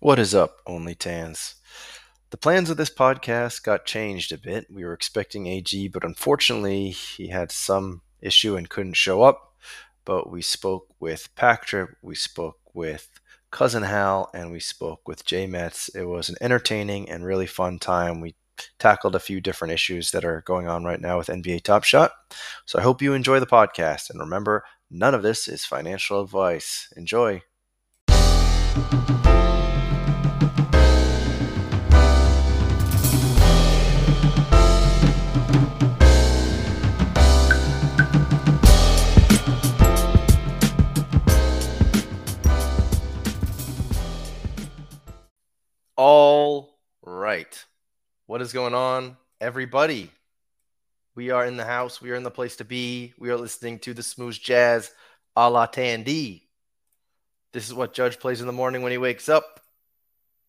What is up, Only Tans? The plans of this podcast got changed a bit. We were expecting AG, but unfortunately, he had some issue and couldn't show up. But we spoke with Packtrip, we spoke with Cousin Hal, and we spoke with J Metz. It was an entertaining and really fun time. We tackled a few different issues that are going on right now with NBA Top Shot. So I hope you enjoy the podcast. And remember, none of this is financial advice. Enjoy. Right. What is going on, everybody? We are in the house. We are in the place to be. We are listening to the smooth jazz a la Tandy. This is what Judge plays in the morning when he wakes up.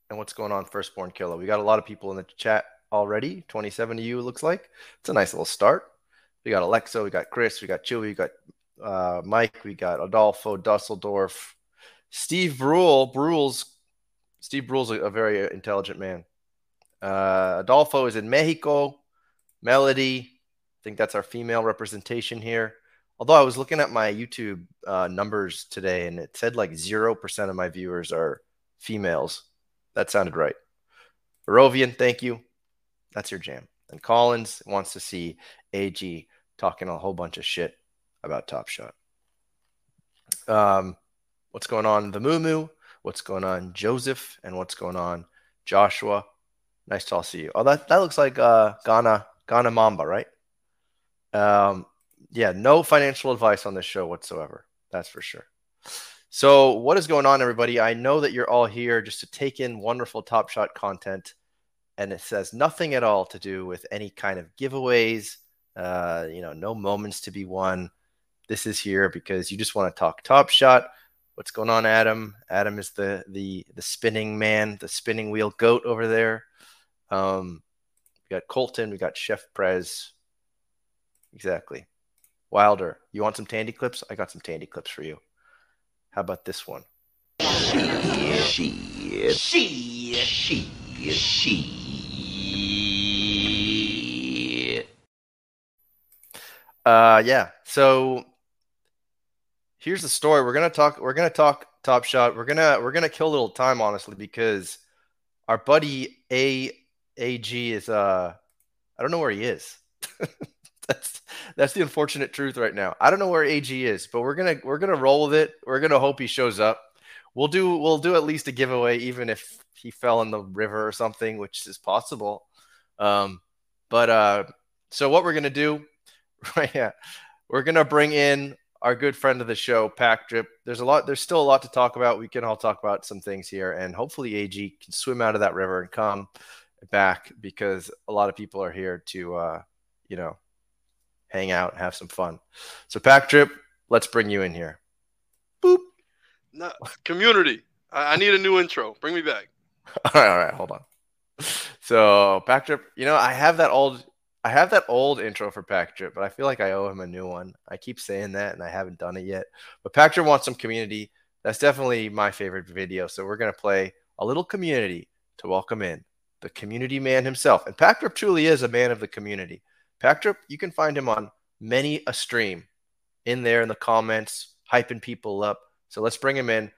And what's going on, Firstborn Killer? We got a lot of people in the chat already. 27 of you, looks like. It's a nice little start. We got Alexa, we got Chris, we got Chewy, we got uh, Mike, we got Adolfo Dusseldorf, Steve Brule. Brule's Steve Brule's a, a very intelligent man. Uh, Adolfo is in Mexico. Melody, I think that's our female representation here. Although I was looking at my YouTube uh, numbers today and it said like 0% of my viewers are females. That sounded right. Barovian, thank you. That's your jam. And Collins wants to see AG talking a whole bunch of shit about Top Shot. Um, what's going on? The Moo. What's going on, Joseph? And what's going on, Joshua? Nice to all see you. Oh, that, that looks like uh, Ghana Ghana Mamba, right? Um, yeah, no financial advice on this show whatsoever. That's for sure. So, what is going on, everybody? I know that you're all here just to take in wonderful Top Shot content, and it says nothing at all to do with any kind of giveaways. Uh, you know, no moments to be won. This is here because you just want to talk Top Shot. What's going on, Adam? Adam is the the the spinning man, the spinning wheel goat over there. Um, we got Colton, we got Chef Prez. Exactly. Wilder, you want some Tandy clips? I got some Tandy clips for you. How about this one? Shit, shit, shit, shit, shit. Uh, yeah. So here's the story. We're gonna talk. We're gonna talk Top Shot. We're gonna we're gonna kill a little time, honestly, because our buddy A AG is uh, I don't know where he is. that's that's the unfortunate truth right now. I don't know where AG is, but we're gonna we're gonna roll with it. We're gonna hope he shows up. We'll do we'll do at least a giveaway, even if he fell in the river or something, which is possible. Um, but uh, so what we're gonna do, right? Yeah, we're gonna bring in our good friend of the show, Pack Drip. There's a lot. There's still a lot to talk about. We can all talk about some things here, and hopefully AG can swim out of that river and come back because a lot of people are here to, uh, you know, hang out, and have some fun. So, Pack Trip, let's bring you in here. Boop. No, community. I, I need a new intro. Bring me back. All right, all right, hold on. So, Pack Trip, you know, I have that old. I have that old intro for Pack Trip, but I feel like I owe him a new one. I keep saying that and I haven't done it yet. But Pack Trip wants some community. That's definitely my favorite video. So we're going to play a little community to welcome in the community man himself. And Pack Drip truly is a man of the community. Pack Drip, you can find him on many a stream in there in the comments, hyping people up. So let's bring him in,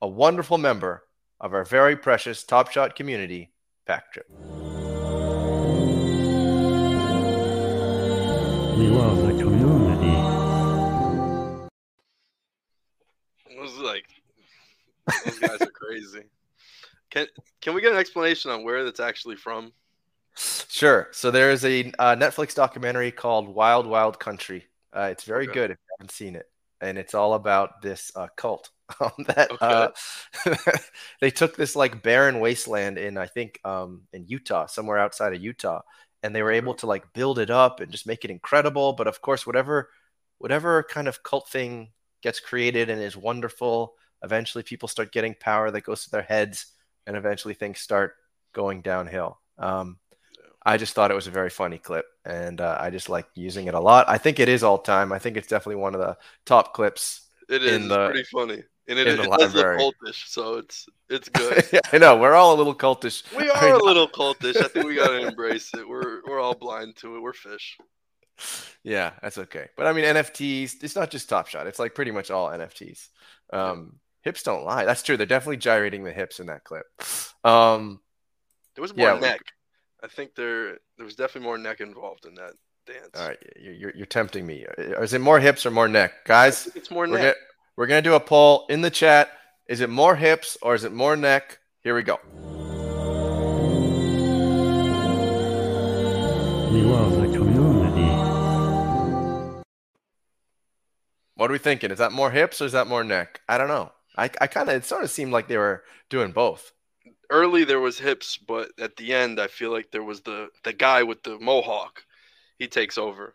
a wonderful member of our very precious Top Shot community, Pack Drip. We love the community. It was like those guys are crazy. Can can we get an explanation on where that's actually from? Sure. So there is a uh, Netflix documentary called Wild Wild Country. Uh, it's very Okay. good if you haven't seen it, and it's all about this uh, cult um, that uh, they took this like barren wasteland in I think um, in Utah, somewhere outside of Utah, and they were able to like build it up and just make it incredible. But of course, whatever whatever kind of cult thing gets created and is wonderful, eventually people start getting power that goes to their heads, and eventually things start going downhill. Um, I just thought it was a very funny clip, and uh, I just like using it a lot. I think it is all time. I think it's definitely one of the top clips It is the- pretty funny. and it, In it the does look cultish, so it's it's good. yeah, I know we're all a little cultish. We are a little cultish. I think we gotta embrace it. We're we're all blind to it. We're fish. Yeah, that's okay. But I mean, NFTs. It's not just Top Shot. It's like pretty much all NFTs. Um, hips don't lie. That's true. They're definitely gyrating the hips in that clip. Um, There was more Yeah, we- neck. I think there there was definitely more neck involved in that dance. all right, you're, you're, you're tempting me. Uh, Is it more hips or more neck, guys? it's more We're neck. gonna, we're gonna do a poll in the chat. Is it more hips or is it more neck? Here we go. We love the community. What are we thinking? Is that more hips or is that more neck? I don't know. I, I kind of it sort of seemed like they were doing both. Early there was hips, but at the end I feel like there was the the guy with the mohawk. He takes over.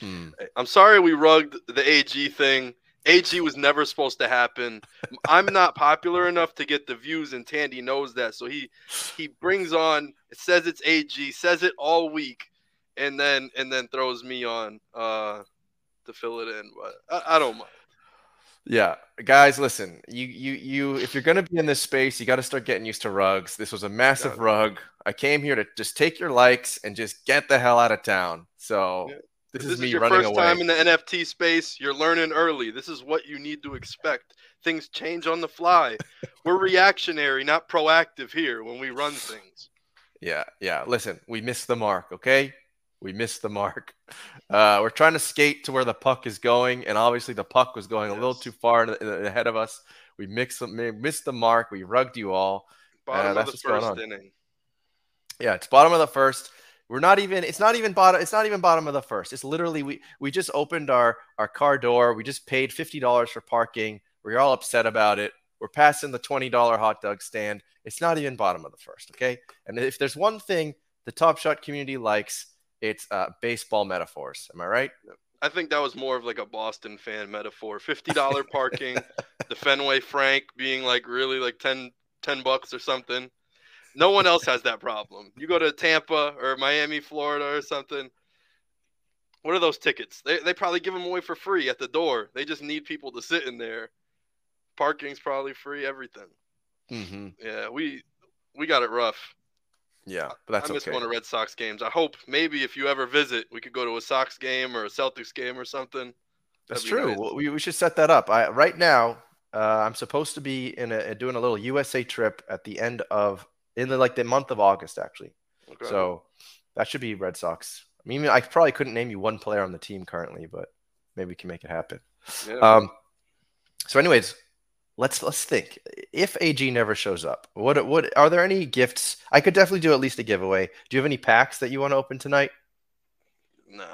Hmm. I'm sorry we rugged the AG thing. AG was never supposed to happen. I'm not popular enough to get the views, and Tandy knows that. So he he brings on it says it's AG, says it all week, and then and then throws me on uh to fill it in. But I, I don't mind. Yeah, guys, listen. You you you. If you're gonna be in this space, you got to start getting used to rugs. This was a massive Yeah. rug. I came here to just take your likes and just get the hell out of town. So Yeah. this, This, is is, me your running first away. time in the NFT space. You're learning early. This is what you need to expect. Things change on the fly. We're reactionary, not proactive here when we run things. Yeah, yeah. Listen, we missed the mark, okay? We missed the mark. Uh, we're trying to skate to where the puck is going, and obviously the puck was going a little too far in, in- ahead of us. We mixed, missed the mark. We rugged you all. Bottom that's of the first inning. Yeah, it's bottom of the first. We're not even. It's not even bottom. It's not even bottom of the first. It's literally we we just opened our our car door. We just paid fifty dollars for parking. We're all upset about it. We're passing the twenty dollar hot dog stand. It's not even bottom of the first. Okay. And if there's one thing the Top Shot community likes, it's uh, baseball metaphors. Am I right? I think that was more of like a Boston fan metaphor. Fifty dollar parking, the Fenway Frank being like really like 10, 10 bucks or something. No one else has that problem. You go to Tampa or Miami, Florida or something. What are those tickets? They they probably give them away for free at the door. They just need people to sit in there. Parking's probably free. Everything. Mm-hmm. Yeah, we we got it rough. Yeah, but that's I miss okay. going to Red Sox games. I hope maybe if you ever visit, we could go to a Sox game or a Celtics game or something. That's true. nice. Well, We, we should set that up. I, right now, uh, I'm supposed to be in a doing a little USA trip at the end of in the like the month of August actually. Okay. So that should be Red Sox. I mean, I probably couldn't name you one player on the team currently, but maybe we can make it happen. yeah. Um, so, anyways, let's let's think. If AG never shows up, what what are there any gifts? I could definitely do at least a giveaway. Do you have any packs that you want to open tonight? Nah.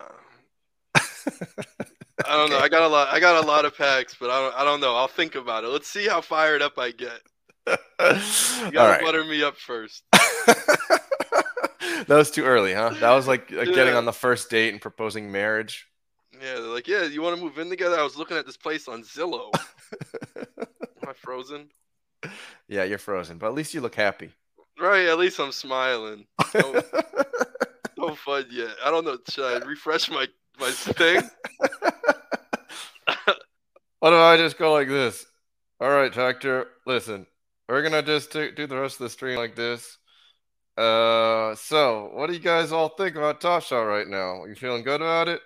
I don't know. I got a lot. I got a lot of packs, but I don't. I don't know. I'll think about it. Let's see how fired up I get. You gotta right. butter me up first. that was too early, huh? That was like, like getting on the first date and proposing marriage. Yeah, they're like, yeah, you want to move in together? I was looking at this place on Zillow. Am I frozen? yeah, you're frozen, but at least you look happy. Right. At least I'm smiling. No, no fun yet. I don't know. Should I refresh my my thing? what if I just go like this? All right, Hector, listen, we're gonna just do, do the rest of the stream like this. Uh, so what do you guys all think about Top Shot right now? You feeling good about it?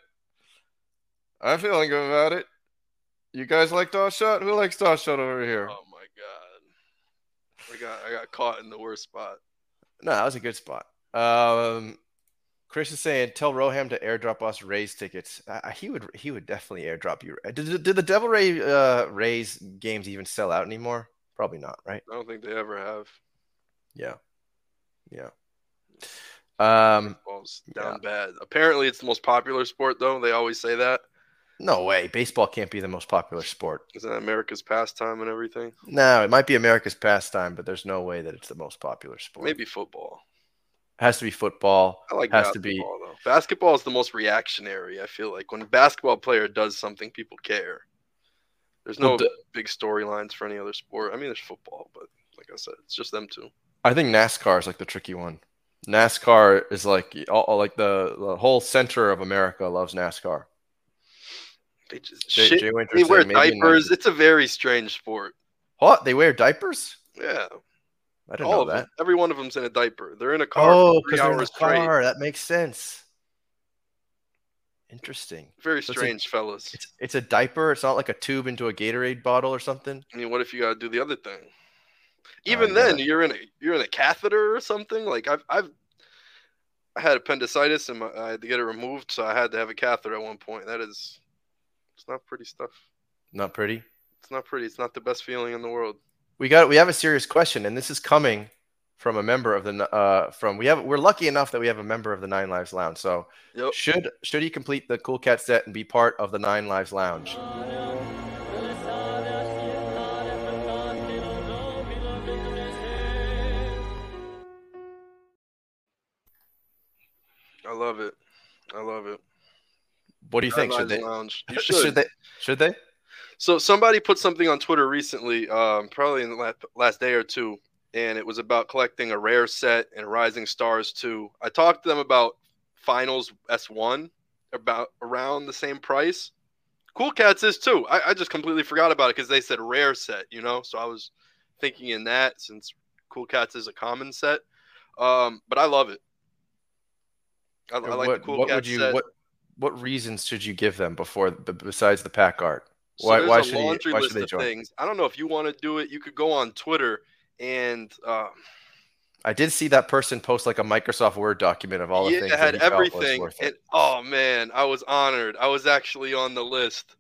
I'm feeling good about it. You guys like Shot? Who likes Shot over here? Oh my god. I got I got caught in the worst spot. No, that was a good spot. Um, Chris is saying, tell Roham to airdrop us Rays tickets. Uh, he would, he would definitely airdrop you. Did, did the Devil Ray uh, Rays games even sell out anymore? Probably not, right? I don't think they ever have. Yeah, yeah. Um, down bad. Apparently, it's the most popular sport, though. They always say that. No way. Baseball can't be the most popular sport. Isn't that America's pastime and everything? No, it might be America's pastime, but there's no way that it's the most popular sport. Maybe football. it has to be football. I like Has to basketball, be- though. Basketball is the most reactionary. I feel like when a basketball player does something, people care. There's no Well, big storylines for any other sport. I mean, there's football, but like I said, it's just them two. I think NASCAR is like the tricky one. NASCAR is like all- like the, the whole center of America loves NASCAR. They just Jay, shit. Jay they wear diapers. It's a very strange sport. What? They wear diapers? Yeah, I didn't all know that. them. Every one of them's in a diaper. They're in a car Oh, because they're in the hours straight. car. That makes sense. Interesting. Very So it's a- strange, fellas. It's it's a diaper. It's not like a tube into a Gatorade bottle or something. I mean, what if you gotta do the other thing? Uh, Even then, gotta- you're in a you're in a catheter or something. Like I've I've I had appendicitis and my, I had to get it removed, so I had to have a catheter at one point. That is, it's not pretty stuff. Not pretty. It's not pretty. It's not the best feeling in the world. We got we have a serious question, and this is coming from a member of the uh from we have we're lucky enough that we have a member of the Nine Lives Lounge. So Yep. should should he complete the Cool Cat set and be part of the Nine Lives Lounge? I love it. I love it. What do you think? Should they? You Should. should. they? Should they? So somebody put something on Twitter recently, um, probably in the last, last day or two, and it was about collecting a rare set and Rising Stars too. I talked to them about Finals S1 about around the same price. Cool Cats is too. I, I just completely forgot about it because they said rare set, you know. So I was thinking in that since Cool Cats is a common set, um, but I love it. I, I like what the Cool what Cats would you set. what what reasons should you give them before besides the pack art? So Why- why should he- laundry why should list they of join? things. I don't know if you want to do it. You could go on Twitter and uh, I did see that person post like a Microsoft Word document of all the yeah, things. it that had everything. And oh man, I was honored. I was actually on the list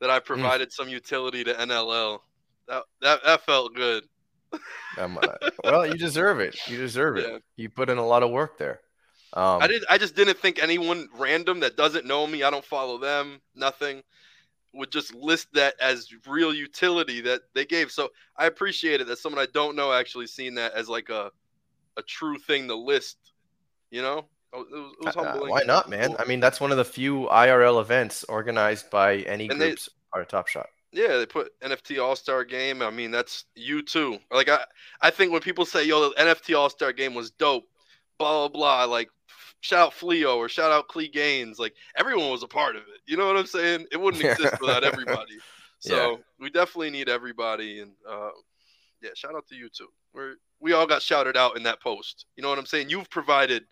that Hmm. I provided some utility to NLL. That that, that felt good. Um, well, you deserve it. You deserve it. You put in a lot of work there. Um, I did. I just didn't think anyone random that doesn't know me, I don't follow them, nothing, would just list that as real utility that they gave. So I appreciate it that someone I don't know actually seen that as like a a true thing to list. You know, it was, it was uh, why not, man? Cool. I mean, that's one of the few IRL events organized by any And they- groups. Are Top Shot. Yeah, they put NFT All Star Game. I mean, that's you too. Like I, I think when people say, "Yo, the NFT All Star Game was dope," blah blah blah. Like shout out Fleo or shout out Clee Gaines. Like everyone was a part of it. You know what I'm saying? It wouldn't exist without everybody. So we definitely need everybody. And uh, yeah, shout out to you too. We're we all got shouted out in that post. You know what I'm saying? You've provided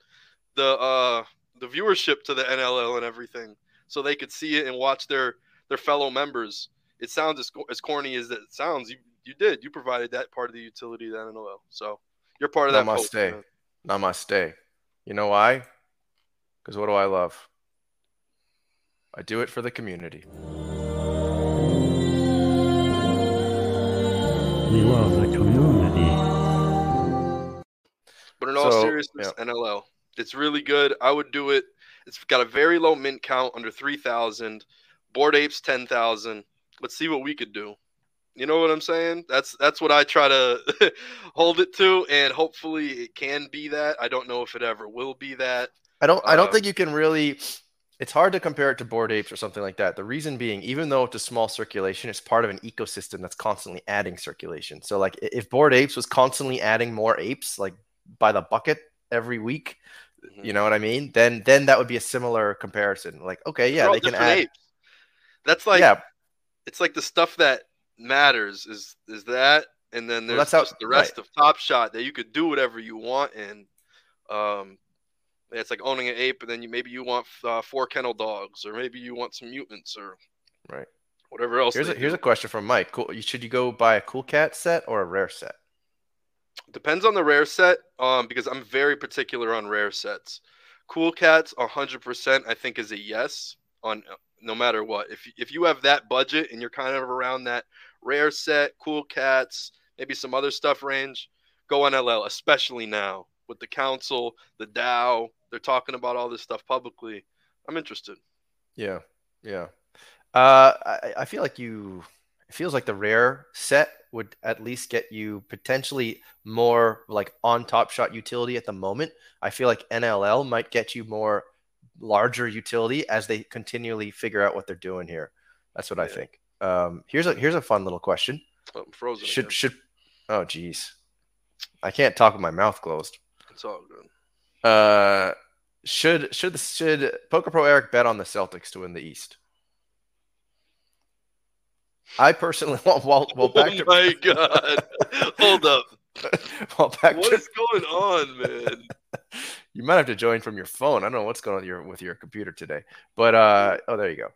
the uh the viewership to the NLL and everything, so they could see it and watch their their fellow members it sounds as, as corny as it sounds. You you did. You provided that part of the utility to the NLL. So you're part of that. post, Namaste. man. Namaste. You know why? Because what do I love? I do it for the community. We love the community. But in all So, seriousness, NLL. It's really good. I would do it. It's got a very low mint count, under three thousand. Bored apes ten thousand. Let's see what we could do. You know what I'm saying? That's that's what I try to hold it to, and hopefully it can be that. I don't know if it ever will be that. I don't. I don't Uh, think you can really. It's hard to compare it to bored apes or something like that. The reason being, even though it's a small circulation, it's part of an ecosystem that's constantly adding circulation. So, like, if bored apes was constantly adding more apes, like by the bucket every week, Mhm. you know what I mean? Then, then that would be a similar comparison. Like, okay, yeah, they can add. apes. That's like yeah, it's like the stuff that matters is is that and then Well, there's that's how- the rest of top shot that you could do whatever you want and um it's like owning an ape and then you maybe you want uh, four kennel dogs or maybe you want some mutants or Right. whatever else here's a, here's a question from Mike. Cool. Should you go buy a cool cat set or a rare set? depends on the rare set um because i'm very particular on rare sets cool cats 100% i think is a yes on no matter what if, if you have that budget and you're kind of around that rare set cool cats maybe some other stuff range go on ll especially now with the council the dow they're talking about all this stuff publicly i'm interested Yeah, yeah. Uh, I, I feel like you. It feels like the rare set would at least get you potentially more like on top shot utility at the moment. I feel like NLL might get you more larger utility as they continually figure out what they're doing here. That's what I think. Um, here's a here's a fun little question. Oh, i'm frozen Should again. should oh geez, I can't talk with my mouth closed. It's all good Uh, should should should Poker Pro Eric bet on the Celtics to win the East? I personally want while, while back oh to my god! Hold up. while back What to is going on, man? you might have to join from your phone. I don't know what's going on with your with your computer today, but uh oh there you go.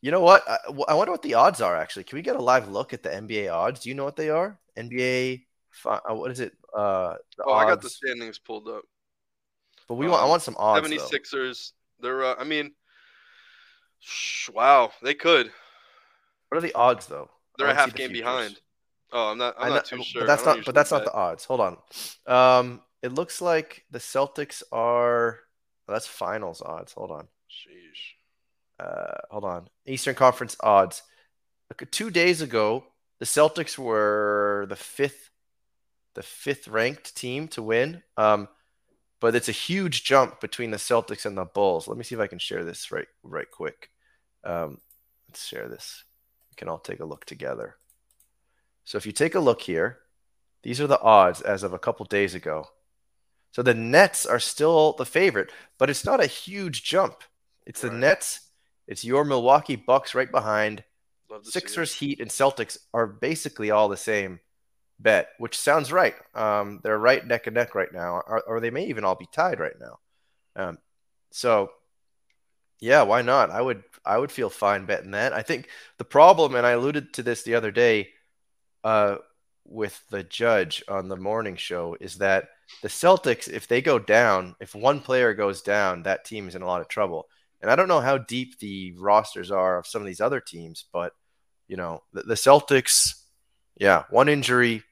You know what? I, I wonder what the odds are actually. Can we get a live look at the NBA odds? Do you know what they are? NBA, fi- uh, what is it? Uh, Oh, I got the standings pulled up. But we want I um, want some odds. though. 76ers. They're. Uh, I mean, sh- wow, they could. What are the odds though? They're a half game futures. behind. Oh, I'm not. I'm not know- too sure. But that's don't. But that's usually not the odds. Hold on. Um, it looks like the Celtics are. well, that's finals odds. Hold on. bet. Sheesh. Uh, hold on. Eastern Conference odds. Two days ago, the Celtics were the fifth, the fifth ranked team to win. Um, but it's a huge jump between the Celtics and the Bulls. Let me see if I can share this right, right quick. Um, let's share this. We can all take a look together. So if you take a look here, these are the odds as of a couple days ago. So the Nets are still the favorite, but it's not a huge jump. It's the Right. Nets. It's your Milwaukee Bucks right behind. Love to see it. Sixers, Heat, and Celtics are basically all the same bet, which sounds right. Um, they're right neck and neck right now, or, or they may even all be tied right now. Um, so, yeah, why not? I would I would feel fine betting that. I think the problem, and I alluded to this the other day, uh, with the judge on the morning show, is that the Celtics, if they go down, if one player goes down, that team is in a lot of trouble. And I don't know how deep the rosters are of some of these other teams, but you know, the, the Celtics, yeah, one injury,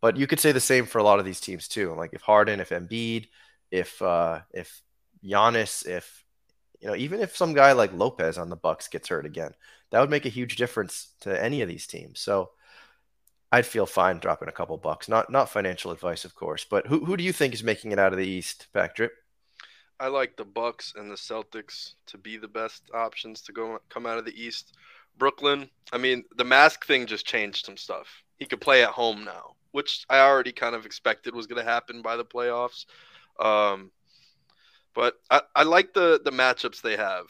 but you could say the same for a lot of these teams too. Like if Harden, if Embiid, if uh if Giannis, if you know, even if some guy like Lopez on the Bucks gets hurt again, that would make a huge difference to any of these teams. So I'd feel fine dropping a couple bucks. Not not financial advice, of course, but who who do you think is making it out of the East, Pack Drip? I like the Bucks and the Celtics to be the best options to go come out of the East. Brooklyn, I mean, the mask thing just changed some stuff. He could play at home now, which I already kind of expected was going to happen by the playoffs. Um, but I, I like the the matchups they have.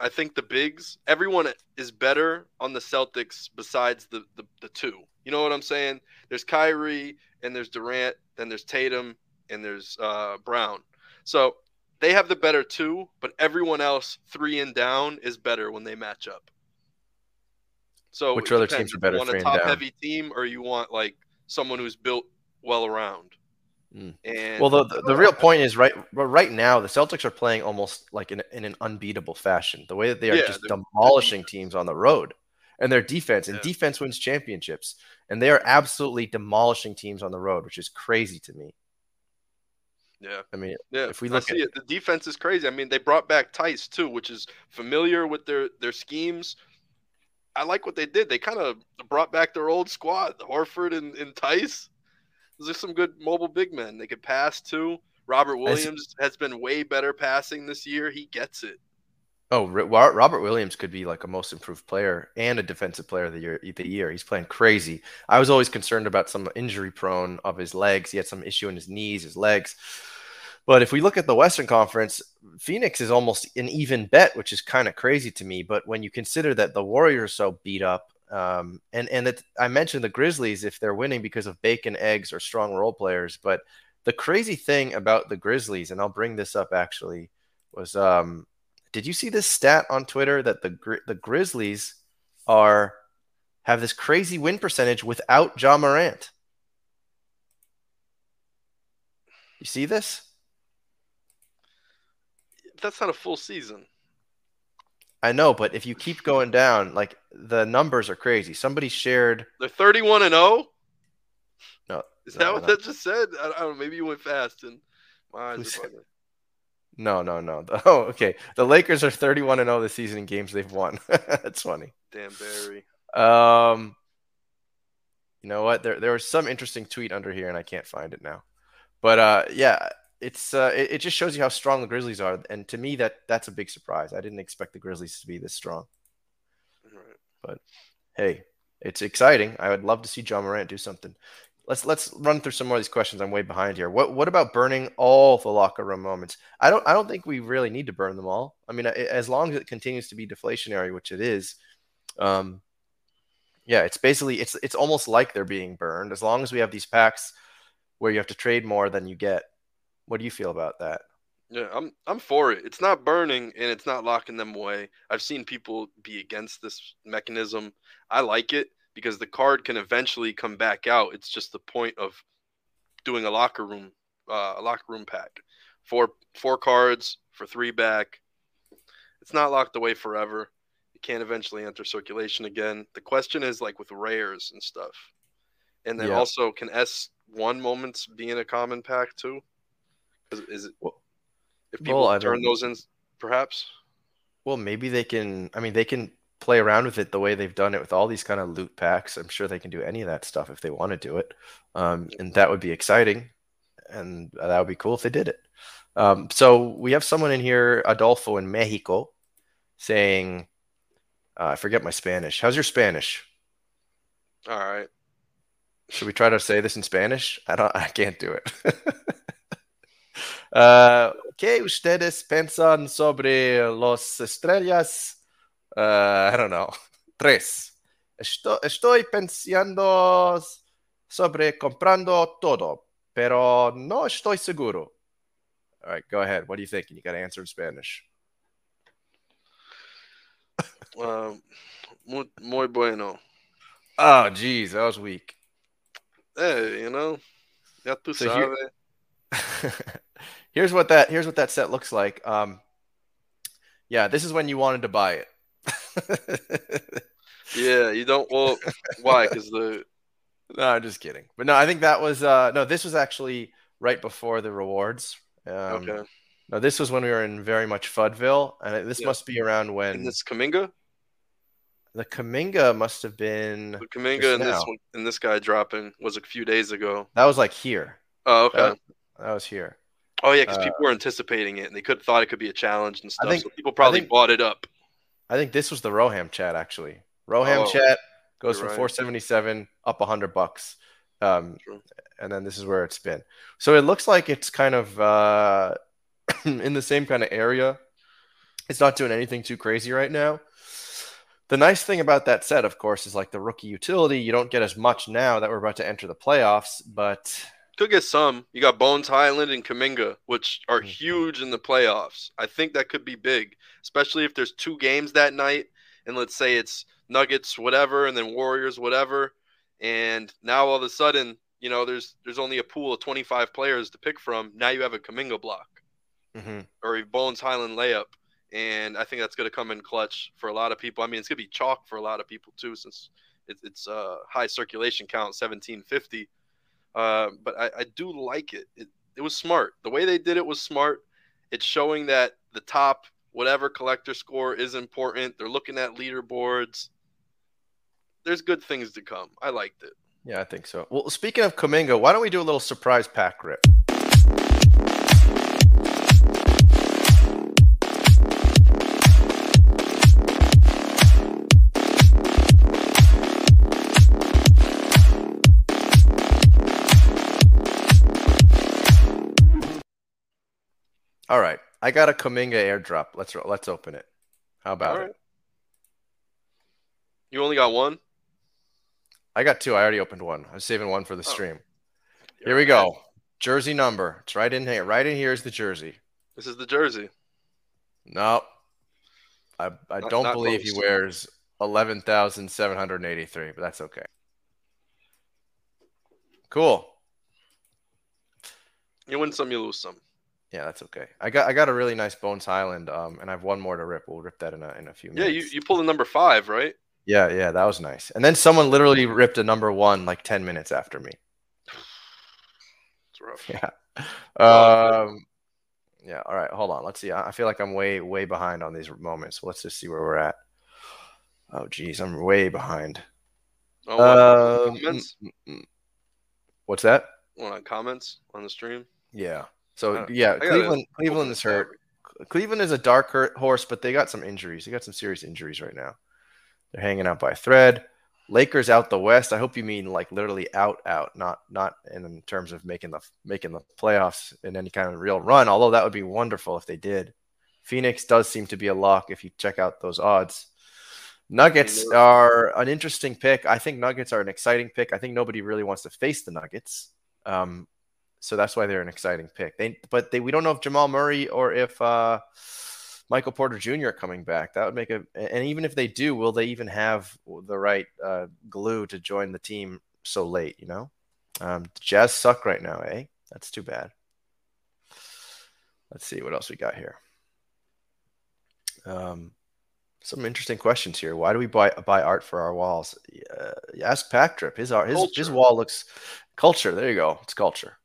I think the bigs, everyone is better on the Celtics besides the, the the two. You know what I'm saying? There's Kyrie and there's Durant, then there's Tatum and there's uh, Brown. So they have the better two, but everyone else three and down is better when they match up. So Which other depends. teams are better You want a and down? top heavy team, or you want like someone who's built well around. Mm. And Well, the, the, the real point is right right now the Celtics are playing almost like in, in an unbeatable fashion. The way that they are Yeah, just demolishing teams on the road, and their defense and Yeah. defense wins championships, and they are absolutely demolishing teams on the road, which is crazy to me. yeah, I mean, yeah. If we look see at- it, the defense is crazy. I mean, they brought back Theis too, which is familiar with their their schemes. I like what they did. They kind of brought back their old squad, Horford and, and Theis. Those are some good mobile big men. They could pass too. Robert Williams has been way better passing this year. He gets it. oh, Robert Williams could be like a most improved player and a defensive player of the year. The year he's playing crazy. I was always concerned about some injury prone of his legs. He had some issue in his knees, his legs. But if we look at the Western Conference, Phoenix is almost an even bet, which is kind of crazy to me. But when you consider that the Warriors are so beat up, um, and and that I mentioned the Grizzlies if they're winning because of bacon, eggs, or strong role players, but the crazy thing about the Grizzlies, and I'll bring this up actually, was um, did you see this stat on Twitter that the the Grizzlies are have this crazy win percentage without Ja Morant? You see this? That's not a full season. I know, but if you keep going down, like the numbers are crazy. Somebody shared. They're 31 and 0. No, Is no, that what no. that just said? I, I don't know. Maybe you went fast and my eyes are. No, no, no. Oh, okay. The Lakers are 31 and 0 this season in games they've won. That's funny. Damn Barry. Um, you know what? There there was some interesting tweet under here, and I can't find it now. But uh, yeah, it's uh, it, it just shows you how strong the Grizzlies are, and to me, that that's a big surprise. I didn't expect the Grizzlies to be this strong. Right. Hey, it's exciting. I would love to see Ja Morant do something. Let's let's run through some more of these questions. I'm way behind here. What what about burning all the locker room moments? I don't I don't think we really need to burn them all. I mean, as long as it continues to be deflationary, which it is, um, Yeah, it's basically it's it's almost like they're being burned. As long as we have these packs where you have to trade more than you get. What do you feel about that? Yeah, I'm I'm for it. It's not burning and it's not locking them away. I've seen people be against this mechanism. I like it because the card can eventually come back out. It's just the point of doing a locker room uh, a locker room pack. Four four cards for three back. It's not locked away forever. It can eventually enter circulation again. The question is like with rares and stuff. And then Yeah. also can S one moments be in a common pack too? 'Cause Is it Well- if people well, turn those in perhaps? Well, maybe they can. I mean, they can play around with it the way they've done it with all these kind of loot packs. I'm sure they can do any of that stuff if they want to do it, um, and that would be exciting, and that would be cool if they did it. Um, so we have someone in here, Adolfo in Mexico, saying, uh, "I forget my Spanish. How's your Spanish? All right. Should we try to say this in Spanish? I don't. I can't do it." Uh, ¿Qué ustedes piensan sobre los estrellas? Uh, I don't know. Tres. Esto- estoy pensando sobre comprando todo, pero no estoy seguro. All right, go ahead. What do you think? You got to answer in Spanish. Um, muy, muy bueno. Oh, geez, that was weak. Hey, you know, ya tú So here- sabes. here's what that here's what that set looks like. Um, yeah, this is when you wanted to buy it. Yeah, you don't. Well, why? Because the No, I'm just kidding. But no, I think that was uh no, this was actually right before the rewards. Um, okay. No, this was when we were in very much Fudville, and this Yeah. must be around when And this Kuminga, the Kuminga must have been. the Kuminga, and this one, and this guy dropping was a few days ago. That was like here. Oh, okay. That- That was here. Oh, yeah, because uh, people were anticipating it, and they could thought it could be a challenge and stuff. think- so people probably think- bought it up. I think this was the Roham chat actually. Roham Oh, chat goes from right. 477 up 100 bucks. Um, True. and then this is where it's been. So it looks like it's kind of uh, in the same kind of area. It's not doing anything too crazy right now. The nice thing about that set, of course, is like the rookie utility. You don't get as much now that we're about to enter the playoffs, but Could get some. You got Bones Hyland and Kuminga, which are Mhm. huge in the playoffs. I think that could be big, especially if there's two games that night, and let's say it's Nuggets, whatever, and then Warriors, whatever. And now all of a sudden, you know, there's there's only a pool of 25 players to pick from. Now you have a Kuminga block Mhm. or a Bones Hyland layup, and I think that's going to come in clutch for a lot of people. I mean, it's going to be chalk for a lot of people too, since it, it's uh, high circulation count, 1750. Uh, but I, I do like it. it. It was smart. The way they did it was smart. It's showing that the top whatever collector score is important. They're looking at leaderboards. There's good things to come. I liked it. yeah, I think so. Well, speaking of Kuminga, why don't we do a little surprise pack rip? All right, I got a Kuminga airdrop. Let's let's open it. How about All it? You only got one. I got two. I already opened one. I'm saving one for the Oh. stream. Here we go. Jersey number. It's right in here. Right in here is the jersey. This is the jersey. No, I I Not- don't not believe he wears eleven thousand seven hundred eighty-three, but that's okay. Cool. You win some, you lose some. Yeah, that's okay. I got I got a really nice Bones Hyland, um, and I have one more to rip. We'll rip that in a in a few minutes. Yeah, you, you pulled a number five, right? Yeah, yeah, that was nice. And then someone literally ripped a number one like ten minutes after me. It's rough. Yeah. Oh, Um, yeah. All right. Hold on. Let's see. I I feel like I'm way, way behind on these moments. Let's just see where we're at. Oh, geez. I'm way behind. Oh, Um, comments? mm, mm, mm. What's that? Want on comments on the stream? Yeah. So, yeah, Cleveland, Cleveland is hurt. Cleveland is a dark horse, but they got some injuries. They got some serious injuries right now. They're hanging out by a thread. Lakers out the West. I hope you mean like literally out, out, not not in terms of making the making the playoffs in any kind of real run. Although that would be wonderful if they did. Phoenix does seem to be a lock if you check out those odds. Nuggets are an interesting pick. I think Nuggets are an exciting pick. I think nobody really wants to face the Nuggets. Um, so that's why they're an exciting pick. They, but they, we don't know if Jamal Murray or if uh, Michael Porter Jr. are coming back. That would make a, and even if they do, will they even have the right uh, glue to join the team so late? You know, um, Jazz suck right now, eh? That's too bad. Let's see what else we got here. Um, some interesting questions here. Why do we buy buy art for our walls? Uh, ask Packtrip. His art, his his wall looks culture. There you go. It's culture.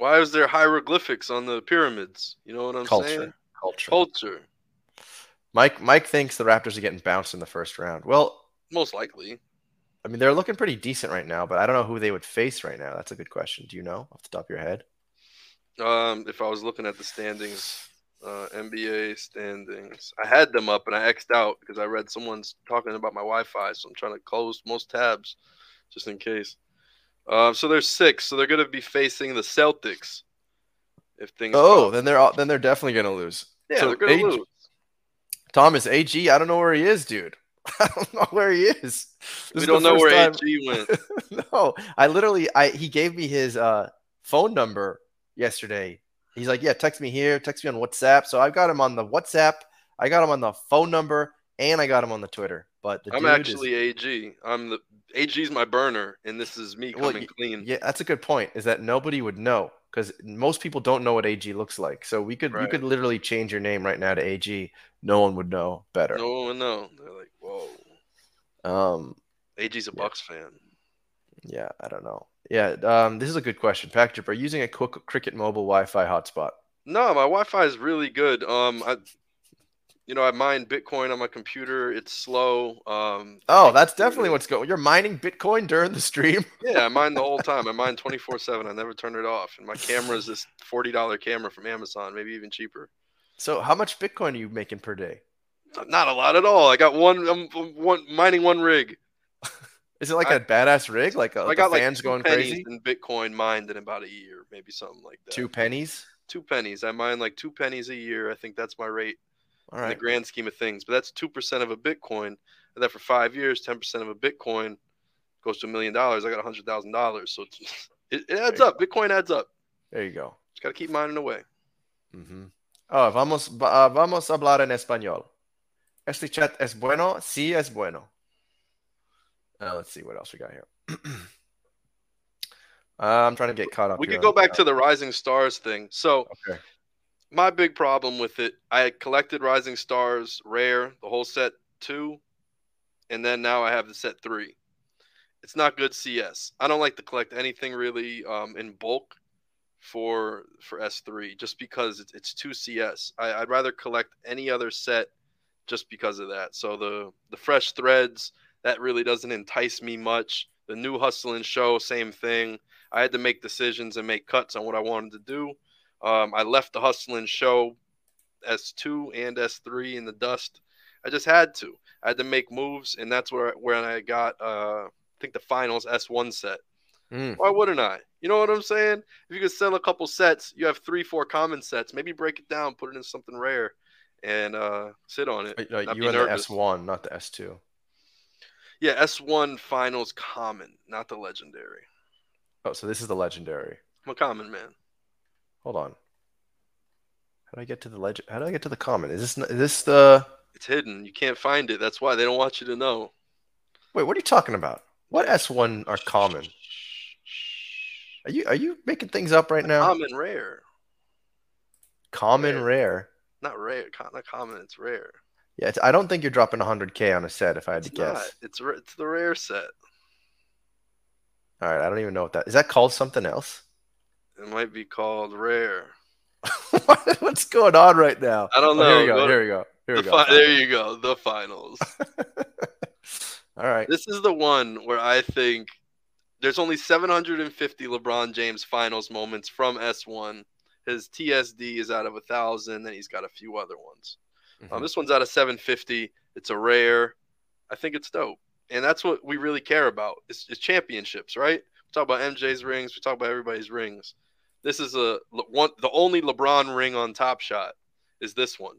Why is there hieroglyphics on the pyramids? You know what I'm Culture. saying? Culture. Culture, Mike Mike thinks the Raptors are getting bounced in the first round. Well, most likely. I mean they're looking pretty decent right now, but I don't know who they would face right now. That's a good question. Do you know off the top of your head? Um, if I was looking at the standings, uh, NBA standings, I had them up and I X'd out because I read someone's talking about my Wi-Fi, so I'm trying to close most tabs just in case. Um, so there's six, so they're gonna be facing the Celtics if things. Oh, go- then they're all, then they're definitely gonna lose. yeah, so they're gonna lose. Thomas AG, I don't know where he is, dude. I don't know where he is. This We is don't know where time- AG went. no, I literally, I he gave me his uh, phone number yesterday. He's like, yeah, text me here, text me on WhatsApp. So I've got him on the WhatsApp, I got him on the phone number, and I got him on the Twitter. But the I'm actually is, AG. I'm the AG's my burner, and this is me coming y- clean. yeah, that's a good point. Is that nobody would know because most people don't know what AG looks like. So we could, you could literally change your name right now to AG. No one would know better. No one would know. They're like, whoa. Um, AG's a Yeah. Bucks fan. yeah, I don't know. Yeah, um, this is a good question. Package, are you using a Quick- Cricket Mobile Wi-Fi hotspot? No, my Wi-Fi is really good. Um, I, you know, I mine Bitcoin on my computer. It's slow. Um, Oh, that's definitely what's going. You're mining Bitcoin during the stream. Yeah, I mine the whole time. I mine 24/7. I never turn it off. And my camera is this $40 camera from Amazon, maybe even cheaper. So, how much Bitcoin are you making per day? Not a lot at all. I got one. I'm one mining one rig. Is it like I- a badass rig? Like, a, I like got the like fans two going crazy? in Bitcoin mined in about a year, maybe something like that. Two pennies. two pennies. I mine like two pennies a year. I think that's my rate All in the grand scheme of things. But that's two percent of a Bitcoin. And then for five years, ten percent of a Bitcoin goes to a million dollars. I got a hundred thousand dollars. So it, it adds up. Bitcoin adds up. There you go. Just gotta keep mining away. Ujú. Oh, vamos, va- ah, vamos a hablar en español. Este chat es bueno? Sí, es bueno. Uh, let's see what else we got here. uh, I'm trying to get caught up. We could go back to the Rising Stars thing. So Okay. My big problem with it, I had collected Rising Stars rare, the whole set two, and then now I have the set three. It's not good CS. I don't like to collect anything really um, in bulk for for S3 just because it's, it's too CS. I, I'd rather collect any other set just because of that. So the the fresh threads that really doesn't entice me much. The new hustle and show, same thing. I had to make decisions and make cuts on what I wanted to do. Um, I left the hustling show S2 and S3 in the dust. I just had to. I had to make moves, and that's where where I got uh, I think the finals S1 set. Mm. Why wouldn't I? You know what I'm saying? If you could sell a couple sets, you have three, four common sets. Maybe break it down, put it in something rare, and uh, sit on it. You nervous. the S1, not the S2. Yeah, S1 finals common, not the legendary. Oh, so this is the legendary. I'm a common man. Hold on. How do I get to the legend? How do I get to the common? Is this is this the? It's hidden. You can't find it. That's why they don't want you to know. Wait, what are you talking about? What S1 are common? Are you are you making things up right now? Common rare. common rare. rare. Not rare. Not common. It's rare. Yeah, it's, I don't think you're dropping 100k on a set. If I had It's to guess. not. It's it's the rare set. All right, I don't even know what that is. That called something else? It might be called rare. What's going on right now? I don't Oh, here know. we go. Go to- Here we go. Here we The go. fi- there you go. The finals. All right. this is the one where I think there's only 750 LeBron James finals moments from S1. His TSD is out of a thousand, and he's got a few other ones. Um, Mhm. this one's out of 750. It's a rare. I think it's dope, and that's what we really care about. It's, it's championships, right? We talk about MJ's rings. We talk about everybody's rings. This is a one. The only LeBron ring on Top Shot is this one,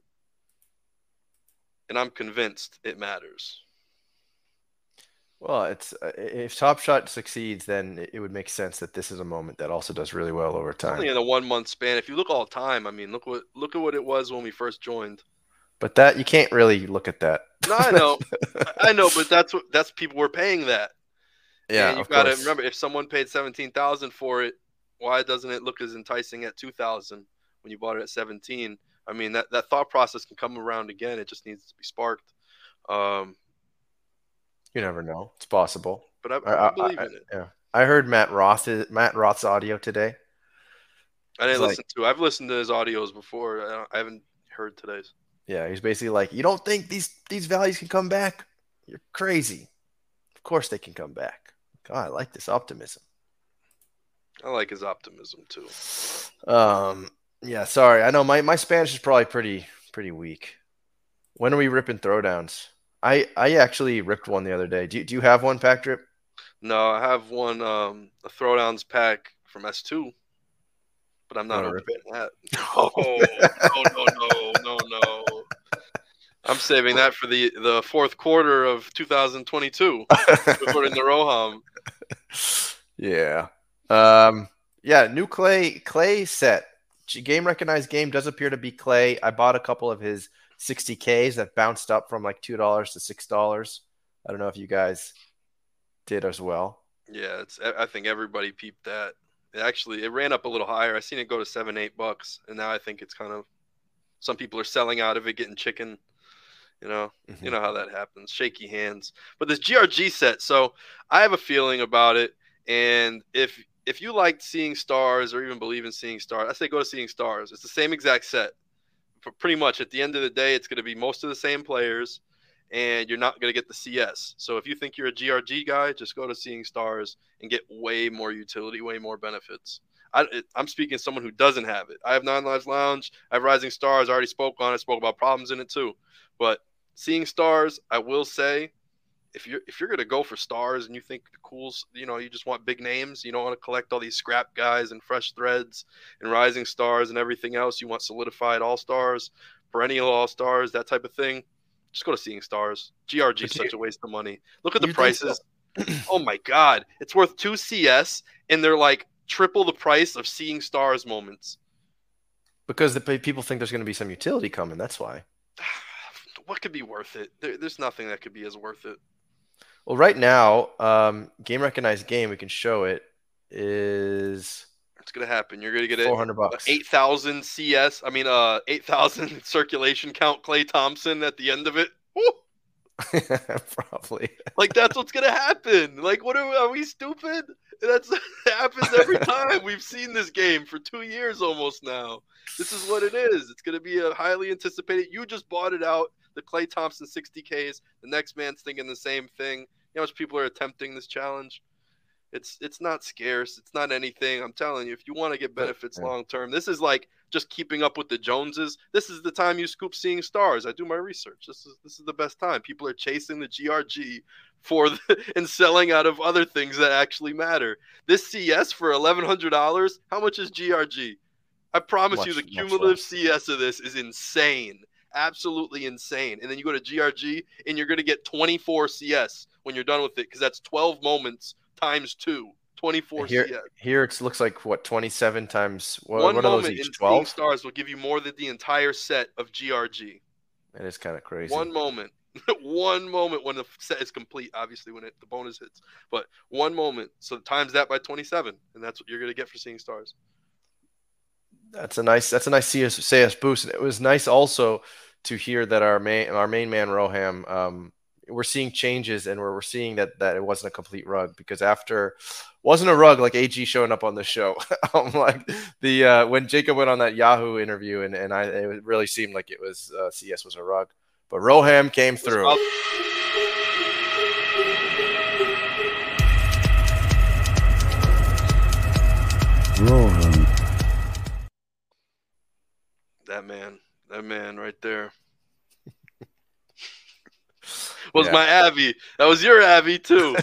and I'm convinced it matters. Well, it's uh, if Top Shot succeeds, then it- would make sense that this is a moment that also does really well over It's only time. in a one month span. If you look all time, I mean, look what look at what it was when we first joined. But that you can't really look at that. No, I know, I know, but that's what that's people were paying that. Yeah, and you of gotta course. remember if someone paid seventeen thousand for it, why doesn't it look as enticing at two thousand when you bought it at seventeen? I mean that, that thought process can come around again. It just needs to be sparked. Um, You never know. It's possible. but I, I, I, believe I- in it. yeah, I heard Matt Roth Matt Roth's audio today. I didn't it's like- listen to. I've listened to his audios before. I, don't, I haven't heard today's. Yeah, he's basically like, you don't think these these values can come back? You're crazy. Of course they can come back. God, I like this optimism. I like his optimism too. Um, yeah, sorry. I know my, my Spanish is probably pretty pretty weak. When are we ripping throwdowns? I I actually ripped one the other day. Do you, do you have one, Pack Drip? No, I have one um a throwdowns pack from S two, but I'm not Wanna that. No, no, no, no, no, no. I'm saving that for the the fourth quarter of 2022, according to Roham. yeah. Um, yeah, new Klay Klay set. Game recognized game does appear to be Klay. I bought a couple of his 60Ks that bounced up from like $2 to $6. I don't know if you guys did as well. Yeah, it's. I I think everybody peeped that. It actually, it ran up a little higher. I seen it go to seven, eight bucks, and now I think it's kind of. Some people are selling out of it, getting chicken. You know, Mm-hmm. you know how that happens. Shaky hands. But this GRG set, so I have a feeling about it. And if if you liked seeing stars or even believe in seeing stars, I say go to seeing stars. It's the same exact set. For pretty much at the end of the day, it's going to be most of the same players, and you're not going to get the CS. So if you think you're a GRG guy, just go to seeing stars and get way more utility, way more benefits. I, I'm speaking someone who doesn't have it. I have Nine Lives Lounge. I have Rising Stars. I already spoke on it. Spoke about problems in it too. But seeing stars, I will say, if you're if you're gonna go for stars and you think the cools, you know, you just want big names, you don't want to collect all these scrap guys and fresh threads and rising stars and everything else. You want solidified all stars, perennial all stars, that type of thing. Just go to seeing stars. GRG is such a waste of money. Look at the think so? prices. oh my god, it's worth two CS, and they're like triple the price of seeing stars moments. Because the people think there's going to be some utility coming. That's why. What could be worth it? There, there's nothing that could be as worth it. Well, right now, um, game recognized game, we can show it, is It's gonna happen. You're gonna get it. 400 bucks. Eight thousand CS. I mean, uh, eight thousand circulation count. Klay Thompson at the end of it. Probably. Like that's what's gonna happen. Like, what are, are we stupid? That's that happens every time. We've seen this game for two years almost now. This is what it is. It's gonna be a highly anticipated. You just bought it out. The Klay Thompson 60Ks. The next man's thinking the same thing. You know how much people are attempting this challenge? It's it's not scarce. It's not anything. I'm telling you, if you want to get benefits yeah. long term, this is like just keeping up with the Joneses. This is the time you scoop seeing stars. I do my research. This is this is the best time. People are chasing the GRG for the, and selling out of other things that actually matter. This CS for eleven hundred dollars. How much is GRG? I promise you, the cumulative. CS of this is insane, absolutely insane. And then you go to GRG and you're going to get 24 CS when you're done with it because that's 12 moments times two. 24 Here, CS. here it looks like what 27 times. What, One what are those moment each? Seeing 12. Stars will give you more than the entire set of GRG. It is kind of crazy. One moment. one moment when the set is complete, obviously when it the bonus hits. But one moment. So times that by 27, and that's what you're gonna get for seeing stars. That's a nice. That's a nice CS, CS boost. And it was nice also to hear that our main our main man Roham. Um, we're seeing changes, and we're, we're seeing that that it wasn't a complete rug because after wasn't a rug like AG showing up on the show. I'm like the uh, when Jacob went on that Yahoo interview, and and I it really seemed like it was uh, CS was a rug, but Roham came through. That man, that man right there. was Yeah. my Abby. That was your Abby too.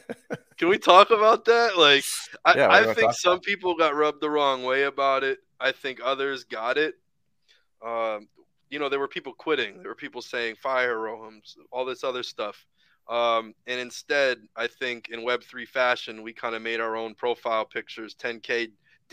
Can we talk about that? Like, I, Yeah, what do you I think some about? people got rubbed the wrong way about it. I think others got it. Um, you know, there were people quitting. There were people saying fire Rohams, all this other stuff. Um, and instead, I think in Web3 fashion, we kind of made our own profile pictures, 10K,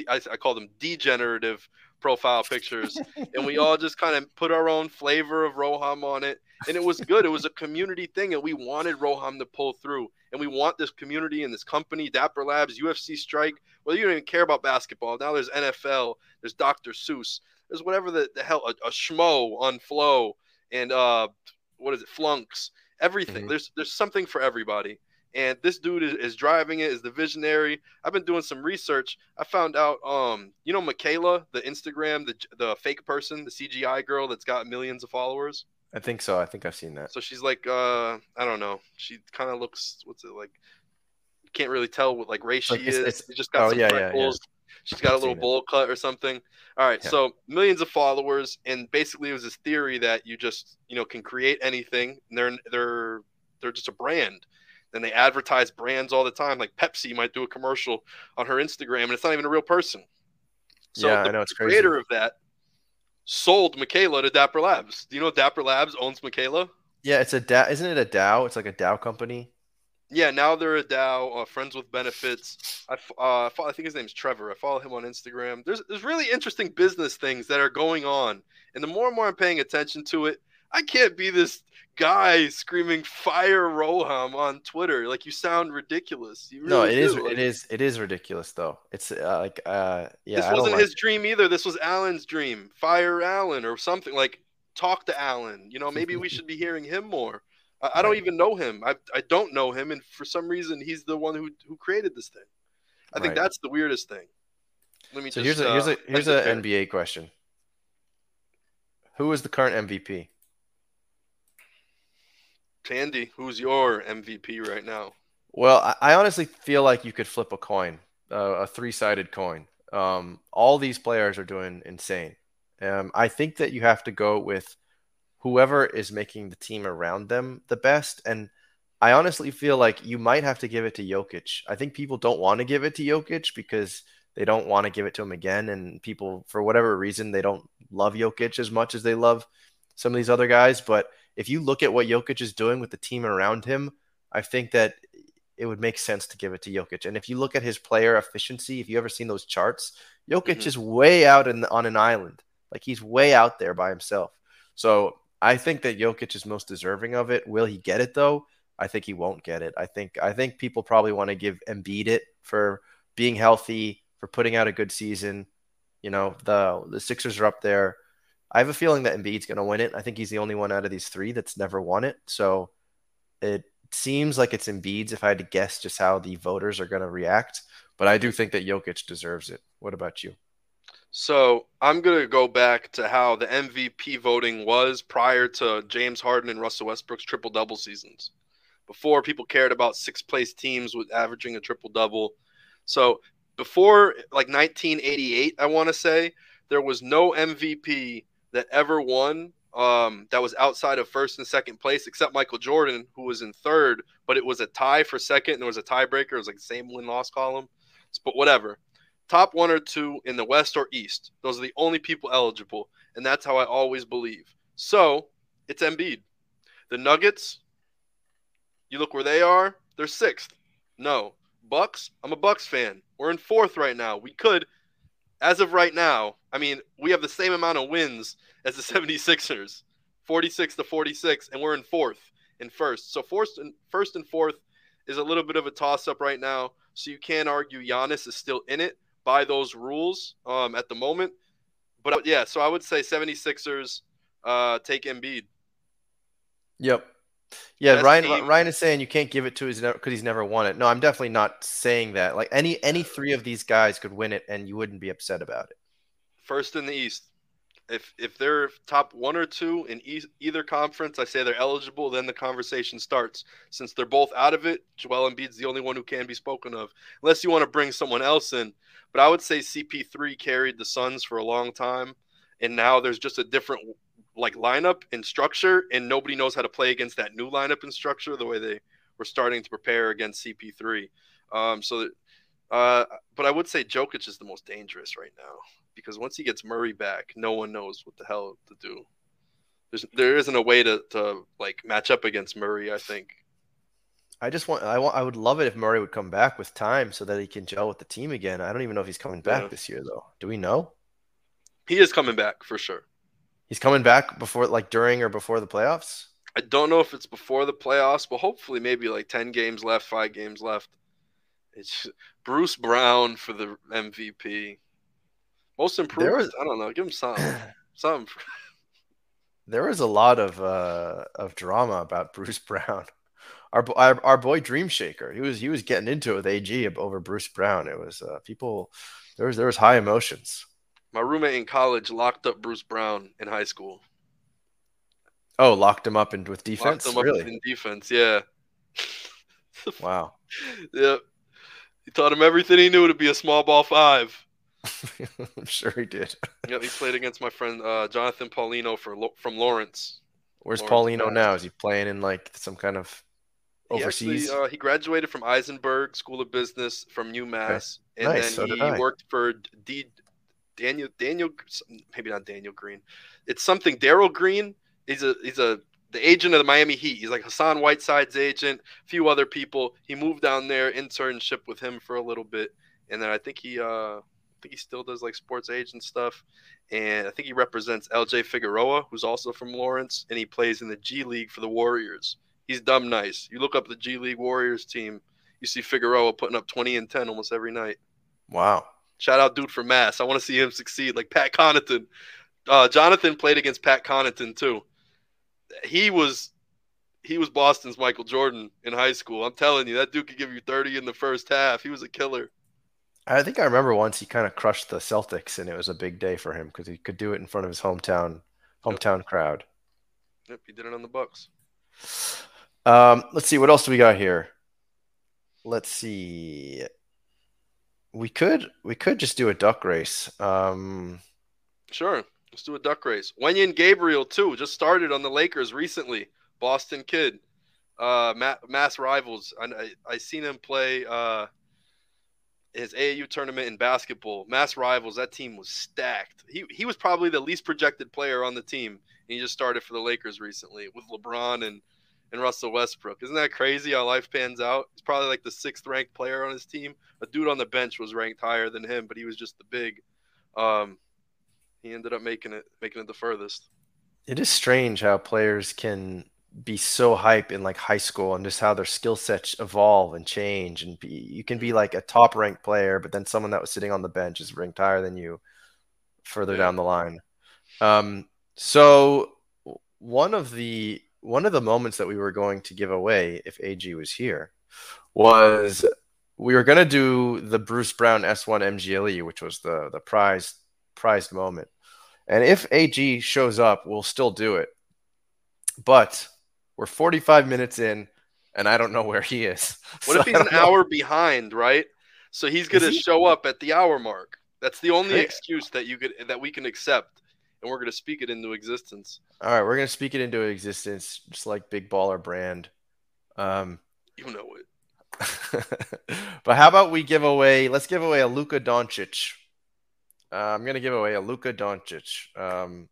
I, I call them degenerative profile pictures. and we all just kind of put our own flavor of Roham on it. And it was good. It was a community thing. And we wanted Roham to pull through. And we want this community and this company, Dapper Labs, UFC Strike, whether you don't even care about basketball. Now there's NFL, there's Dr. Seuss, there's whatever the, the hell, a, a schmo on Flow, and uh, what is it, Flunks everything. Mhm. There's there's something for everybody. And this dude is, is driving it, is the visionary. I've been doing some research. I found out, um, you know, Miquela, the Instagram, the the fake person, the CGI girl that's got millions of followers. I think so. I think I've seen that. So she's like, uh, I don't know. She kind of looks, what's it like? You can't really tell what like race Like, she it's- is. it's- She's just got oh, some yeah, yeah, yeah. She's got a I've little seen it. bowl cut or something. All right, Yeah. so millions of followers, and basically it was this theory that you just you know can create anything. And they're they're they're just a brand. And they advertise brands all the time. Like Pepsi might do a commercial on her Instagram, and it's not even a real person. So yeah, the I know it's crazy. creator of that sold Miquela to Dapper Labs. Do you know Dapper Labs owns Miquela? Yeah, it's a DAO. Isn't it a DAO? It's like a DAO company. Yeah, now they're a DAO, uh, friends with benefits. I, uh, I think his name's Trevor. I follow him on Instagram. There's there's really interesting business things that are going on, and the more and more I'm paying attention to it, I can't be this guy screaming "Fire Roham" on Twitter. Like you sound ridiculous. You no, really it is. do. Like, It is. It is ridiculous though. It's uh, like uh, yeah. this I don't wasn't like- his dream either. This was Alan's dream. Fire Alan or something like talk to Alan. You know, maybe we should be hearing him more. I, I don't even know him. I, I don't know him, and for some reason, he's the one who who created this thing. I think Right. that's the weirdest thing. Let me So just, here's a here's uh, a here's a it. NBA question. Who is the current MVP? Tandy, who's your MVP right now? Well, I, I honestly feel like you could flip a coin, uh, a three-sided coin. Um, all these players are doing insane. Um, I think that you have to go with whoever is making the team around them the best. And I honestly feel like you might have to give it to Jokic. I think people don't want to give it to Jokic because they don't want to give it to him again. And people, for whatever reason, they don't love Jokic as much as they love some of these other guys. But if you look at what Jokic is doing with the team around him, I think that it would make sense to give it to Jokic. And if you look at his player efficiency, if you ever seen those charts, Jokic Mhm. is way out in, on an island. Like he's way out there by himself. So I think that Jokic is most deserving of it. Will he get it though? I think he won't get it. I think I think people probably want to give Embiid it for being healthy, for putting out a good season. You know, the the Sixers are up there. I have a feeling that Embiid's going to win it. I think he's the only one out of these three that's never won it. So it seems like it's Embiid's if I had to guess just how the voters are going to react. But I do think that Jokic deserves it. What about you? So I'm gonna go back to how the MVP voting was prior to James Harden and Russell Westbrook's triple double seasons. Before people cared about six place teams with averaging a triple double. So before like 1988, I want to say there was no MVP that ever won um, that was outside of first and second place, except Michael Jordan, who was in third, but it was a tie for second, and there was a tiebreaker. It was like the same win loss column, but whatever top one or two in the West or East. Those are the only people eligible, and that's how I always believe. So it's Embiid. The Nuggets, you look where they are. They're sixth. No, Bucks. I'm a Bucks fan. We're in fourth right now. We could, as of right now, I mean, we have the same amount of wins as the 76ers, 46 to 46, and we're in fourth and first. So first and first and fourth is a little bit of a toss up right now. So you can't argue Giannis is still in it by those rules um, at the moment. But yeah, so I would say 76ers uh, take Embiid. Yep. Yeah, Best Ryan. Ryan is saying you can't give it to his because he's never won it. No, I'm definitely not saying that. Like any any three of these guys could win it, and you wouldn't be upset about it. First in the East. If if they're top one or two in e- either conference, I say they're eligible. Then the conversation starts. Since they're both out of it, Joel Embiid's the only one who can be spoken of, unless you want to bring someone else in. But I would say CP3 carried the Suns for a long time, and now there's just a different like lineup and structure, and nobody knows how to play against that new lineup and structure the way they were starting to prepare against CP3. Um, so, that, uh, but I would say Jokic is the most dangerous right now because once he gets Murray back, no one knows what the hell to do. There's, there isn't a way to, to like match up against Murray. I think. I just want I want I would love it if Murray would come back with time so that he can gel with the team again. I don't even know if he's coming back Yeah. this year though. Do we know? He is coming back for sure. He's coming back before like during or before the playoffs? I don't know if it's before the playoffs, but hopefully maybe like 10 games left, five games left. It's Bruce Brown for the MVP. Most improved. was- I don't know. Give him something. something. There was a lot of uh of drama about Bruce Brown. Our, our our boy Dream Shaker, he was he was getting into it with AG over Bruce Brown. It was uh, people there was there was high emotions. My roommate in college locked up Bruce Brown in high school. Oh, locked him up and with Locked defense. him up Really? in defense. Yeah. Wow. yep. He taught him everything he knew to be a small ball five. I'm sure he did. yeah, he played against my friend uh, Jonathan Paulino for from Lawrence. Where's Lawrence Paulino now? Is he playing in like some kind of He overseas? actually, uh, he graduated from Isenberg School of Business from UMass, and Nice, then did he worked for D. Daniel Daniel, maybe not Daniel Green. It's something Daryl Green. He's a he's a the agent of the Miami Heat. He's like Hassan Whiteside's agent. A few other people. He moved down there, internship with him for a little bit, and then I think he uh I think he still does like sports agent stuff. And I think he represents LJ Figueroa, who's also from Lawrence, and he plays in the G League for the Warriors. He's dumb nice. You look up the G League Warriors team, you see Figueroa putting up 20 and 10 almost every night. wow. Shout out, dude, for Mass. I want to see him succeed like Pat Connaughton. Uh, Jonathan played against Pat Connaughton too. He was he was Boston's Michael Jordan in high school. I'm telling you, that dude could give you 30 in the first half. He was a killer. I think I remember once he kind of crushed the Celtics, and it was a big day for him because he could do it in front of his hometown hometown crowd. Yep, he did it on the Bucks. Um, let's see what else do we got here. Let's see. We could we could just do a duck race. Um, Sure. Let's do a duck race. Wenyen Gabriel too just started on the Lakers recently. Boston kid, uh, ma- mass rivals. I, I I seen him play uh his AAU tournament in basketball. Mass rivals. That team was stacked. He he was probably the least projected player on the team. And he just started for the Lakers recently with LeBron and and Russell Westbrook. Isn't that crazy how life pans out? He's probably like the sixth ranked player on his team. A dude on the bench was ranked higher than him, but he was just the big. Um, he ended up making it making it the furthest. it is strange how players can be so hype in like high school and just how their skill sets evolve and change and be, you can be like a top ranked player but then someone that was sitting on the bench is ranked higher than you further Yeah. down the line um so one of the one of the moments that we were going to give away if AG was here was we were going to do the Bruce Brown S1 MGLE which was the the prized prized moment and if AG shows up, we'll still do it. But we're 45 minutes in, and I don't know where he is. What So if he's an know. hour behind, right? So he's gonna he? show up at the hour mark. That's the only excuse that you could that we can accept, and we're gonna speak it into existence. All right, we're gonna speak it into existence, just like Big Baller Brand. Um, You know it. but how about we give away? Let's give away a Luka Doncic. Uh, I'm gonna give away a Luka Doncic. Um,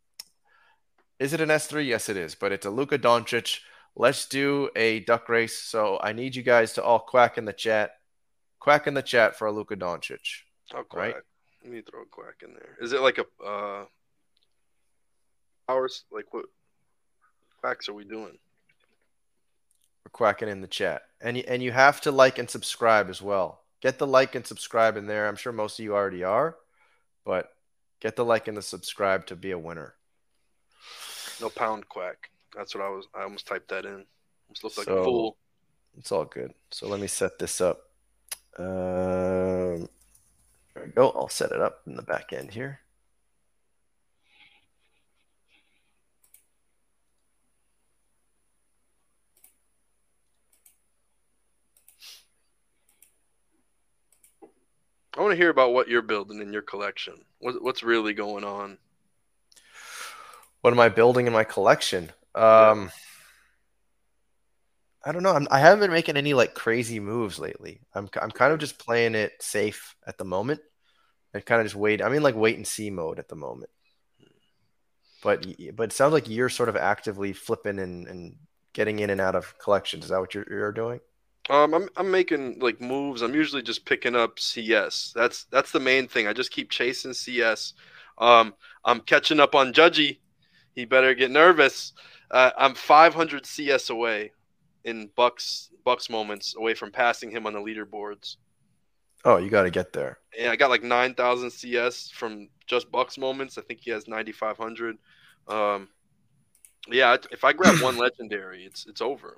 is it an S3? Yes, it is. But it's a Luka Doncic. Let's do a duck race. So I need you guys to all quack in the chat. Quack in the chat for a Luka Doncic. I'll quack. Right. Let me throw a quack in there. Is it like a uh hours? Like what quacks are we doing? We're quacking in the chat, and you, and you have to like and subscribe as well. Get the like and subscribe in there. I'm sure most of you already are, but get the like and the subscribe to be a winner. No pound quack. That's what I was. I almost typed that in. Almost looked like So- a fool. It's all good. So let me set this up. Um, there we go. I'll set it up in the back end here. I want to hear about what you're building in your collection. What, what's really going on? What am I building in my collection? Um, I don't know. I'm, I haven't been making any like crazy moves lately. I'm I'm kind of just playing it safe at the moment, and kind of just wait. I'm in like wait and see mode at the moment. but but it sounds like you're sort of actively flipping and, and getting in and out of collections. Is that what you're, you're doing? Um, I'm I'm making like moves. I'm usually just picking up CS. That's that's the main thing. I just keep chasing CS. Um, I'm catching up on Judgy. He better get nervous. Uh, I'm 500 CS away in Bucks Bucks moments away from passing him on the leaderboards. Oh, you got to get there. Yeah, I got like 9,000 CS from just Bucks moments. I think he has 9,500. Um, yeah, if I grab one legendary, it's it's over.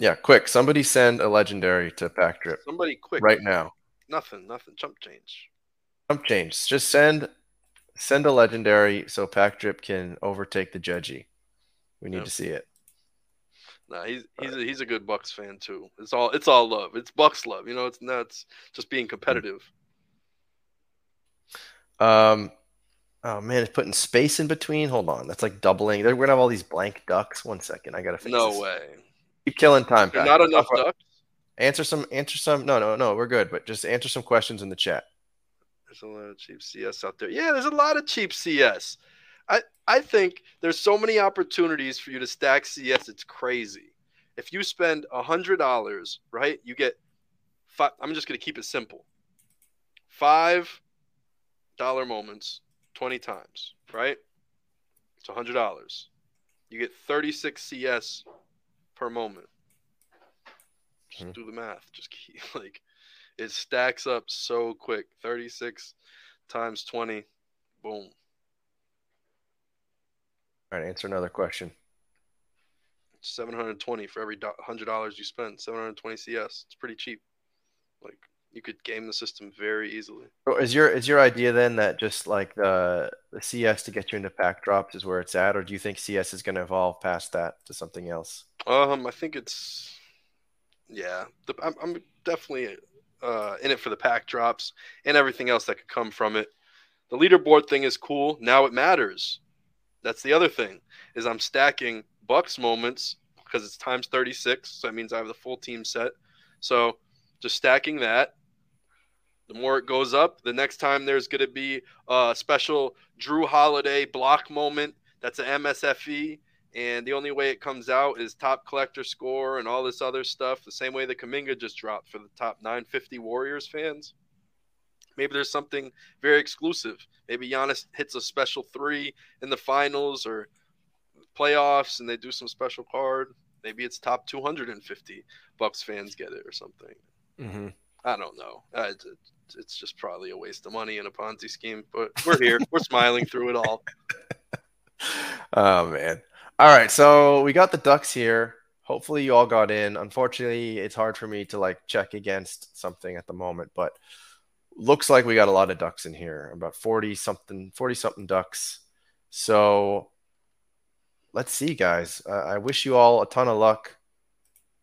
Yeah, quick. Somebody send a legendary to Pack Drip Somebody quick, right now. Nothing, nothing. Chump change. Jump change. Just send send a legendary so Pack Drip can overtake the Judgy. We need Yep. to see it. Nah, he's he's a, he's a good Bucks fan too. It's all it's all love. It's Bucks love. You know, it's nuts. Just being competitive. Um, oh man, it's putting space in between. Hold on, that's like doubling. We're gonna have all these blank ducks. One second, I gotta fix this. No this. way. Keep killing time. Pack. not enough ducks. Answer some. Answer some. No, no, no. We're good. But just answer some questions in the chat. There's a lot of cheap CS out there. Yeah, there's a lot of cheap CS. I I think there's so many opportunities for you to stack CS. It's crazy. If you spend a hundred dollars, right, you get five. I'm just gonna keep it simple. Five dollar moments, twenty times, right? It's a hundred dollars. You get 36 CS per moment. Just Mhm. do the math. Just keep like it stacks up so quick. 36 times 20. Boom. All right, answer another question. 720 for every $100 you spend. 720 CS. It's pretty cheap. Like you could game the system very easily. So is your is your idea then that just like the the CS to get you into pack drops is where it's at, or do you think CS is going to evolve past that to something else? Um, I think it's yeah. The, I'm, I'm definitely uh, in it for the pack drops and everything else that could come from it. The leaderboard thing is cool. Now it matters. That's the other thing is I'm stacking Bucks moments because it's times 36. So that means I have the full team set. So just stacking that. The more it goes up, the next time there's going to be a special Jrue Holiday block moment. That's an MSFE and the only way it comes out is top collector score and all this other stuff. The same way the Kuminga just dropped for the top 950 Warriors fans. Maybe there's something very exclusive. Maybe Giannis hits a special three in the finals or playoffs, and they do some special card. Maybe it's top 250 Bucks fans get it or something. Mm-hmm. I don't know. Uh, it's, just probably a waste of money and a Ponzi scheme, but we're here. we're smiling through it all. Oh man. All right, so we got the Ducks here. Hopefully you all got in. Unfortunately, it's hard for me to like check against something at the moment, but looks like we got a lot of ducks in here. About 40 something 40 something ducks. So let's see guys. Uh, I wish you all a ton of luck.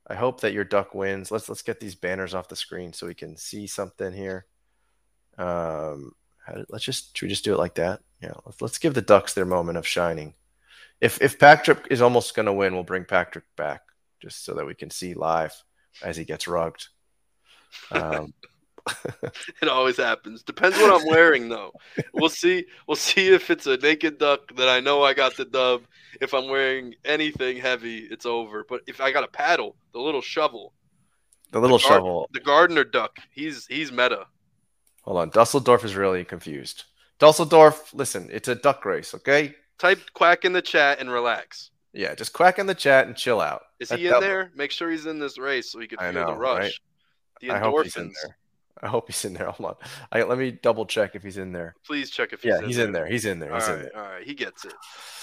I hope that your duck wins. Let's let's get these banners off the screen so we can see something here. Um how- let's just should we just do it like that? Yeah, let's, let's give the ducks their moment of shining if if Patrick is almost going to win, we'll bring Patrick back just so that we can see live as he gets rugged. Um, It always happens. Depends what I'm wearing though. We'll see. We'll see if it's a naked duck that I know I got the dub. If I'm wearing anything heavy, it's over. But if I got a paddle, the little shovel, the little gar- shovel. the gardener duck, he's he's meta. Hold on, Dusseldorf is really confused. Dusseldorf, listen, it's a duck race, okay? Type quack in the chat and relax. Yeah, just quack in the chat and chill out. Is That he in there? Make sure he's in this race so he can feel know, the rush. right? The I hope he's in there. I hope he's in there. Hold on. I, let me double check if he's in there. Please check if he's Yeah, in he's there. in there. He's in there. all in right, there. All right. He gets it,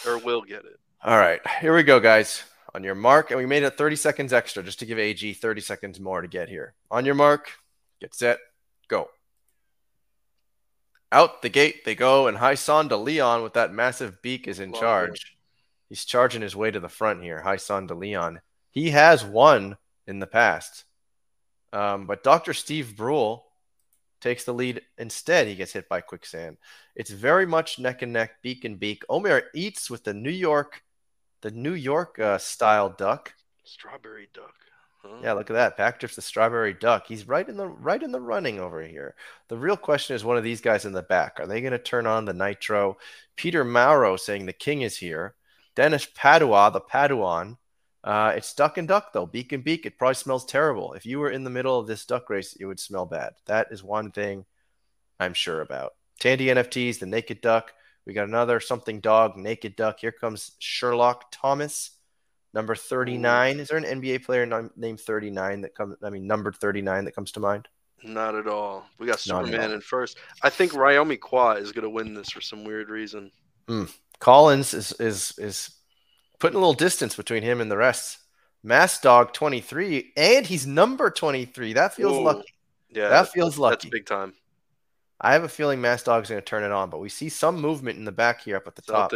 or will get it. All right, here we go, guys. On your mark, and we made it 30 seconds extra just to give AG 30 seconds more to get here. On your mark, get set, go. Out the gate they go, and Hyson de Leon with that massive beak is in Love charge. He's charging his way to the front here. Hyson de Leon. He has won in the past, um, but Dr. Steve Brule takes the lead instead. He gets hit by quicksand. It's very much neck and neck, beak and beak. Omer eats with the New York, the New York uh, style duck. Strawberry duck. Huh? Yeah, look at that. Back Pack Drip's the strawberry duck. He's right in the right in the running over here. The real question is one of these guys in the back. Are they going to turn on the nitro? Peter Mauro saying the king is here. Dennis Padua, the Paduan. Uh, it's duck and duck though. Beak and beak. It probably smells terrible. If you were in the middle of this duck race, it would smell bad. That is one thing I'm sure about. Tandy NFTs, the naked duck. We got another something dog, naked duck. Here comes Sherlock Thomas. Number 39. Is there an NBA player num- named 39 that comes, I mean, numbered 39 that comes to mind? Not at all. We got Not Superman in first. I think Ryomi Kwa is gonna win this for some weird reason. Hmm. Collins is, is, is putting a little distance between him and the rest. Mass Dog 23, and he's number 23. That feels Whoa. lucky. Yeah, That feels lucky. that's big time. I have a feeling Mass Dog's going to turn it on, but we see some movement in the back here up at the top.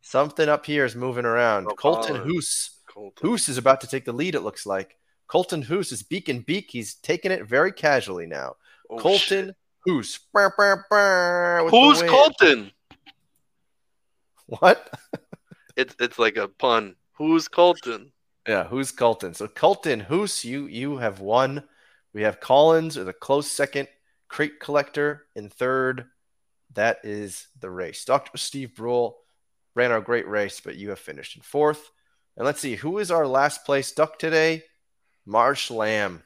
Something up here is moving around. Oh, Colton. Hoos. Colton. Hoos is about to take the lead, it looks like. Colton Hoos is beak and beak. He's taking it very casually now. Oh, Colton shit. Hoos. Who's. Colton? What? It's it's like a pun. Who's Colton? Yeah, who's Colton? So Colton Hoos, you you have won. We have Collins as a close second, Crate Collector in third. That is the race. Dr. Steve Brule ran our great race, but you have finished in fourth. And let's see, who is our last place duck today? Marsh Lamb.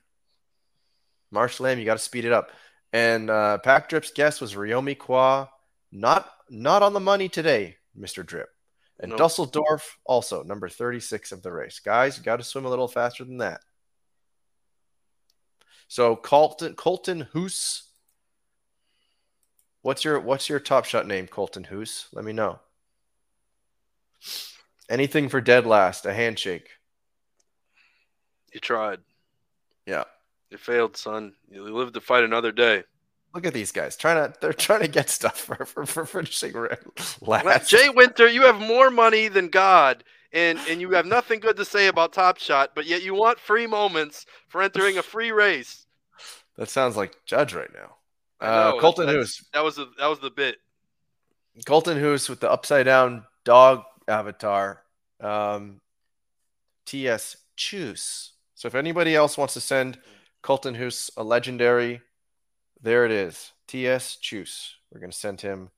Marsh Lamb, you got to speed it up. And uh, Pack Drip's guess was Ryomi Kwa. Not not on the money today, Mr. Drip. And Nope. Dusseldorf also number 36 of the race. Guys, you got to swim a little faster than that. So Colton Colton Hoos. What's your what's your top shot name, Colton Hoos? Let me know. Anything for dead last, a handshake. You tried. Yeah. You failed, son. You lived to fight another day. Look at these guys trying to they're trying to get stuff for for, for finishing last. Jay Winter, you have more money than God, and and you have nothing good to say about Top Shot, but yet you want free moments for entering a free race. That sounds like Judge right now. Uh, know, Colton Hoos. That was the that was the bit. Colton Hoos with the upside down dog avatar. Um, TS Choose. So if anybody else wants to send Colton Hoos a legendary, there it is. TS Choose. We're gonna send him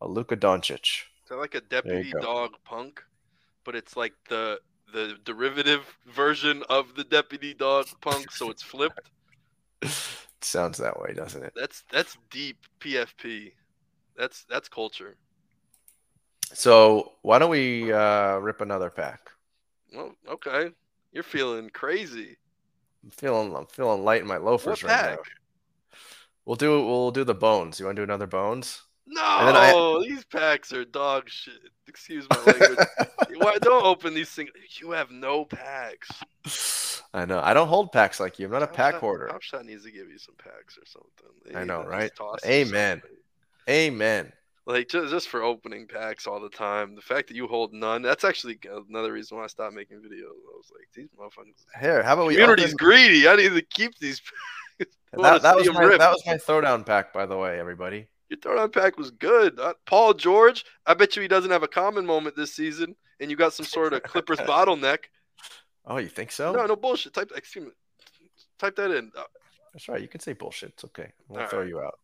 a Luka Doncic. Is that like a deputy dog punk? But it's like the the derivative version of the deputy dog punk, so it's flipped. Sounds that way, doesn't it? That's that's deep PFP. That's that's culture. So why don't we uh, rip another pack? Well, okay. You're feeling crazy. I'm feeling I'm feeling light in my loafers What right pack? now. We'll do we'll do the bones. You want to do another bones? No, I- these packs are dog shit. Excuse my language. Why don't open these things? You have no packs. I know. I don't hold packs like you. I'm not a pack hoarder. Top Shot needs to give you some packs or something. They I know, right? Amen. Amen. Like just just for opening packs all the time. The fact that you hold none, that's actually another reason why I stopped making videos. I was like, these motherfuckers. Here, how about we Community's open- greedy. I need to keep these. That, that was my rip. that was my throwdown pack, by the way, everybody. Your throwdown pack was good. Uh, Paul George, I bet you he doesn't have a common moment this season, and you got some sort of Clippers bottleneck. Oh, you think so? No, no bullshit. Type excuse me. Type that in. Uh, That's right. You can say bullshit. It's okay. We'll All throw right. you out.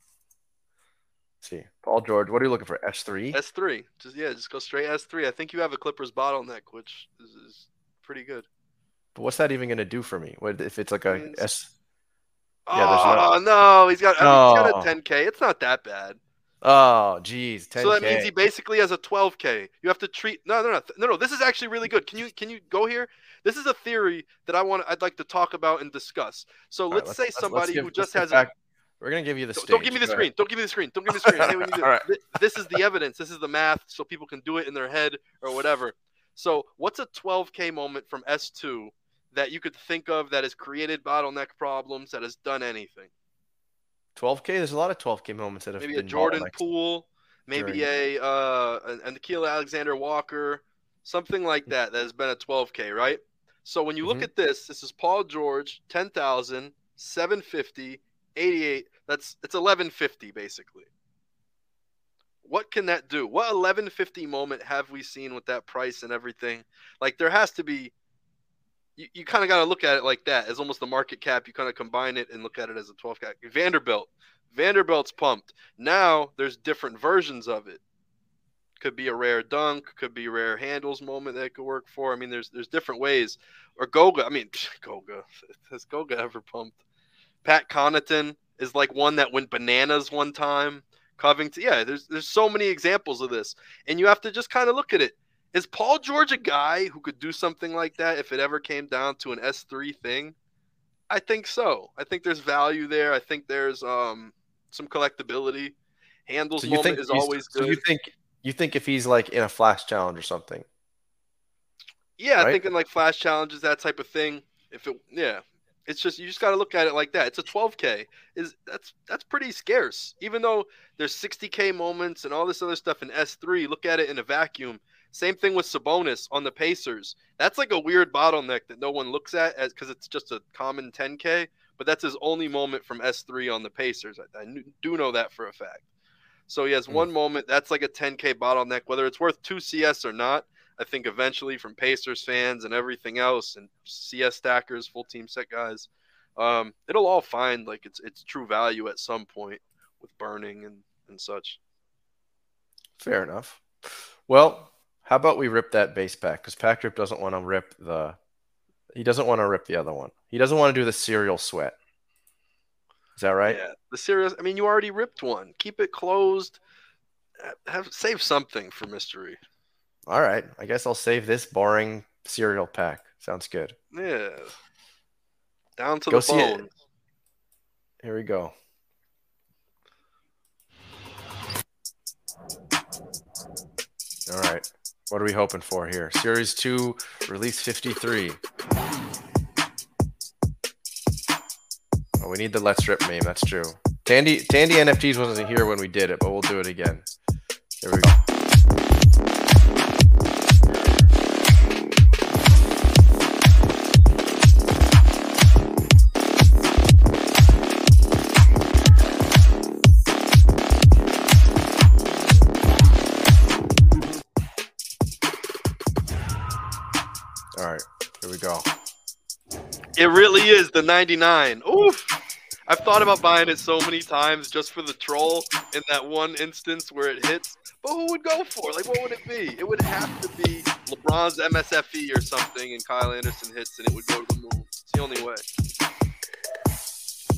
Let's see, Paul George, what are you looking for? S three. S three. Just yeah, just go straight S three. I think you have a Clippers bottleneck, which is, is pretty good. But what's that even going to do for me? What if it's like a Means- S? Oh, yeah, oh no, he's got, mean, he's got a 10k. It's not that bad. Oh, geez, 10K. So that means he basically has a 12k. You have to treat no, no, no, no, no. This is actually really good. Can you can you go here? This is a theory that I want. I'd like to talk about and discuss. So All right, let's, say let's somebody give- who let's just has. back- We're gonna give you the A, stage. don't give me the Go screen. ahead. Don't give me the screen. Don't give me the screen. Hey, we need to- All right. This is the evidence. This is the math, so people can do it in their head or whatever. So, what's a 12k moment from S2 that you could think of that has created bottleneck problems, that has done anything? 12K. There's a lot of 12K moments that have maybe a Jordan Poole, maybe during- a uh, an, an Nickeil Alexander Walker, something like that. That has been a 12k, right? So when you look Mhm. at this, this is Paul George, 10,000, 750, 88. That's it's 1150 basically. What can that do? What 1150 moment have we seen with that price and everything? Like there has to be you, you kind of got to look at it like that as almost the market cap. You kind of combine it and look at it as a 12 cap. Vanderbilt, Vanderbilt's pumped. Now there's different versions of it. Could be a rare dunk, could be rare handles moment that could work for. I mean, there's there's different ways. Or Goga, I mean, Goga, has Goga ever pumped? Pat Connaughton is like one that went bananas one time. Covington, yeah, there's there's so many examples of this, and you have to just kind of look at it. Is Paul George a guy who could do something like that if it ever came down to an S3 thing? I think so. I think there's value there. I think there's um some collectability. Handles So you moment is always so good. you think you think if he's like in a flash challenge or something? yeah, right? I think in like flash challenges, that type of thing. If it, yeah, it's just you just got to look at it like that. It's a 12k. Is that's that's pretty scarce. Even though there's 60k moments and all this other stuff in S3. Look at it in a vacuum. Same thing with Sabonis on the Pacers. That's like a weird bottleneck that no one looks at as because it's just a common 10k. But that's his only moment from S3 on the Pacers. I, I do know that for a fact. So he has Hmm. one moment. That's like a 10k bottleneck. Whether it's worth two CS or not, I think eventually from Pacers fans and everything else and CS stackers, full team set guys, um, it'll all find like its its true value at some point with burning and and such. Fair enough. Well, how about we rip that base pack? Because Pack Rip doesn't want to rip the. He doesn't want to rip the other one. He doesn't want to do the serial sweat. Is that right? Yeah, the serious. I mean, you already ripped one. Keep it closed. Have save something for mystery. All right. I guess I'll save this boring cereal pack. Sounds good. Yeah. Down to Go the see it. Here we go. All right. What are we hoping for here? Series 2, release 53. Oh, we need the Let's Rip meme. That's true. Tandy, Tandy NFTs wasn't here when we did it, but we'll do it again. Here we go. It really is the 99. Oof. I've thought about buying it so many times just for the troll in that one instance where it hits. But who would go for? Like, what would it be? It would have to be LeBron's MSFE or something, and Kyle Anderson hits, and it would go to the moon. It's the only way.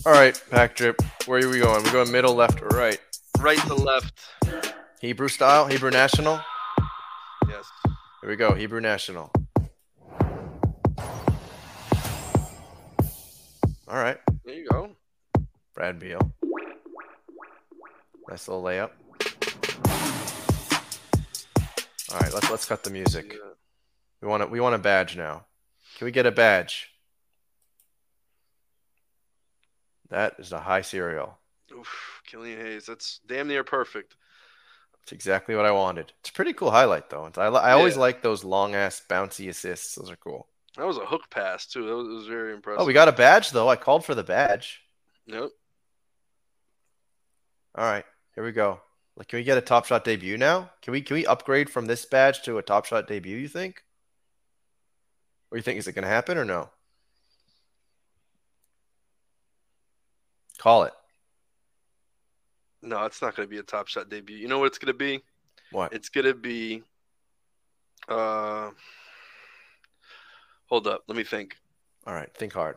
All right, Pack Drip. Where are we going? We're going middle, left, or right? Right to left. Hebrew style? Hebrew national? Yes. Here we go. Hebrew national. All right. There you go. Brad Beal. Nice little layup. All right, let's let's cut the music. Yeah. We want a, we want a badge now. Can we get a badge? That is a high serial. Oof, Killian Hayes. That's damn near perfect. It's exactly what I wanted. It's a pretty cool highlight though. I, I always Yeah. like those long ass bouncy assists. Those are cool. That was a hook pass too. That was, was very impressive. Oh, we got a badge though. I called for the badge. Yep. All right, here we go. Like, can we get a Top Shot debut now? Can we can we upgrade from this badge to a Top Shot debut? You think? What do you think? Is it going to happen or no? Call it. No, it's not going to be a top shot debut. You know what it's going to be? What? It's going to be. Uh, hold up. Let me think. All right, think hard.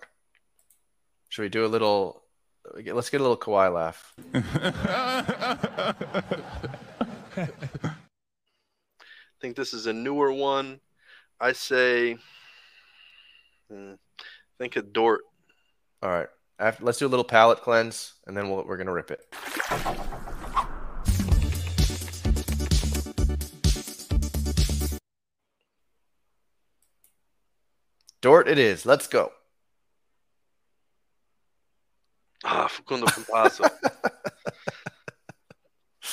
Should we do a little? Let's get a little Kawhi laugh. I think this is a newer one. I say. Hmm, think of Dort. All right, After, let's do a little palate cleanse, and then we'll, we're gonna rip it. Dort, it is. Let's go. Ah, Facundo Campazzo.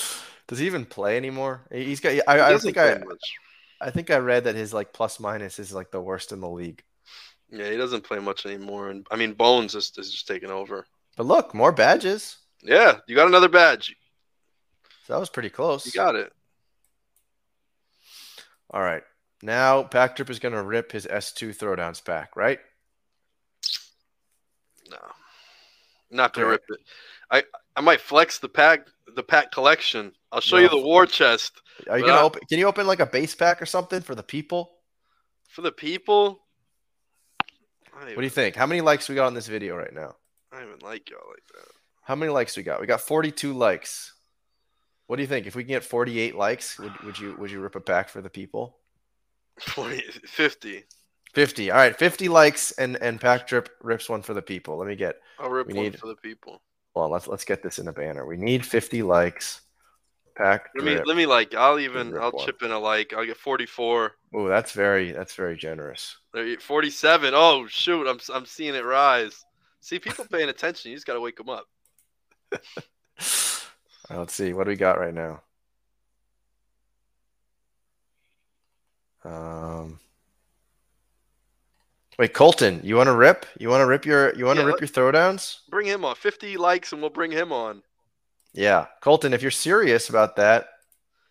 Does he even play anymore? He- He's got. I, He I think I. much. I think I read that his like plus minus is like the worst in the league. Yeah, he doesn't play much anymore. And I mean, Bones is, is just taking over. But look, more badges. Yeah, you got another badge. So that was pretty close. You got it. All right. Now Pack Drip is going to rip his S2 throwdowns back, right? No, not gonna rip it. I I might flex the pack the pack collection. I'll show you the war chest Are you going to open? Can you open like a base pack or something for the people? for the people. What do you think? How many likes we got on this video right now? I don't even like y'all like that. How many likes we got? We got 42 likes. What do you think? If we can get 48 likes, would, would you would you rip a pack for the people? 40, 50. 50. All right, 50 likes and and Pack Drip rips one for the people. Let me get. I'll rip We one need- for the people. Well, let's let's get this in a banner. We need 50 likes. Pack Let me let me like. I'll even I'll one. chip in a like. I'll get 44. Oh, that's very that's very generous. 47. Oh shoot! I'm I'm seeing it rise. See people paying attention. You just gotta wake them up. All right, let's see what do we got right now. Um, wait, Colton, you want to rip? You want to rip your you want to Yeah, rip your throwdowns? Bring him on. 50 likes and we'll bring him on. Yeah, Colton, if you're serious about that,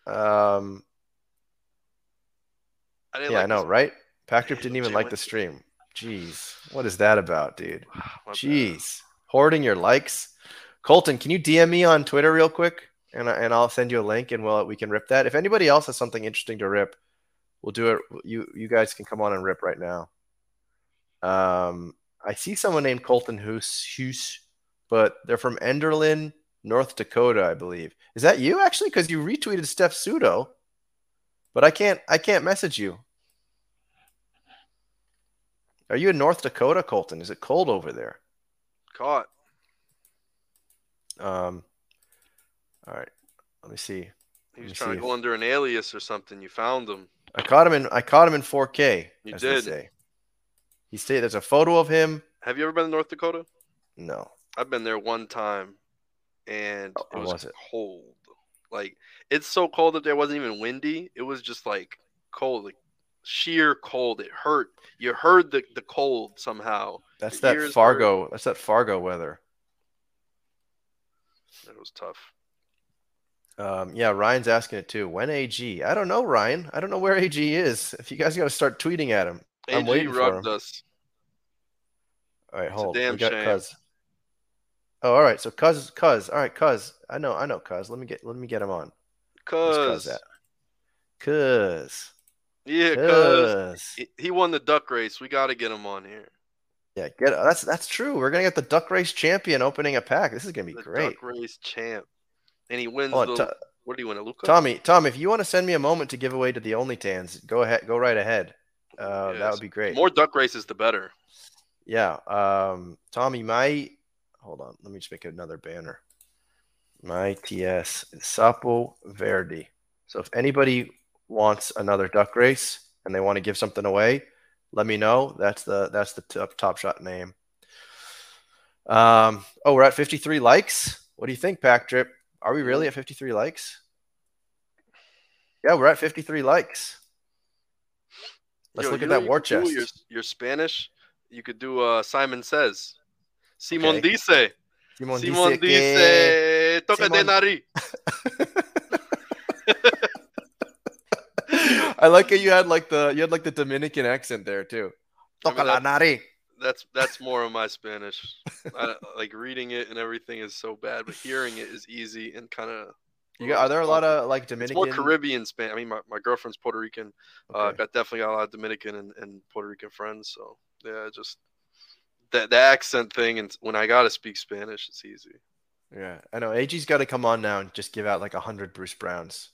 um, I didn't yeah, I know, this- right? Patrick didn't even like the stream. Jeez, what is that about, dude? Bad. Jeez, hoarding your likes. Colton, can you DM me on Twitter real quick, and and I'll send you a link, and we'll we can rip that. If anybody else has something interesting to rip, we'll do it. You you guys can come on and rip right now. Um, I see someone named Colton Hoos, Hoos but they're from Enderlin, North Dakota, I believe. Is that you actually? Because you retweeted Steph Pseudo, but I can't I can't message you. Are you in North Dakota, Colton? Is it cold over there? Caught. Um, all right. Let me see. He was trying to if- go under an alias or something. You found him. I caught him in. I caught him in 4K. You as did. Say. He stayed. There's a photo of him. Have you ever been to North Dakota? No. I've been there one time, and Oh, it was, was it? cold. Like it's so cold that there wasn't even windy. It was just like cold, like sheer cold. It hurt. You heard the the cold somehow. That's The that Fargo. That's that Fargo weather. It was tough. Um, yeah, Ryan's asking it too. When AG? I don't know, Ryan. I don't know where AG is. If you guys got to start tweeting at him. I'm AG waiting for him. us. All right, a hold. damn we got shame. Cuz. Oh, all right. So Cuz, Cuz. All right, Cuz. I know, I know, Cuz. Let me get, let me get him on. Cuz Cause yeah, Cuz. he- he won the duck race. We got to get him on here. Yeah, get that's that's true. We're gonna get the duck race champion opening a pack. This is gonna be The great. duck race champ, and he wins the. To- what do you win, a Luka? Tommy, Tom, if you want to send me a moment to give away to the Only Tans, go ahead, go right ahead. Uh, that would be great. More duck races, the better. Yeah. Um, Tommy, my hold on. Let me just make another banner. My TS is Sapo Verdi. So if anybody wants another duck race and they want to give something away, let me know. That's the that's the top, top shot name. Um, oh, we're at 53 likes. What do you think, Pack Drip? Are we really at 53 likes? Yeah, we're at 53 likes. Let's Yo, look at that war chest. Your, your Spanish, you could do uh, Simon Says. Simon Okay. dice. Simon, Simon dice que- dice. Toca de Simon- nariz. I like how you had like the you had like the Dominican accent there too. Toca la nariz. That's that's more of my Spanish. I, like reading it and everything is so bad, but hearing it is easy and kind of. You got, are there a lot of like It's Dominican? more Caribbean Spanish. I mean, my, my girlfriend's Puerto Rican. Uh, Okay. got definitely got a lot of Dominican and, and Puerto Rican friends. So yeah, just that the accent thing. And when I gotta speak Spanish, it's easy. yeah, I know. AG's got to come on now and just give out like a hundred Bruce Browns.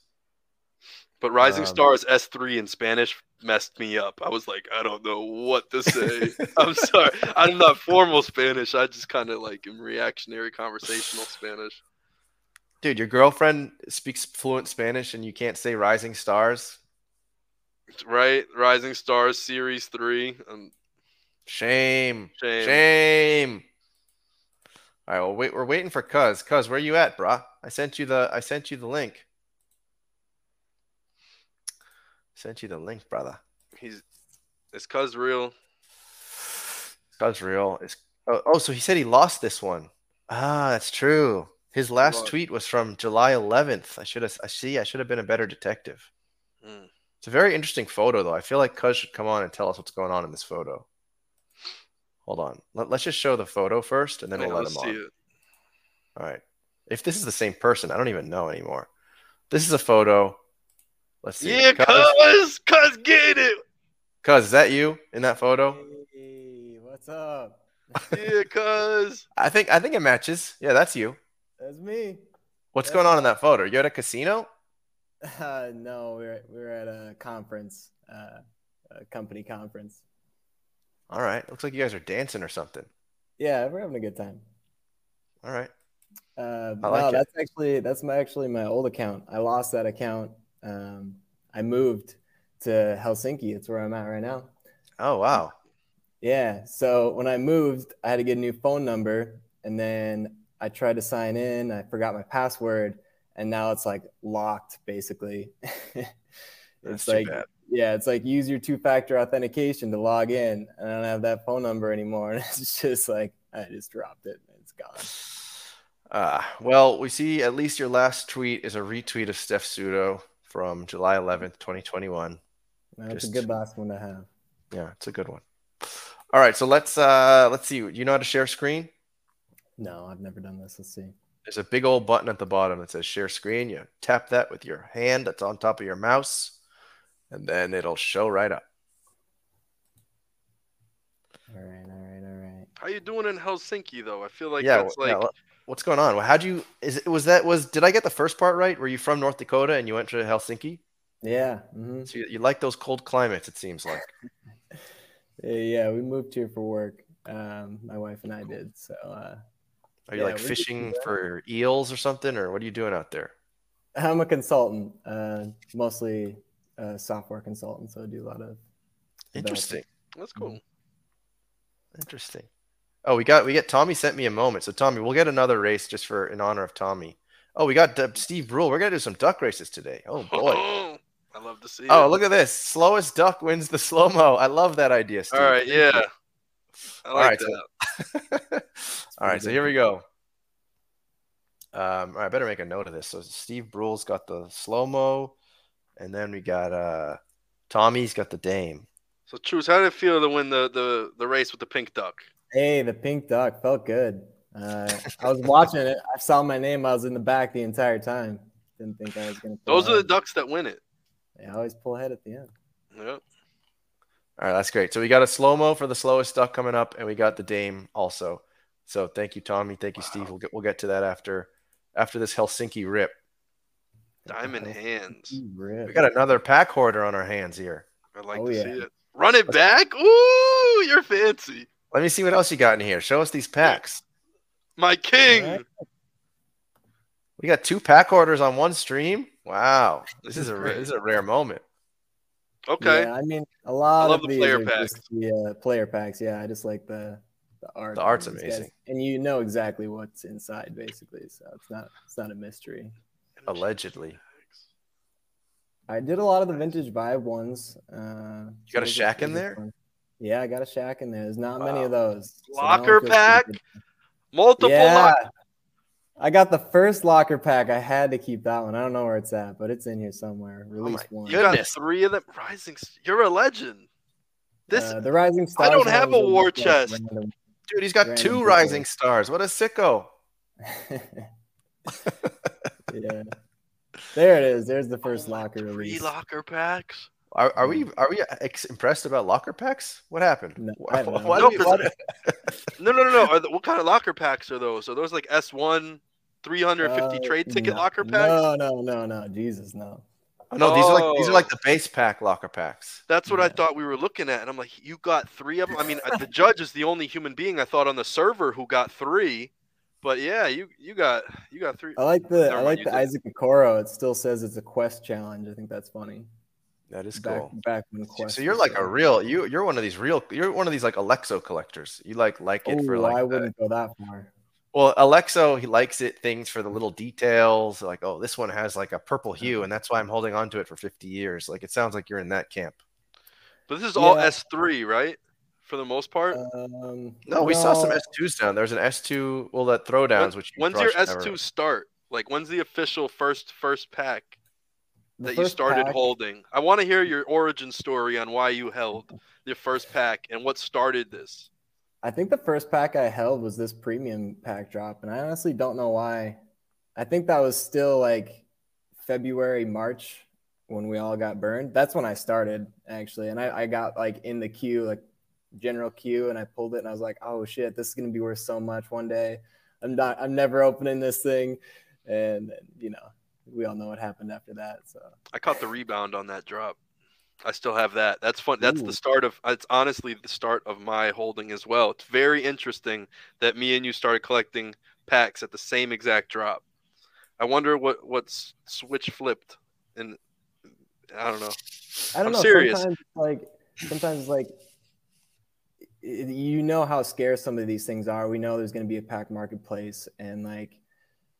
But Rising Um, is S3 in Spanish messed me up. I was like, I don't know what to say. I'm sorry. I'm not formal Spanish. I just kind of like am reactionary conversational Spanish. Dude, your girlfriend speaks fluent Spanish and you can't say Rising Stars. Right? Rising Stars Series 3. Um, Shame. shame. Shame. All right, well, wait. We're waiting for Cuz. Cuz, where you at, brah? I sent you the. I sent you the link. Sent you the link, brother. He's it's cuz real. Cuz real is. Oh, oh, so he said he lost this one. Ah, that's true. His last tweet was from July 11th. I should have. I see. I should have been a better detective. Mm. It's a very interesting photo, though. I feel like Cuz should come on and tell us what's going on in this photo. Hold on. Let, us just show the photo first, and then we'll let him on. it. All right. If this is the same person, I don't even know anymore. This is a photo. Let's see. Yeah, cuz, cuz, get it. Cuz, is that you in that photo? Hey, what's up? Yeah, cuz. I think I think it matches. Yeah, that's you. That's me. What's Yeah. going on in that photo? You at a casino? Uh, no, we're we're at a conference, uh, a company conference. All right. Looks like you guys are dancing or something. Yeah, we're having a good time. All right. Uh, I like no, it. that's actually that's my actually my old account. I lost that account. Um, I moved to Helsinki. It's where I'm at right now. Oh wow. Yeah. So when I moved, I had to get a new phone number, and then I tried to sign in. I forgot my password, and now it's like locked, basically. That's it's too like bad. yeah, it's like use your two-factor authentication to log in, and I don't have that phone number anymore. And it's just like I just dropped it. and It's gone. Uh, well, we see at least your last tweet is a retweet of Steph Pseudo from July 11th, 2021. That's Just- a good last one to have. Yeah, it's a good one. All right, so let's uh let's see. You know how to share screen? No, I've never done this. Let's see. There's a big old button at the bottom that says share screen. You tap that with your hand that's on top of your mouse, and then it'll show right up. All right, all right, all right. How you doing in Helsinki though? I feel like yeah, that's wh- yeah, like wha- what's going on? How'd you is it was that was did I get the first part right? Were you from North Dakota and you went to Helsinki? Yeah. hmm So you, you like those cold climates, it seems like. Yeah, we moved here for work. Um, my wife and I did. So uh, Are you Yeah, like we could do fishing for eels or something, or what are you doing out there? I'm a consultant, uh, mostly a software consultant. So I do a lot of Interesting. that's cool. Interesting. Oh, we got we get Tommy sent me a moment. So Tommy, we'll get another race just for in honor of Tommy. Oh, we got uh, Steve Brule. We're gonna do some duck races today. Oh boy. I love to see Oh, it. look at this. Slowest duck wins the slow mo. I love that idea, Steve. All right, yeah. I All like right, so- all right, so here we go. Um, all right, I better make a note of this. So Steve Brule's got the slow mo, and then we got uh Tommy's got the dame. So, choose how did it feel to win the, the, the race with the pink duck? Hey, the pink duck felt good. Uh, I was watching it. I saw my name. I was in the back the entire time. Didn't think I was gonna. pull Those are the ducks that win it. They always pull ahead at the end. Yep. All right, that's great. So we got a slow mo for the slowest duck coming up, and we got the dame also. So thank you, Tommy. Thank you, Steve. We'll get we'll get to that after after this Helsinki rip. Diamond hands. Rip. We got another pack hoarder on our hands here. I'd like Oh, to yeah. see it. Run it back. Ooh, you're fancy. Let me see what else you got in here. Show us these packs. My king. Alright. We got two pack orders on one stream. Wow, this, This is is a this is a rare moment. Okay. Yeah, I mean, a lot love of the player packs. just the uh, player packs. Yeah, I just like the the art. The art's these guys. amazing. and you know exactly what's inside, basically. So it's not it's not a mystery. Allegedly, I did a lot of the vintage vibe ones. Uh, You got a so those are- shack in there? fun. Yeah, I got a shack in there. There's not many of those. so that one Locker feels pack? pretty good. Multiple Yeah. lock- I got the first locker pack. I had to keep that one. I don't know where it's at, but it's in here somewhere. Oh Release my one. You got three of them. Rising. You're a legend. This Uh, the Rising Stars. I don't have a war like, chest. random. dude, he's got two people. rising stars. What a sicko! yeah. There it is. There's the first Oh my, locker three release. locker packs. Are, are we are we ex- impressed about locker packs? What happened? No, Wh- I don't know. why No, we- why- No, no, no, no. Are the, what kind of locker packs are those? Are those like S1 350 Uh, trade ticket no, locker packs? No, no, no, no. Jesus, no. Oh, no, these are like these are Oh. like the base pack locker packs. That's what I thought we were looking at, and I'm like, you got three of them. I mean, uh, the judge is the only human being I thought on the server who got three, but yeah, you you got you got three. I like the Never I like the did. Isaac Okoro. It still says it's a quest challenge. I think that's funny. That is back cool. back when So- quest. So you're was like a real you you're one of these real you're one of these like Alexo collectors. You like like it for Ooh, like I the- wouldn't go that far. well Alexo he likes it things for the little details like oh this one has like a purple hue and that's why I'm holding on to it for 50 years. Like it sounds like you're in that camp. But this is all Yeah. S3, right? For the most part. Um, No, we saw some S2s down. There's an S2 well that throwdowns When- which you when's your S2 never- start? Like, when's the official first first pack? The that you started pack- holding. I want to hear your origin story on why you held your first pack and what started this. I think the first pack I held was this premium pack drop, and I honestly don't know why. I think that was still like February, March when we all got burned. That's when I started actually, and I, I got like in the queue, like general queue, and I pulled it, and I was like, oh shit, this is gonna be worth so much one day. I'm not, I'm never opening this thing, and you know, we all know what happened after that. So I caught the rebound on that drop. I still have that. That's fun. That's Ooh. the start of. It's honestly the start of my holding as well. It's very interesting that me and you started collecting packs at the same exact drop. I wonder what what's switch flipped, and I don't know. I don't I'm know. serious. Sometimes like sometimes like you know how scarce some of these things are. We know there's going to be a pack marketplace, and like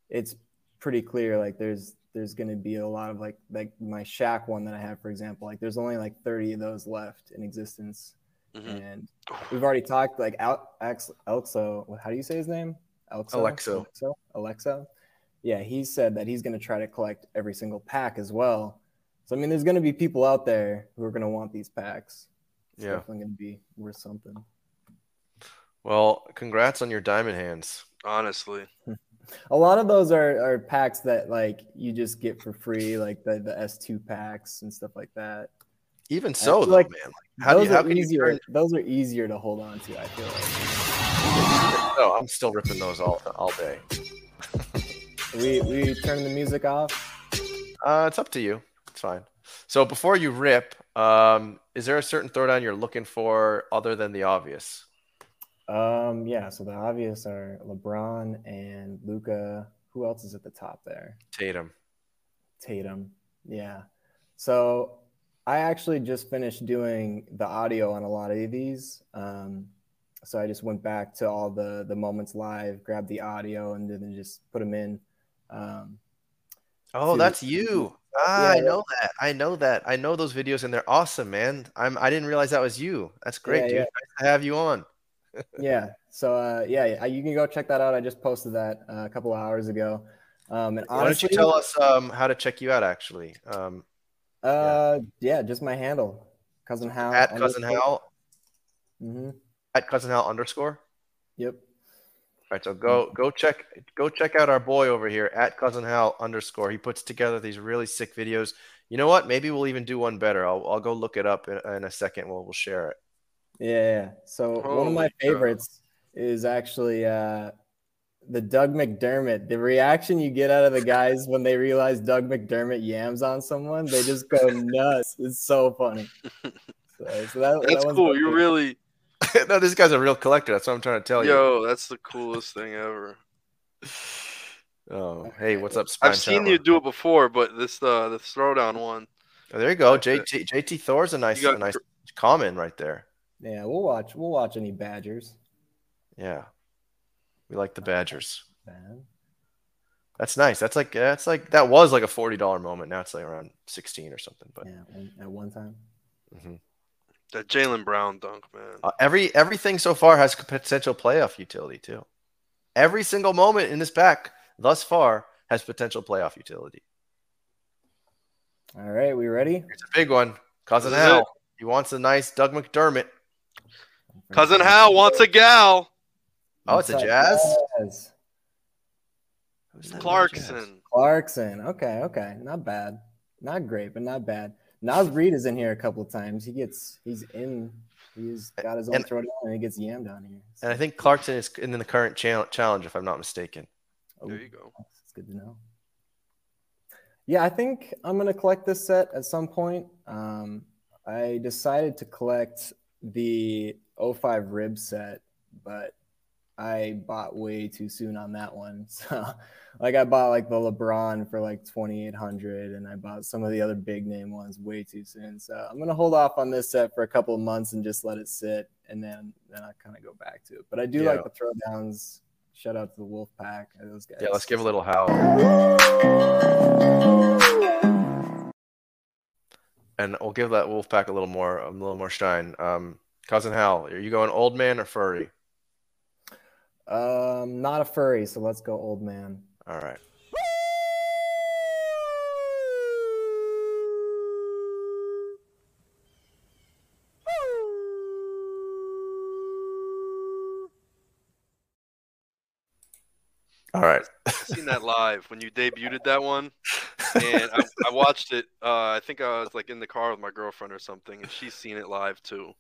it's pretty clear. Like there's there's going to be a lot of like like my Shack one that I have, for example. Like there's only like 30 of those left in existence, Mhm. and we've already talked like Al- Ax- Elxo. How do you say his name? Elxo? Alexo. Alexo. Alexo. Yeah, he said that he's going to try to collect every single pack as well. So I mean, there's going to be people out there who are going to want these packs. It's Yeah. definitely going to be worth something. Well, congrats on your diamond hands. Honestly, A lot of those are, are packs that like you just get for free, like the, the S2 packs and stuff like that. Even so, though, like man. Like, how do those you, how are easier. turn? Those are easier to hold on to. I feel like. No, I'm still ripping those all all day. We we turn the music off. Uh, it's up to you. It's fine. So before you rip, um, is there a certain throwdown you're looking for other than the obvious? Um, yeah. So the obvious are LeBron and Luka. Who else is at the top there? Tatum. Tatum. Yeah. So I actually just finished doing the audio on a lot of these. Um, so I just went back to all the the moments live, grabbed the audio, and then just put them in. Um, Oh, that's you. Ah, I know that. I know that. I know those videos and they're awesome, man. I'm I didn't realize that was you. That's great, Yeah, dude. yeah. Nice to have you on. Yeah. So uh, yeah, yeah, you can go check that out. I just posted that uh, a couple of hours ago. Um, and Why don't you tell us um, how to check you out actually? Um, Uh, yeah, just my handle, cousin Hal. at cousin Hal hmm at cousin Hal underscore. Yep. All right, so go go check go check out our boy over here at cousin Hal underscore. He puts together these really sick videos. You know what? Maybe we'll even do one better. I'll I'll go look it up in, in a second. We'll we'll share it. Yeah, yeah. So one of my cow. favorites is actually uh, the Doug McDermott. The reaction you get out of the guys when they realize Doug McDermott yams on someone, they just go nuts. It's so funny. So, so that, that's that cool. You favorite. really, no, this guy's a real collector. That's what I'm trying to tell you. yo, that's the coolest thing ever. Oh, hey, what's up, Spine I've seen Charmer? you do it before, but this uh the throwdown one. Oh, there you go. That's. JT JT Thor's a nice got a nice comment right there. Yeah, we'll watch. We'll watch any Badgers. Yeah, we like the Badgers. Man. That's nice. That's like that's like that was like a forty dollar moment. Now it's like around sixteen or something. But Yeah, at one time. mhm. That Jaylen Brown dunk, man. uh, every everything so far has potential playoff utility too. Every single moment in this pack thus far has potential playoff utility. All right, we ready? It's a big one. Cousin This is Hal. He wants a nice Doug McDermott. Cousin Hal wants a gal. Oh, it's a Jazz. Jazz? Who's that Jazz? Clarkson. Clarkson. Okay, okay. Not bad. Not great, but not bad. Naz Reid is in here a couple of times. He gets he's in he's got his own And- throwdown and he gets yammed on here. And I think Clarkson is in the current challenge, if I'm not mistaken. Oh, There you go. It's good to know. Yeah, I think I'm gonna collect this set at some point. Um, I decided to collect the 05 rib set, but I bought way too soon on that one. So, like, I bought like the LeBron for like 2,800, and I bought some of the other big name ones way too soon. So, I'm gonna hold off on this set for a couple of months and just let it sit, and then then I kind of go back to it. But I do Yeah. like the throwdowns. Shout out to the Wolf Pack. Those guys. Yeah, let's give a little howl and we'll give that wolf pack a little more, a little more shine. Um, cousin Hal, are you going old man or furry? Um, not a furry, so let's go old man. All right. All right. seen that live when you debuted that one. and I, I watched it. Uh, I think I was like in the car with my girlfriend or something, and she's seen it live too.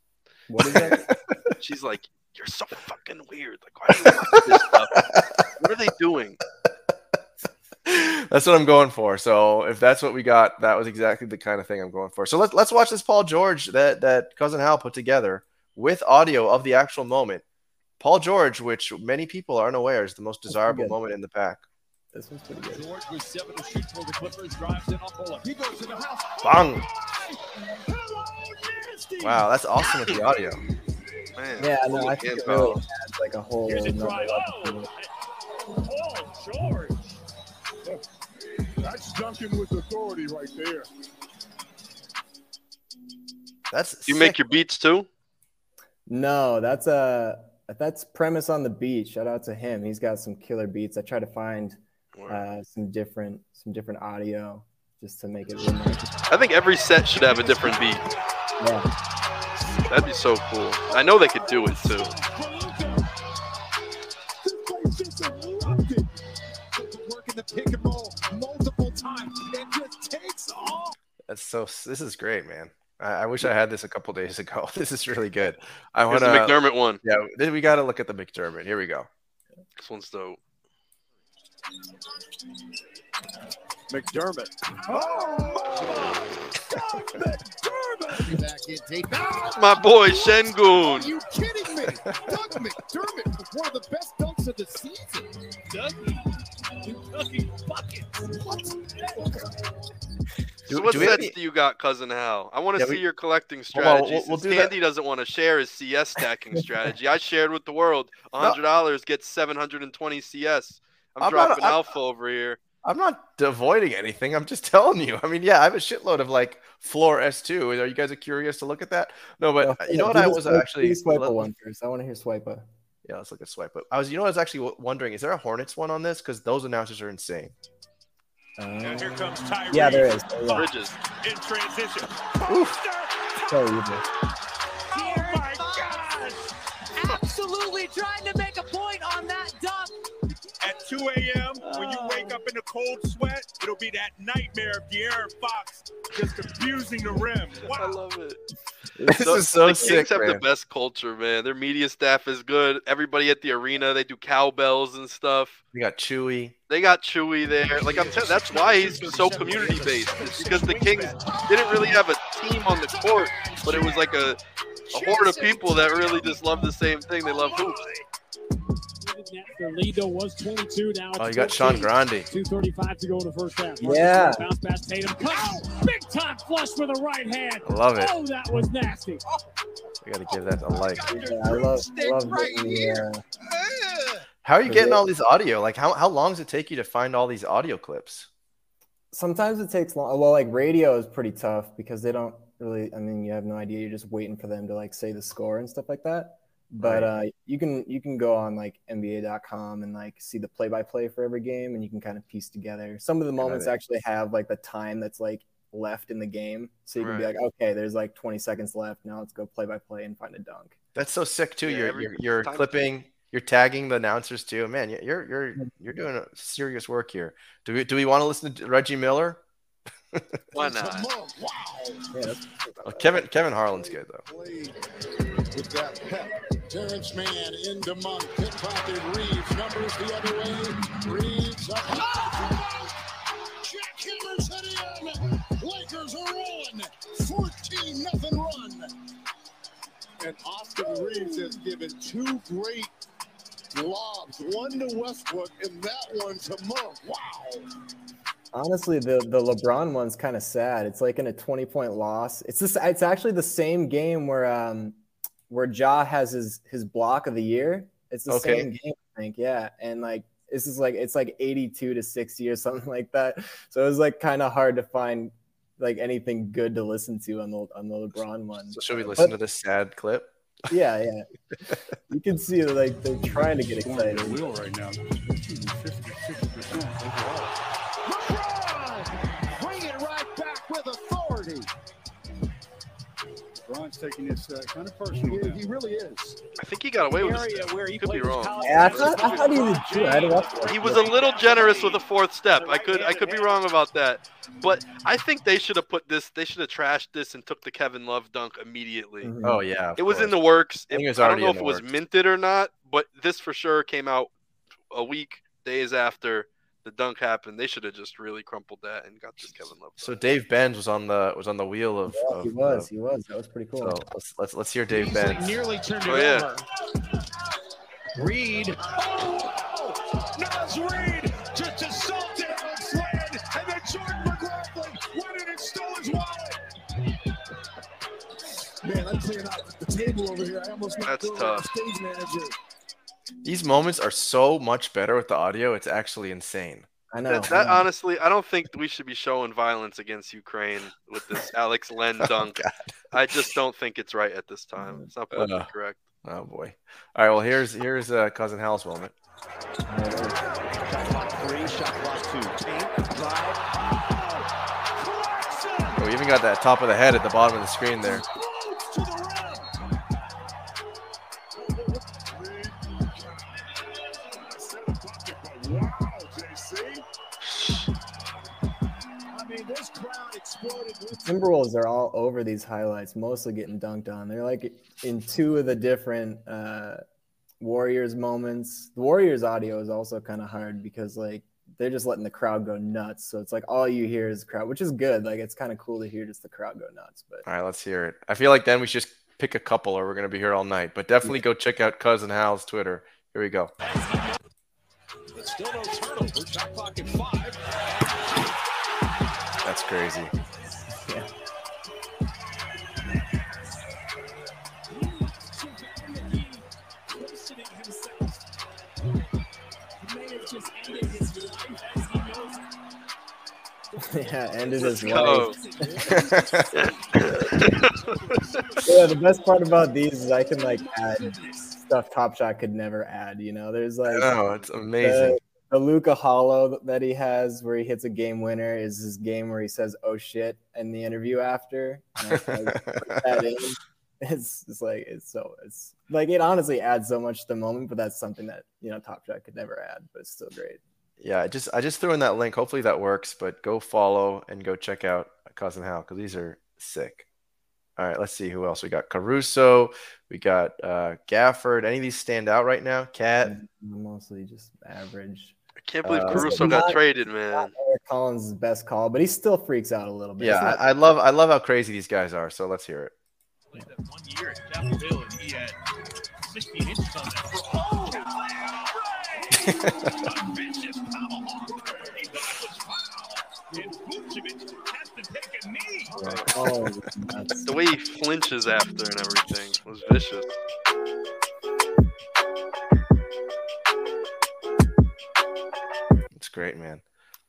What is that? She's like, "You're so fucking weird. Like, why do you watch this stuff? What are they doing?" That's what I'm going for. So if that's what we got, that was exactly the kind of thing I'm going for. So let's let's watch this Paul George that that cousin Hal put together with audio of the actual moment. Paul George, which many people aren't aware is the most desirable moment in the pack. This one's pretty good. George with seven to shoot for the Clippers, drives in on Bullock. He goes to the house. Bang! Wow, that's awesome with the audio. Man, Yeah, no, I Bullock think and it really Powell. adds like a whole Here's a nother drive. level oh, to Oh, George. That's dunking with authority right there. That's You make your beats too? No, that's a that's premise on the beat. Shout out to him. He's got some killer beats. I try to find uh, some different some different audio just to make it really nice. I think every set should have a different beat. Yeah. That'd be so cool. I know they could do it too. This place just erupted. Working the pick and roll multiple times. It just takes off. That's so. This is great, man. I, I wish I had this a couple days ago. This is really good. I want the to. McDermott one. Yeah, then we got to look at the McDermott. Here we go. This one's dope. McDermott. Oh! McDermott! Back in. My boy Sengun. Are you kidding me? Doug McDermott, one of the best dunks of the season. Dougie. Kentucky buckets. What? So Do- what do we sets any- do you got, cousin Hal? I want to Yeah, see we- your collecting Hold on, strategy. we'll- we'll since do that- doesn't want to share his CS stacking strategy. I shared with the world. hundred dollars gets seven hundred and twenty CS. I'm, I'm not- dropping I'm- alpha over here. I'm not avoiding anything. I'm just telling you. I mean, yeah, I have a shitload of like floor S2. Are you guys curious to look at that? No, but Yeah, you know what? I was swipe- actually. swipe let- one first. I want to hear swiper. Yeah, let's look at swipe. But I was, you know, what I was actually w- wondering: is there a Hornets one on this? Because those announcers are insane. And here Uh, comes Tyrese. yeah, there is. Yeah. Bridges. In transition. Oof. So easy. Oh my gosh! absolutely trying to make 2 a.m., when you wake up in a cold sweat, it'll be that nightmare of De'Aaron Fox just abusing the rim. I love it. This is so the sick, Kings have the best culture, man. Their media staff is good. Everybody at the arena, they do cowbells and stuff. We got Chewy. They got Chewy there. Like I'm telling, that's why he's so community based. It's because the Kings didn't really have a team on the court, but it was like a, a horde of people that really just love the same thing. They love hoops. Their lead though was 22. Now it's Oh, you got Sean 14. Grande. 235 to go in the first half. Yeah. Bounce pass Tatum. Comes big time flush with a right hand. I love it. Oh, that was nasty. We got to give that a like. Yeah, I love, I love the, uh, How are you getting all these audio? Like, how, how long does it take you to find all these audio clips? sometimes it takes long. Well, like radio is pretty tough because they don't really. I mean, you have no idea. You're just waiting for them to like say the score and stuff like that. But uh, you can you can go on like NBA.com and like see the play by play for every game, and you can kind of piece together. Some of the moments actually have like the time that's like left in the game, so you can be like, okay, there's like 20 seconds left. Now let's go play by play and find a dunk. That's so sick too. Yeah, you're every you're, you're time- clipping, you're tagging the announcers too. Man, you- you're you're you're doing a serious work here. Do we do we want to listen to Reggie Miller? Why not? Wow. Yeah, that's, Oh, Kevin Kevin Harlan's good though. Played with that pep. Terrence Mann into Monk. Pickpocket Reaves. Numbers the other way. Reaves up. Jack Hammers it in. Lakers are rolling. 14 nothing run. And Austin Reaves has given two great lobs. One to Westbrook and that one to Monk. Wow. Honestly, the the LeBron one's kind of sad. It's like in a 20 point loss. It's this it's actually the same game where um where Ja has his his block of the year. It's the Okay. same game, I think. Yeah. And like this is like it's like 82 to 60 or something like that. So it was like kind of hard to find like anything good to listen to on the on the LeBron one. So should we But- listen to this sad clip? Yeah, yeah. you can see like they're trying to get excited. wheel right now. Shooting 56% LeBron, bring it right back with authority. Ron's taking this uh, kind of personal. He, he really is. I think he got away with Area this. where he Could be wrong. Yeah, I thought, I thought he was true. I had to. He was a little generous with the fourth step. I could I could be wrong about that, but I think they should have put this. They should have trashed this and took the Kevin Love dunk immediately. Mhm. Oh yeah, It was in the works. I It- it was I don't know if the it was works. minted or not, but this for sure came out a week, days after the dunk happened. They should have just really crumpled that and got this Kevin Love. So Dave Benz was on the was on the wheel of. Yeah, of he was. the- He was. That was pretty cool. so let's let's let's hear Dave Beasley Benz. nearly turned oh, it Oh, yeah. over. Reid. Oh, Naz Reid just assaulted Alex Len, and then Jordan McLaughlin went in and stole his wallet. Man, I'm clearing out the table over here. I almost knocked That's over our tough. stage manager. These moments are so much better with the audio. It's actually insane. I know. That, that I know. honestly, I don't think we should be showing violence against Ukraine with this Alex Len Oh, dunk. God. I just don't think it's right at this time. It's not politically Uh. correct. Oh boy. All right. Well, here's here's uh, cousin Hal's moment. Shot clock three, shot clock two. Paint, drive. Oh, we even got that top of the head at the bottom of the screen there. Timberwolves are all over these highlights, mostly getting dunked on. They're like in two of the different uh, Warriors moments. The Warriors audio is also kind of hard because like they're just letting the crowd go nuts. So it's like all you hear is crowd, which is good. Like it's kind of cool to hear just the crowd go nuts. But All right, let's hear it. I feel like then we should just pick a couple, or we're gonna be here all night. But definitely go check out cousin Hal's Twitter. Here we go. But still no turnover. Shot clock at five. That's crazy. Yeah, ended his life. Yeah, the best part about these is I can like add stuff Top Shot could never add. You know, there's like oh, it's amazing. the, the Luka Hollow that he has where he hits a game winner is his game where he says "oh shit" in the interview after. And I like, that in. It's, it's like it's so it's like it honestly adds so much to the moment, but that's something that you know Top Shot could never add, but it's still great. Yeah, I just I just threw in that link. Hopefully that works. But go follow and go check out cousin Hal because these are sick. All right, let's see who else we got. Caruso, we got uh, Gafford. Any of these stand out right now? Cat. Mostly just average. I can't believe Uh, Caruso not- got traded, man. Eric Collins' best call, but he still freaks out a little bit. Yeah, I, I love I love how crazy these guys are. So let's hear it. Played one year at Chapel and he had 16 inches on that. Oh, The way he flinches after and everything was vicious. It's great, man.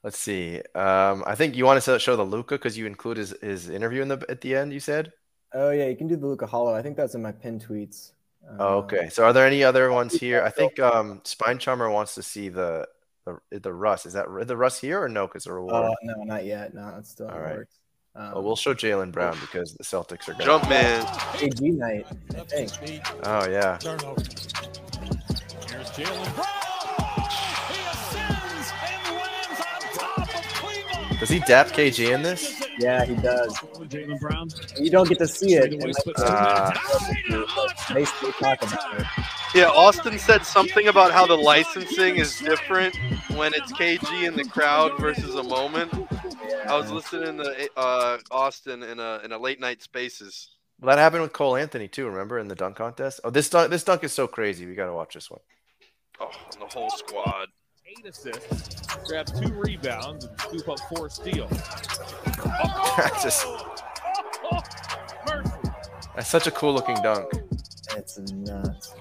Let's see. Um, I think you want to show the Luka because you include his, his interview in the at the end. You said. oh yeah, you can do the Luka Hollow. I think that's in my pin tweets. Oh, Um, okay. So are there any other ones here? I think um, Spine Charmer wants to see the the the Russ. Is that the Russ here or no? Because the reward. Uh, no, not yet. No, it's still in All the right. works. Um, well, we'll show Jaylen Brown because the Celtics are going. Jump man. AG night, I think. Oh yeah. Turnover. Here's Jaylen Brown. He ascends and lands on top of Cleveland. Does he dap KG in this? Yeah, he does. Jaylen Brown. You don't get to see it. And splits Uh, they still talk about it. Yeah, Austin said something about how the licensing is different when it's KG in the crowd versus a moment. I was listening to uh, Austin in a in a late night Spaces. Well, that happened with Cole Anthony too. Remember in the dunk contest? Oh, this dunk this dunk is so crazy. We got to watch this one. Oh, the whole squad. Eight assists. grab two rebounds and scoop up four steals. That's just Mercy. that's such a cool looking dunk. It's nuts.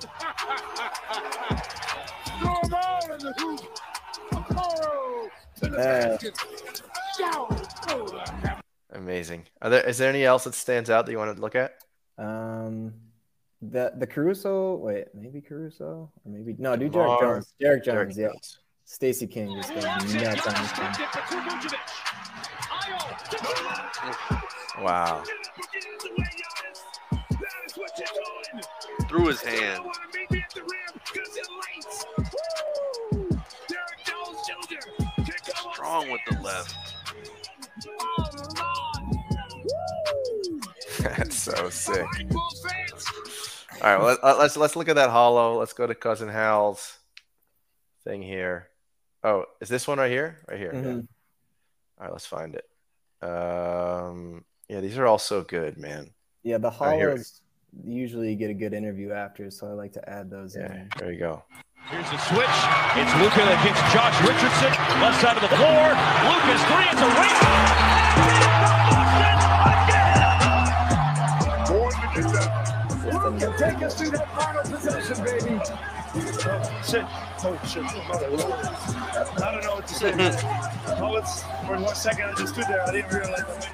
Throw him out in the hoop. To the Yeah. basket. Down. The heck. Amazing. Are there is there any else that stands out that you want to look at? Um, the the Caruso. Wait, maybe Caruso or maybe no. Do Derrick Jones. Derrick Derrick Jones. Yeah. Jones. Stacy King just goes nuts on this one. Tip it to Vucevic. Ayo. Wow. Get it, get it the way, Giannis. through his hand. Strong with the left. That's so sick. All right, well, let, let's let's look at that hollow. Let's go to cousin Hal's thing here. Oh, is this one right here? Right here. yeah. Mhm. All right, let's find it. Um, yeah, these are all so good, man. Yeah, the right, hollows usually get a good interview after, so I like to add those Yeah, in. there you go. Here's the switch. It's Luka against Josh Richardson. Left side of the floor. Luka's three. It's a race. Take us to that final possession, baby. Shit. Oh, shit. I don't know what to say. oh, it's, for one second, I just stood there. I didn't realize.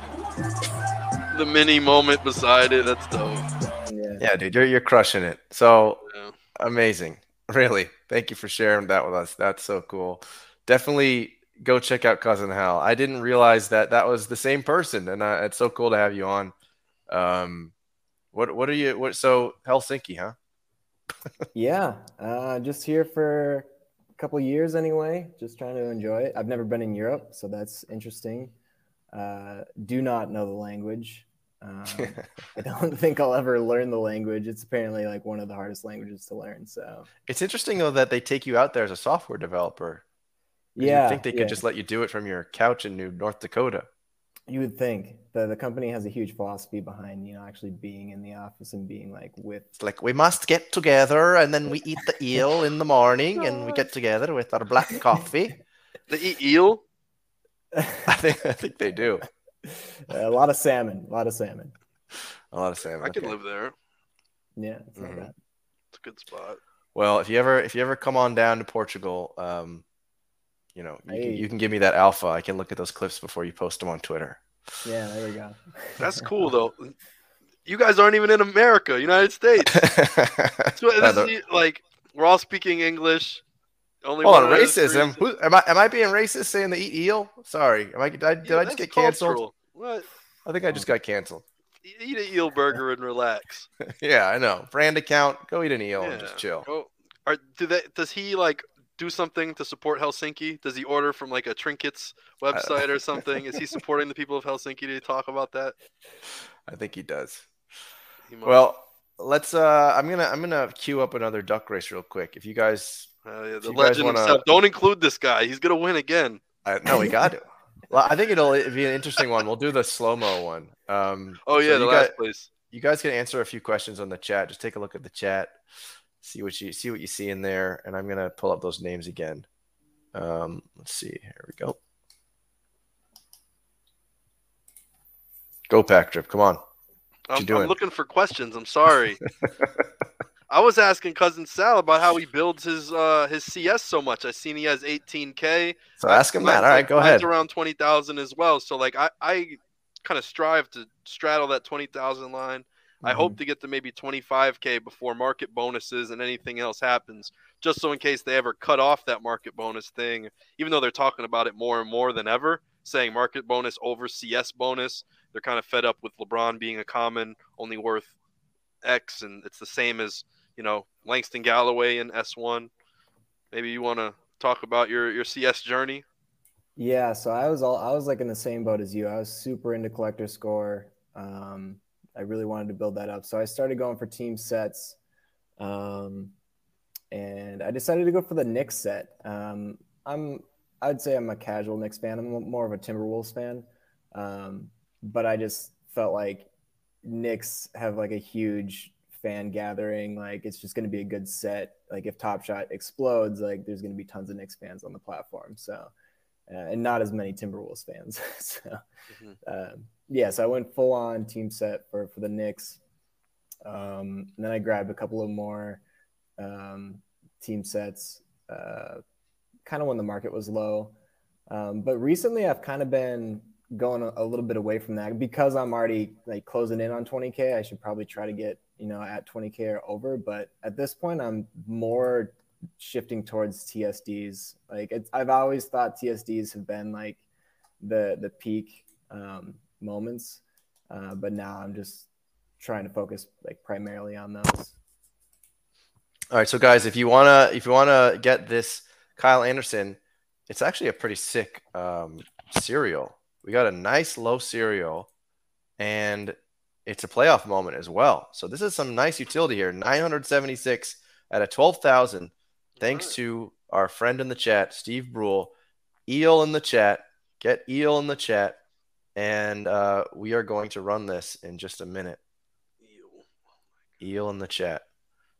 The mini moment beside it. That's dope. Yeah. Yeah, dude, you're you're crushing it. So Yeah. amazing. Really. Thank you for sharing that with us. That's so cool. Definitely go check out Cousin Hal. I didn't realize that that was the same person, and uh, it's so cool to have you on. Um, what what are you? What so Helsinki, huh? Yeah, uh, just here for a couple years anyway, just trying to enjoy it. I've never been in Europe, so that's interesting. Uh, do not know the language. Um, I don't think I'll ever learn the language. It's apparently like one of the hardest languages to learn. So It's interesting though that they take you out there as a software developer. yeah, you think they yeah. could just let you do it from your couch in New North Dakota. You would think the the company has a huge philosophy behind you know actually being in the office and being like with It's like we must get together, and then we eat the eel in the morning, and we get together with our black coffee. They eat eel. I think I think they do a lot of salmon, a lot of salmon. a lot of salmon. I can okay. live there. Yeah, it's not Mhm. It's a good spot. Well, if you ever if you ever come on down to Portugal, um, you know you, can, you can give me that alpha. I can look at those clips before you post them on Twitter. Yeah, there we go. That's cool though. You guys aren't even in America, United States. So this the- is, like we're all speaking English. Only Hold on, one of us racism. Who, am I? Am I being racist saying they eat eel? Sorry, am I? Did I, did I just get canceled? What? I think I just got canceled. Eat an eel burger and relax. yeah, I know. Brand account. Go eat an eel and just chill. Go. Are, do they, does he like do something to support Helsinki? Does he order from like a trinkets website or something? Is he supporting the people of Helsinki? to talk about that? I think he does. He. Well, let's. uh I'm gonna I'm gonna queue up another duck race real quick. If you guys, Uh, yeah, the legend wanna- himself. Don't include this guy. He's gonna win again. I, no, we got to. Well, I think it'll be an interesting one. We'll do the slow mo one. Um, Oh so yeah, the you last guys, place. you guys can answer a few questions on the chat. Just take a look at the chat, see what you see what you see in there, and I'm gonna pull up those names again. Um, let's see. Here we go. Go Pack Drip. Come on. I'm, you doing? I'm looking for questions. I'm sorry. I was asking cousin Sal about how he builds his uh his CS so much. I seen he has 18k. So ask him that. All right, go ahead. around 20,000 as well. So like I I kind of strive to straddle that 20,000 line. I Mm-hmm. hope to get to maybe 25k before market bonuses and anything else happens, just so in case they ever cut off that market bonus thing, even though they're talking about it more and more than ever, saying market bonus over CS bonus, they're kind of fed up with LeBron being a common, only worth X, and it's the same as you know Langston Galloway in S1. Maybe you want to talk about your your CS journey. Yeah, so I was all I was like in the same boat as you. I was super into collector score. Um, I really wanted to build that up, so I started going for team sets, um, and I decided to go for the Knicks set. Um, I'm I'd say I'm a casual Knicks fan. I'm more of a Timberwolves fan, um, but I just felt like Knicks have like a huge fan gathering. Like it's just going to be a good set. Like if Top Shot explodes, like there's going to be tons of Knicks fans on the platform. So uh, and not as many Timberwolves fans. so, um, yeah, so I went full on team set for for the Knicks. Um, and then I grabbed a couple of more um, team sets, uh, kind of when the market was low. Um, but recently, I've kind of been going a, a little bit away from that because I'm already like closing in on 20k. I should probably try to get you know at 20k or over. But at this point, I'm more shifting towards TSDs. Like I've always thought TSDs have been like the the peak um, moments, uh, but now I'm just trying to focus like primarily on those. All right, so guys, if you wanna if you wanna get this Kyle Anderson, it's actually a pretty sick um, serial. We got a nice low serial, and it's a playoff moment as well. So this is some nice utility here. 976 at a 12,000. Thanks Alright. to our friend in the chat, Steve Brule. Eel in the chat. Get Eel in the chat. And uh, we are going to run this in just a minute. Eel in the chat.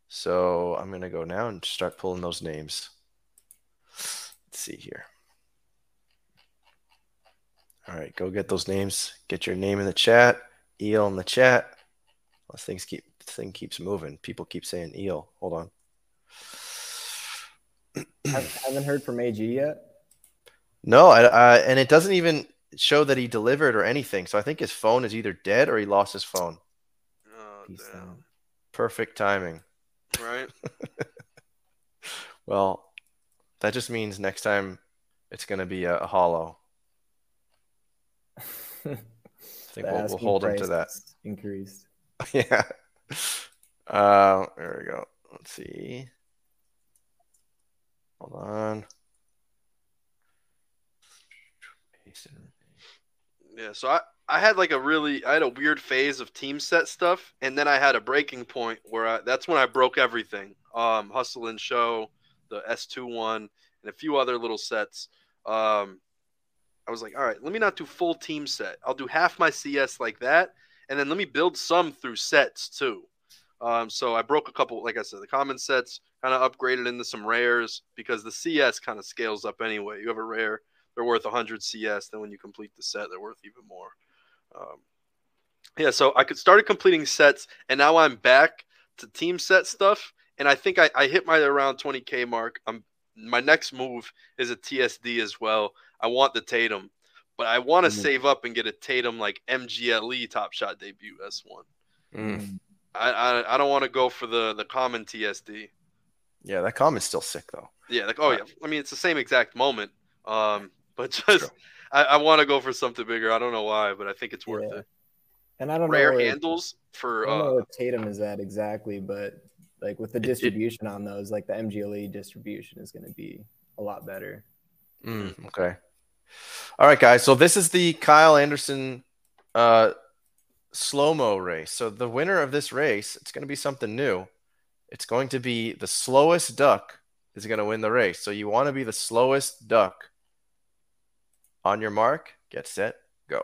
So I'm going to go now and start pulling those names. Let's see here. All right, go get those names. Get your name in the chat. Eel in the chat. Well, things keep thing keeps moving. People keep saying eel. Hold on. Haven't haven't heard from AG yet. No, I, I, and it doesn't even show that he delivered or anything. So I think his phone is either dead or he lost his phone. Oh, damn. Perfect timing. Right? Well, that just means next time it's going to be a, a hollow. I think we'll, we'll hold him to price that. is Increased. yeah. Uh, there we go. Let's see. Hold on. Yeah, so I, I had like a really I had a weird phase of team set stuff, and then I had a breaking point where I, that's when I broke everything. Um, hustle and show, the S two one, and a few other little sets. Um, I was like, all right, let me not do full team set. I'll do half my CS like that, and then let me build some through sets too. Um, so I broke a couple, like I said, the common sets kind of upgraded into some rares because the CS kind of scales up anyway. You have a rare, they're worth 100 CS. Then when you complete the set, they're worth even more. Um, yeah, so I could started completing sets, and now I'm back to team set stuff. And I think I, I hit my around 20k mark. I'm my next move is a TSD as well. I want the Tatum, but I want to Mhm. save up and get a Tatum like MGLE E Top Shot debut S1. Mm. I I, I don't want to go for the the common TSD. Yeah, that comment's still sick though. Yeah, like oh yeah. I mean it's the same exact moment. Um, but just I, I want to go for something bigger. I don't know why, but I think it's worth Yeah. it. And I don't Rare know where, handles I for don't know uh, where Tatum is at exactly, but like with the It- it- distribution on those, like the MGLE distribution is going to be a lot better. Mm, okay. All right, guys. So this is the Kyle Anderson uh, slow mo race. So the winner of this race, it's going to be something new. It's going to be the slowest duck is going to win the race. So you want to be the slowest duck. On your mark, get set, go.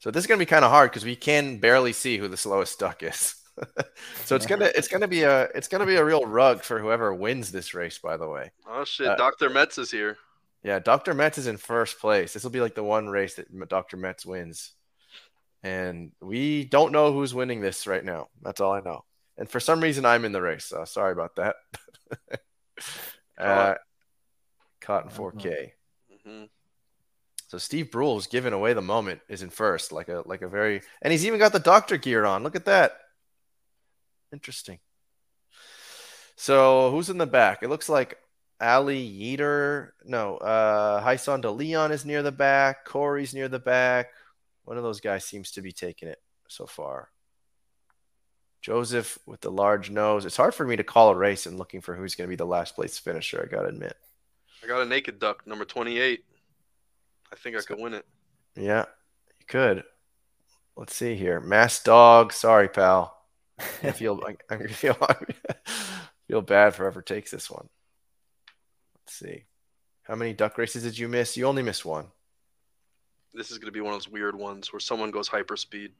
So this is going to be kind of hard because we can barely see who the slowest duck is. so it's gonna it's gonna be a it's gonna be a real rug for whoever wins this race. By the way. oh shit, uh, Dr. Metz is here. Yeah, Dr. Metz is in first place. This will be like the one race that Dr. Metz wins. And we don't know who's winning this right now. That's all I know. And for some reason, I'm in the race. So sorry about that. uh, caught in 4K. hmm So Steve Brule is giving away the moment, is in first, like a like a very, and he's even got the doctor gear on. Look at that. Interesting. So who's in the back? It looks like Ali Yeter. No, uh, Hyson De Leon is near the back. Corey's near the back. One of those guys seems to be taking it so far. Joseph with the large nose. It's hard for me to call a race and looking for who's going to be the last place finisher. I got to admit. I got a naked duck, number 28. I think I could win it. Yeah, you could. Let's see here. Mass dog. Sorry, pal. I feel I, I feel feel bad for whoever takes this one. Let's see. How many duck races did you miss? You only missed one. This is going to be one of those weird ones where someone goes hyperspeed.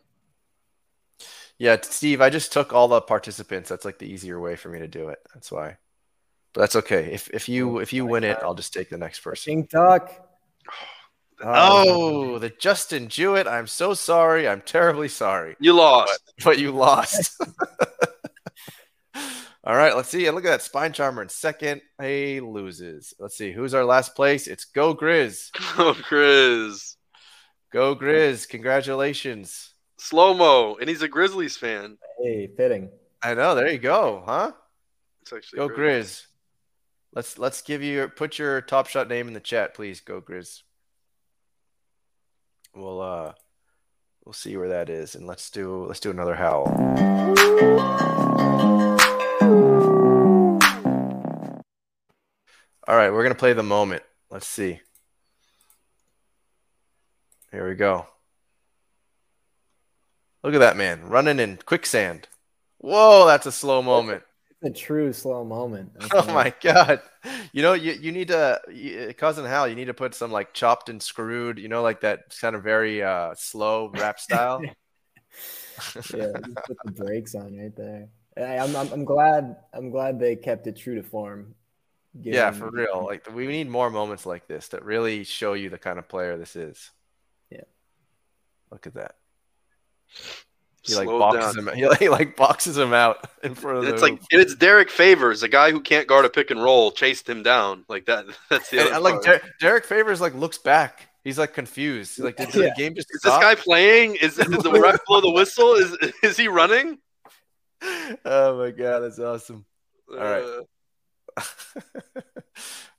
Yeah, Steve, I just took all the participants. That's like the easier way for me to do it. That's why. But that's okay. If if you oh, if you win it, I'll just take the next person. Pink Duck. Oh, the Justin Jewett. I'm so sorry. I'm terribly sorry. You lost. But you lost. All right, let's see. And look at that spine charmer in second. He loses. Let's see. Who's our last place? It's Go Grizz. Oh, Chris. Go Grizz. Congratulations. Slow mo. And he's a Grizzlies fan. Hey, fitting. I know. There you go. Huh? It's actually Go great. Grizz. Let's let's give you put your top shot name in the chat, please. Go Grizz. We'll uh we'll see where that is, and let's do let's do another howl. All right, we're gonna play the moment. Let's see. Here we go. Look at that man running in quicksand. Whoa, that's a slow moment. It's a true slow moment. Oh my god! You know, you, you need to, you, cousin Hal. You need to put some like chopped and screwed. You know, like that kind of very uh, slow rap style. yeah, put the brakes on right there. I, I'm, I'm I'm glad I'm glad they kept it true to form. Yeah, for real. Like we need more moments like this that really show you the kind of player this is. Yeah. Look at that. He like boxes down. him. He like, he like boxes him out in front of It's the. like and it's Derrick Favors, a guy who can't guard a pick and roll, chased him down like that. That's the And, other and, like. Der- Derrick Favors like looks back. He's like confused. He's like, did, did Yeah. the game just Is this guy playing? Is did the ref blow the whistle? Is is he running? oh my god, that's awesome. All right. Uh,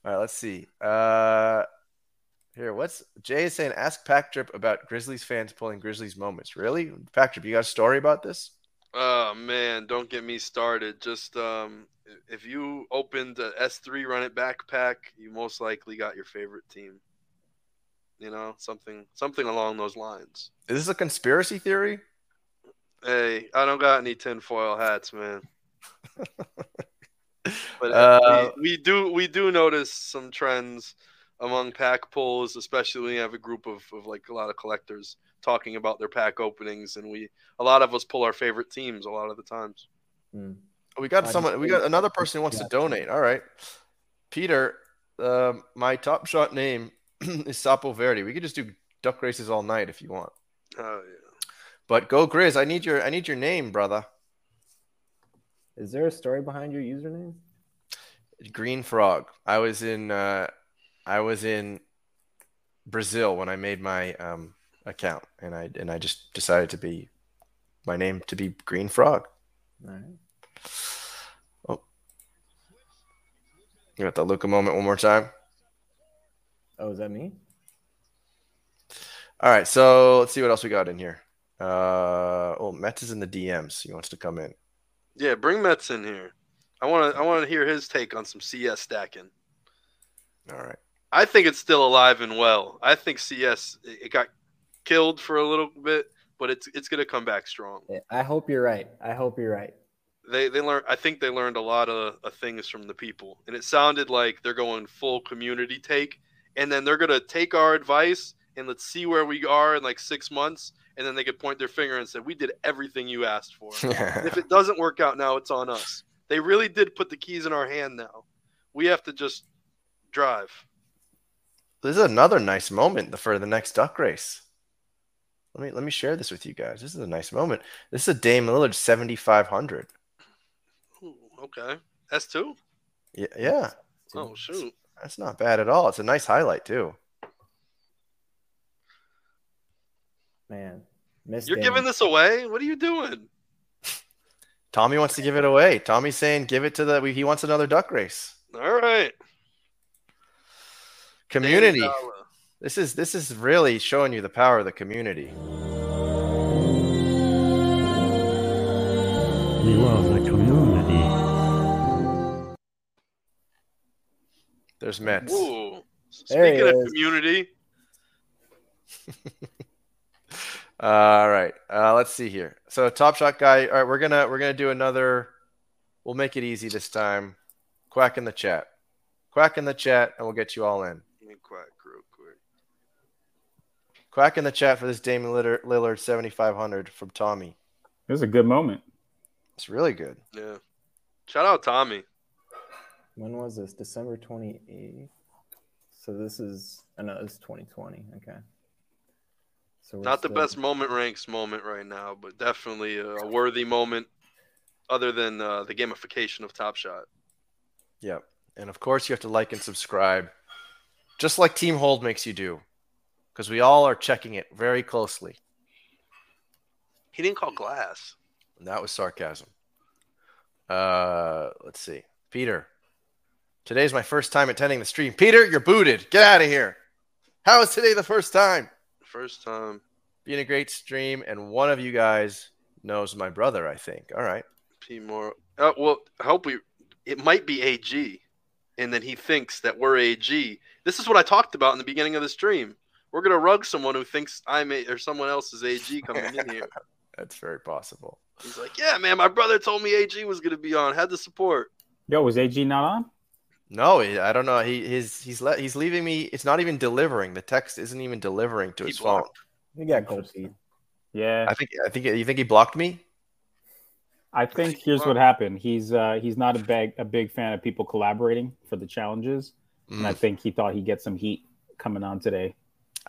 All right, let's see. Uh here, what's Jay is saying? Ask Pack Drip about Grizzlies fans pulling Grizzlies moments. Really, Pack Drip, you got a story about this? Oh man, don't get me started. Just um, if you opened a S3 Run It backpack, you most likely got your favorite team. You know, something something along those lines. Is this a conspiracy theory? Hey, I don't got any tinfoil hats, man. But Uh, uh, we, we do we do notice some trends among pack pulls, especially when you have a group of, of like a lot of collectors talking about their pack openings, and we a lot of us pull our favorite teams a lot of the times. Hmm. We got I someone. We got another person who wants to donate. All right, Peter. Uh, my top shot name is Sapo Verde. We could just do duck races all night if you want. Oh yeah. But go Grizz. I need your. I need your name, brother. Is there a story behind your username? Green Frog. I was in. Uh, I was in Brazil when I made my um, account, and I and I just decided to be my name to be Green Frog. All right. You got the Luka moment one more time. Oh, is that me? All right, so let's see what else we got in here. Uh, oh, Mets is in the DMs. He wants to come in. Yeah, bring Mets in here. I want to I want to hear his take on some CS stacking. All right. I think it's still alive and well. I think CS it it got killed for a little bit, but it's it's going to come back strong. I hope you're right. I hope you're right. They they learned I think they learned a lot of, of things from the people. And it sounded like they're going full community take and then they're going to take our advice and let's see where we are in like 6 months and then they could point their finger and say we did everything you asked for. If it doesn't work out now, it's on us. They really did put the keys in our hand now. We have to just drive. this is another nice moment for the next duck race. Let me let me share this with you guys. This is a nice moment. This is a Dame Lillard 7500. Ooh, okay. S2? Yeah, yeah. Oh, shoot. That's not bad at all. It's a nice highlight too. Man, missed You're it. giving this away? What are you doing? Tommy wants to give it away. Tommy's saying give it to the he wants another duck race. All right. Community. This is this is really showing you the power of the community. We love the community. There's Mets. Ooh. There Speaking of is. community, All right. Uh, let's see here. So top shot guy. All right, we're gonna we're gonna do another. We'll make it easy this time. Quack in the chat. Quack in the chat, and we'll get you all in. let me quack real quick. Quack in the chat for this Damian Lillard, Lillard 7500 from Tommy. It was a good moment. It's really good. Yeah. Shout out Tommy. When was this? December 28th. So this is, I know it's 2020. Okay. So Not the still- best moment ranks moment right now, but definitely a, a worthy moment other than uh, the gamification of Top Shot. Yep. And of course, you have to like and subscribe, just like Team Hold makes you do, because we all are checking it very closely. He didn't call glass. And that was sarcasm. Uh, let's see. Peter, today's my first time attending the stream. Peter, you're booted. Get out of here. How is today the first time? First time. Being a great stream, and one of you guys knows my brother, I think. All right. P more. Uh, well, I hope we. It might be AG. and then he thinks that we're AG. This is what I talked about in the beginning of the stream. We're gonna rug someone who thinks I'm a, or someone else is AG coming in here. That's very possible. He's like, yeah, man, my brother told me AG was gonna be on. Had the support. Yo, was AG not on? No, I don't know. He his he's let he's leaving me. It's not even delivering. The text isn't even delivering to He his phone. blocked. You got cold feet. Yeah, I think I think you think he blocked me. I think here's what happened. He's uh he's not a big a big fan of people collaborating for the challenges, and I Mm. think he thought he'd get some heat coming on today.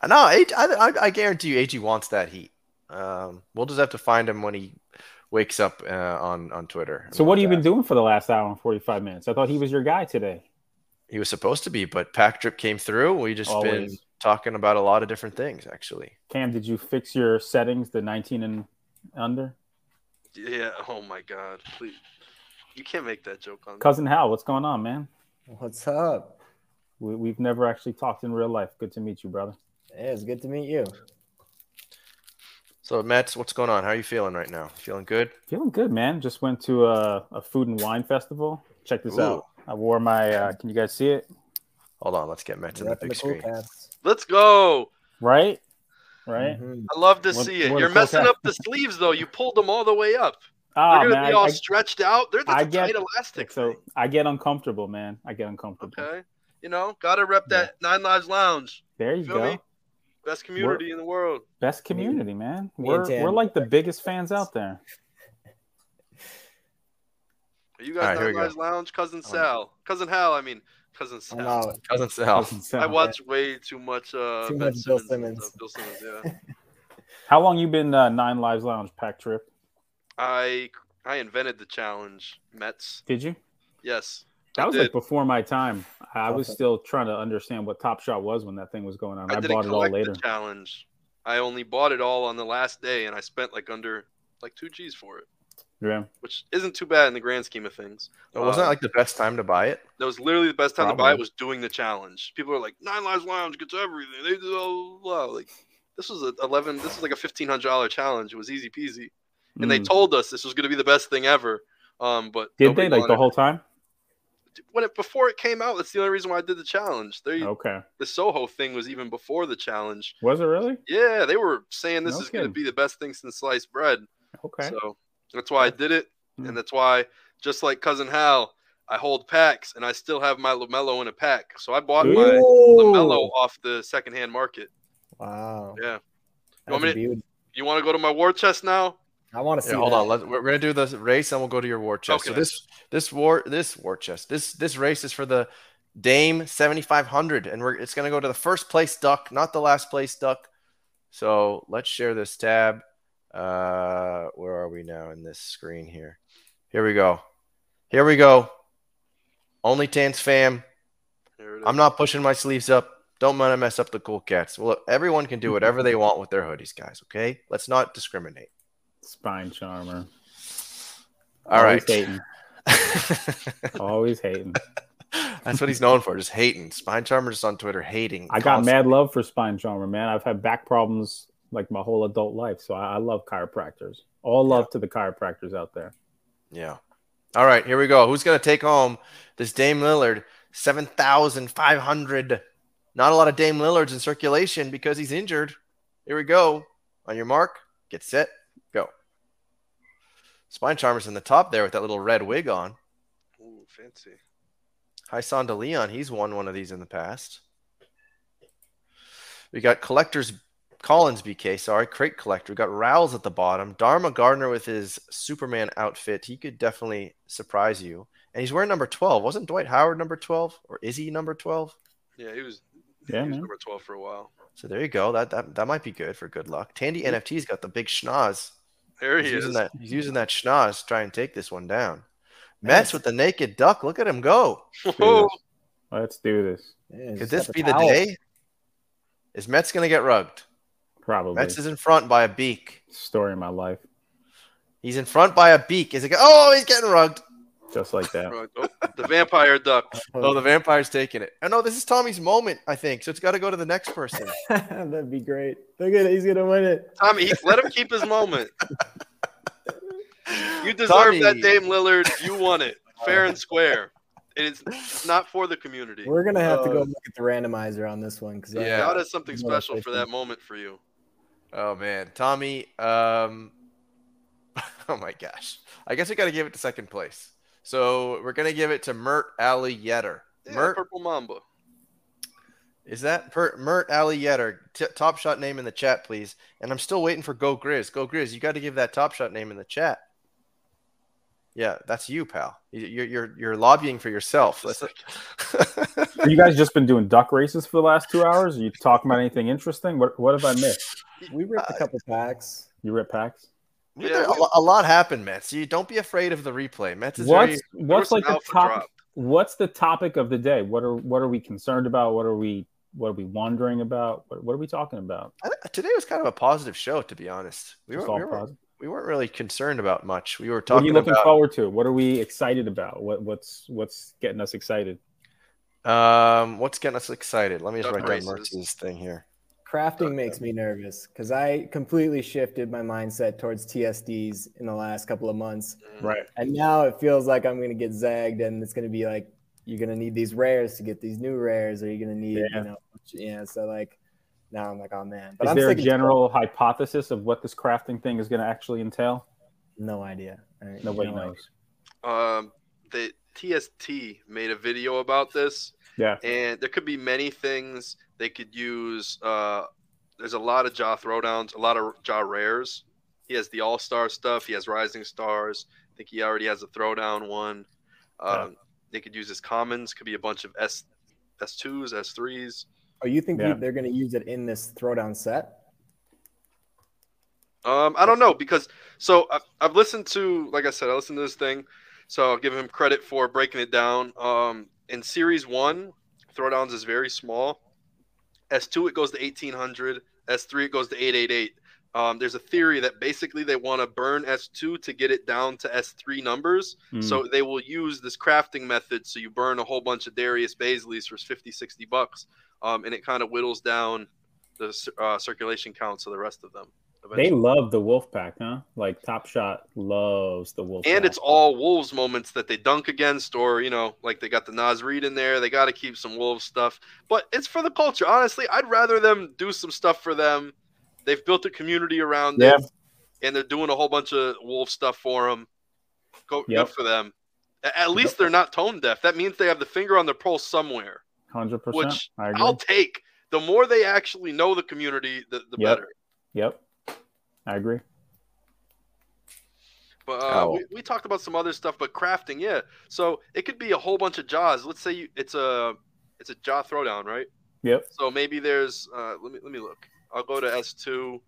No, I, I I guarantee you, AG wants that heat. Um, we'll just have to find him when he wakes up uh, on on Twitter. So what have you We'll been doing for the last hour and 45 minutes? I thought he was your guy today. He was supposed to be, but Pack Drip came through. We just been talking about a lot of different things, actually. Cam, did you fix your settings, the 19 and under? Yeah. Oh my God. Please. You can't make that joke on. Cousin Hal, what's going on, man? What's up? We, we've never actually talked in real life. Good to meet you, brother. Yeah, it's good to meet you. So, Mets, what's going on? How are you feeling right now? Feeling good? Feeling good, man. Just went to a, a food and wine festival. Check this Ooh. out. I wore my. Uh, can you guys see it? Hold on, let's get Mets in the big the screen. cats. Let's go. Right, right. Mhm. I love to What- see it. what a You're messing cat. up the sleeves though. You pulled them all the way up. Ah, They're gonna man, be all I- stretched out. They're that's I a get- tight elastic so thing. I get uncomfortable, man. I get uncomfortable. Okay. You know, gotta rep that Nine Lives Lounge. There you Feel go. me? Best community in the world. Best community, man. We're we're like the biggest fans out there. Are you guys right, here Nine we. Lives Lounge? Cousin Sal. Cousin Hal, I mean cousin I'm Sal. out. Cousin Sal. Cousin Sal. I watch way too much uh Too Ben much Bill Simmons and Simmons. stuff. Bill Simmons, yeah. How long you been uh, Nine Lives Lounge pack trip? I I invented the challenge, Mets. Did you? Yes. That I was did. like before my time. I was Okay. still trying to understand what Top Shot was when that thing was going on. I, I bought it all later. the challenge. I only bought it all on the last day, and I spent like under like two G's for it, Yeah. which isn't too bad in the grand scheme of things. But wasn't that Uh, like the best time to buy it? that was literally the best time to buy it was doing the challenge. People are like Nine Lives Lounge gets everything. They do blah, blah, blah. like this was a eleven. This was like a fifteen hundred dollar challenge. It was easy peasy, and they Mm. told us this was going to be the best thing ever. Um, but Did they like the wanted whole time? when it before it came out? That's the only reason why I did the challenge. They, Okay. The Soho thing was even before the challenge. Was it really? Yeah, they were saying this No is going to be the best thing since sliced bread. Okay. So that's why I did it, Hmm. and that's why, just like cousin Hal, I hold packs, and I still have my LaMelo in a pack. So I bought my LaMelo off the secondhand market. Wow. Yeah. That's want me to- You want to go to my war chest now? I want to see. Yeah, hold that. on. Let, we're we're gonna do this race, and we'll go to your war chest. So Okay. this this war this war chest this this race is for the Dame 7500, and we're it's gonna go to the first place duck, not the last place duck. So let's share this tab. Uh, where are we now in this screen here? Here we go. Here we go. Only Tans fam. I'm not pushing my sleeves up. Don't want to mess up the cool cats. Well, everyone can do whatever they want with their hoodies, guys. Okay, let's not discriminate. Spine charmer. All Always right. hating. Always hating. That's what he's known for, just hating. Spine Charmer just on Twitter hating. I got constantly. mad love for spine charmer, man. I've had back problems like my whole adult life, so I, I love chiropractors. All love to the chiropractors out there. Yeah. All right, here we go. Who's gonna take home this Dame Lillard seven thousand five hundred? Not a lot of Dame Lillards in circulation because he's injured. Here we go. On your mark, get set, go. Spine Charmer's in the top there with that little red wig on. Ooh, fancy. Hyson De Leon, he's won one of these in the past. We got collectors Collins BK, sorry, crate collector. We got Rowles at the bottom. Dharma Gardner with his Superman outfit. He could definitely surprise you. And he's wearing number 12. Wasn't Dwight Howard number 12? Or is he number 12? Yeah, he was. Yeah, he was number twelve for a while. So there you go. That that, that might be good for good luck. Tandy NFT's got the big schnoz. There He's he using is. that he's using that schnoz to try and take this one down. Mets with the naked duck. Look at him go. Oh, Let's do this. Yeah, Could this be the towel. day? Is Mets gonna get rugged? Probably. Mets is in front by a beak. Story of my life. He's in front by a beak. Is it? Oh, he's getting rugged. Just like that. Oh, the vampire duck. Oh, the vampire's taking it. Oh no, this is Tommy's moment. I think so. It's got to go to the next person. That'd be great. Look at it. He's gonna win it. Tommy, he- let him keep his moment. You deserve Tommy. that, Dame Lillard. You won it, fair and square. And it's not for the community. We're gonna have to go Uh, look at the randomizer on this one because Yeah. God has something special for that moment for you. Oh man, Tommy. Um, oh my gosh. I guess we got to give it to second place. So we're gonna give it to Mert Ali Yetter. Yeah, Mert, Purple Mamba. is that per- Mert Ali Yetter? T- top shot name in the chat, please. And I'm still waiting for Go Grizz. Go Grizz, you got to give that top shot name in the chat. Yeah, that's you, pal. You- You're you're you're lobbying for yourself. Just a Let's- Have you guys just been doing duck races for the last two hours? Are you talking about anything interesting? What what have I missed? We ripped a couple packs. You ripped packs? Yeah, a, a lot happened, Mets. You don't be afraid of the replay. Mets is What's very what's like the top? drop. What's the topic of the day? What are what are we concerned about? What are we what are we wondering about? What, what are we talking about? I today was kind of a positive show, to be honest. We weren't, all we, weren't, positive. we weren't really concerned about much. We were What are talking you looking about forward to? What are we excited about? What what's what's getting us excited? um, what's getting us excited. Let me just Duck write down races. Mertz's thing here. Crafting makes me nervous because I completely shifted my mindset towards TSDs in the last couple of months, Right. and now it feels like I'm gonna get zagged, and it's gonna be like you're gonna need these rares to get these new rares, or you're gonna need, Yeah. you know, yeah. So like now I'm like, oh man. But Is I'm there a sticking to general hypothesis of what this crafting thing is going to actually entail? No idea. All right, Nobody no idea. knows. Um, the TST made a video about this, Yeah. and there could be many things they could use. Uh, there's a lot of Ja throwdowns, a lot of Ja rares. He has the All Star stuff. He has Rising Stars. I think he already has a throwdown one. Um, They could use his commons. Could be a bunch of S S twos, S threes. Oh, you think Yeah. they're gonna use it in this throwdown set? Um, I don't know because so I, I've listened to, like I said, I listened to this thing, so I'll give him credit for breaking it down. Um, in series one, throwdowns is very small. S two it goes to eighteen hundred. S three it goes to eight eight eight. Um, there's a theory that basically they want to burn S two to get it down to S three numbers. Mm. So they will use this crafting method. So you burn a whole bunch of Darius Bazleys for 50, 60 bucks, um, and it kind of whittles down the uh, circulation counts of the rest of them. They love the wolf pack, huh? Like Top Shot loves the wolf. and pack. it's all Wolves moments that they dunk against, or you know, like they got the Naz Reid in there. They got to keep some Wolves stuff, but it's for the culture. Honestly, I'd rather them do some stuff for them. They've built a community around Yeah. it, and they're doing a whole bunch of Wolf stuff for them. Go Yep. good for them. At least they're not tone deaf. That means they have the finger on the pulse somewhere, hundred percent. which I agree. I'll take. The more they actually know the community, the, the Yep. better. Yep, I agree. But uh, Oh. we, we talked about some other stuff, but crafting, yeah. So it could be a whole bunch of Ja's. Let's say you, it's a it's a Ja throwdown, right? Yep. So maybe there's uh, let me let me look. I'll go to S two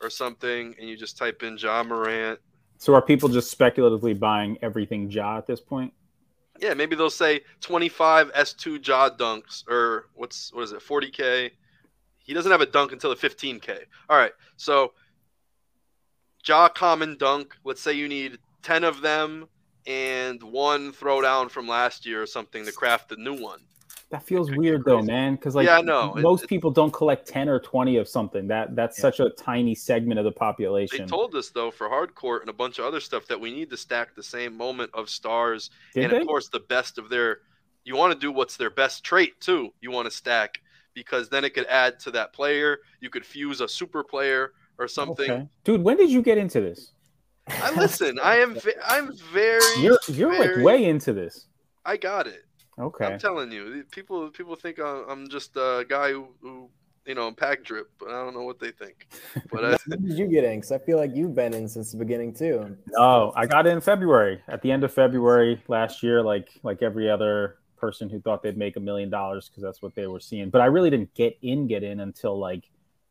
or something, and you just type in Ja Morant. So are people just speculatively buying everything Ja at this point? Yeah, maybe they'll say 25 S2 Ja dunks or what's what is it 40k. He doesn't have a dunk until the 15k. All right, so Ja common dunk. Let's say you need 10 of them and one throwdown from last year or something to craft the new one. That feels could weird though, man. Because like, Yeah, I know. It- most it- people don't collect ten or twenty of something. That that's Yeah. such a tiny segment of the population. They told us though for hardcourt and a bunch of other stuff that we need to stack the same moment of stars Did and they? of course the best of their. You want to do what's their best trait too. You want to stack because then it could add to that player. You could fuse a super player or something. Okay. Dude, when did you get into this? I listen. I am. ve- I'm very. You're you're like way into this. I got it. Okay. I'm telling you, people people think I'm I'm just a guy who, who you know pack drip, but I don't know what they think. But uh, When did you get in? Because I feel like you've been in since the beginning too. No, I got in February. At the end of February last year, like like every other person who thought they'd make a million dollars because that's what they were seeing. But I really didn't get in, get in until like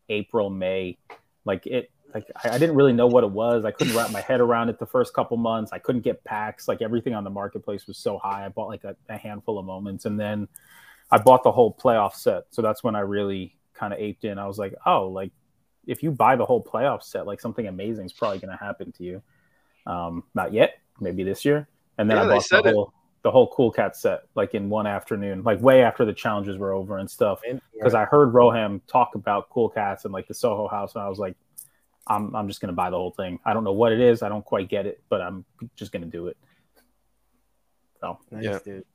April, May. Like it, like I, I didn't really know what it was. I couldn't wrap my head around it the first couple months. I couldn't get packs. Like everything on the marketplace was so high. I bought like a, a handful of moments, and then I bought the whole playoff set. So that's when I really kind of aped in. I was like, oh, like if you buy the whole playoff set, like something amazing is probably going to happen to you. Um, not yet, maybe this year. And then Yeah, I bought the it. Whole the whole Cool Cat set like in one afternoon, like way after the challenges were over and stuff. Because I heard Roham talk about Cool Cats and like the Soho House, and I was like, I'm I'm just gonna buy the whole thing. I don't know what it is. I don't quite get it, but I'm just gonna do it. So Nice, Yeah. dude.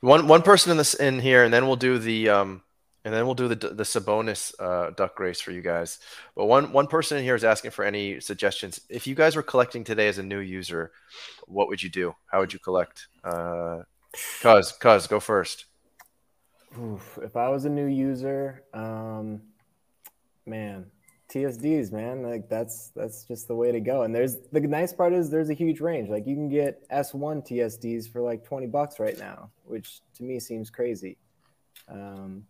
One one person in this in here, and then we'll do the um, and then we'll do the the Sabonis uh, duck race for you guys. But one one person in here is asking for any suggestions. If you guys were collecting today as a new user, what would you do? How would you collect? Uh, cuz cuz go first. Oof, if I was a new user, um, man, TSDs, man, like that's that's just the way to go. And there's the nice part is there's a huge range. Like you can get S1 TSDs for like 20 bucks right now, which to me seems crazy. Um,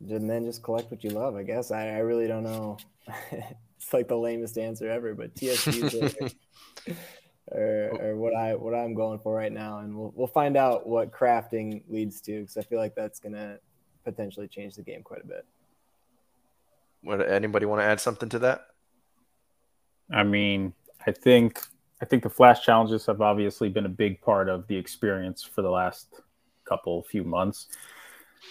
and then just collect what you love. I guess I, I really don't know. it's like the lamest answer ever, but TSDs are, are, are, what I what I'm going for right now, and we'll we'll find out what crafting leads to because I feel like that's gonna potentially change the game quite a bit. Would anybody want to add something to that? I mean, I think I think the flash challenges have obviously been a big part of the experience for the last couple few months.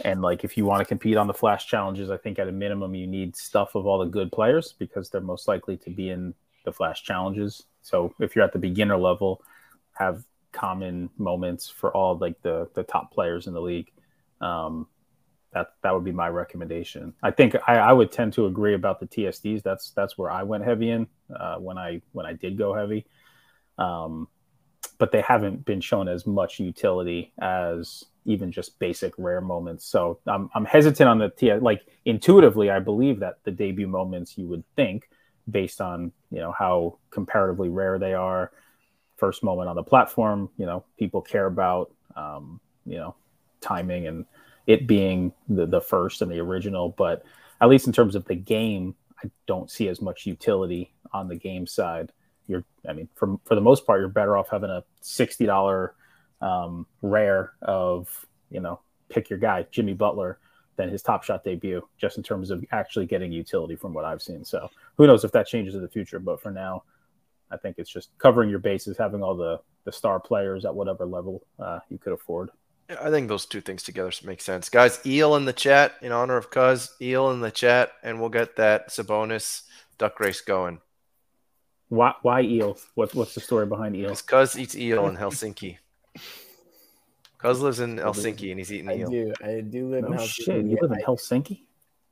And like if you want to compete on the flash challenges, I think at a minimum you need stuff of all the good players because they're most likely to be in the flash challenges. So if you're at the beginner level, have common moments for all like the the top players in the league. Um, that that would be my recommendation. I think I, I would tend to agree about the TSDs. That's that's where I went heavy in uh, when I when I did go heavy. Um, but they haven't been shown as much utility as even just basic rare moments. So I'm I'm hesitant on the T. Like intuitively, I believe that the debut moments you would think, based on you know how comparatively rare they are, first moment on the platform, you know people care about, um, you know, timing and it being the, the first and the original. But at least in terms of the game, I don't see as much utility on the game side. You're, I mean, for, for the most part, you're better off having a $60 um, rare of, you know, pick your guy, Jimmy Butler, than his top shot debut, just in terms of actually getting utility from what I've seen. So who knows if that changes in the future. But for now, I think it's just covering your bases, having all the, the star players at whatever level uh, you could afford. I think those two things together make sense. Guys, eel in the chat in honor of Cuz, eel in the chat, and we'll get that Sabonis duck race going. Why, why eel? What, what's the story behind eel? Cuz eats eel in Helsinki. Cuz lives in Helsinki and he's eating I eel. do. I do live No in Helsinki. shit, you live in Helsinki?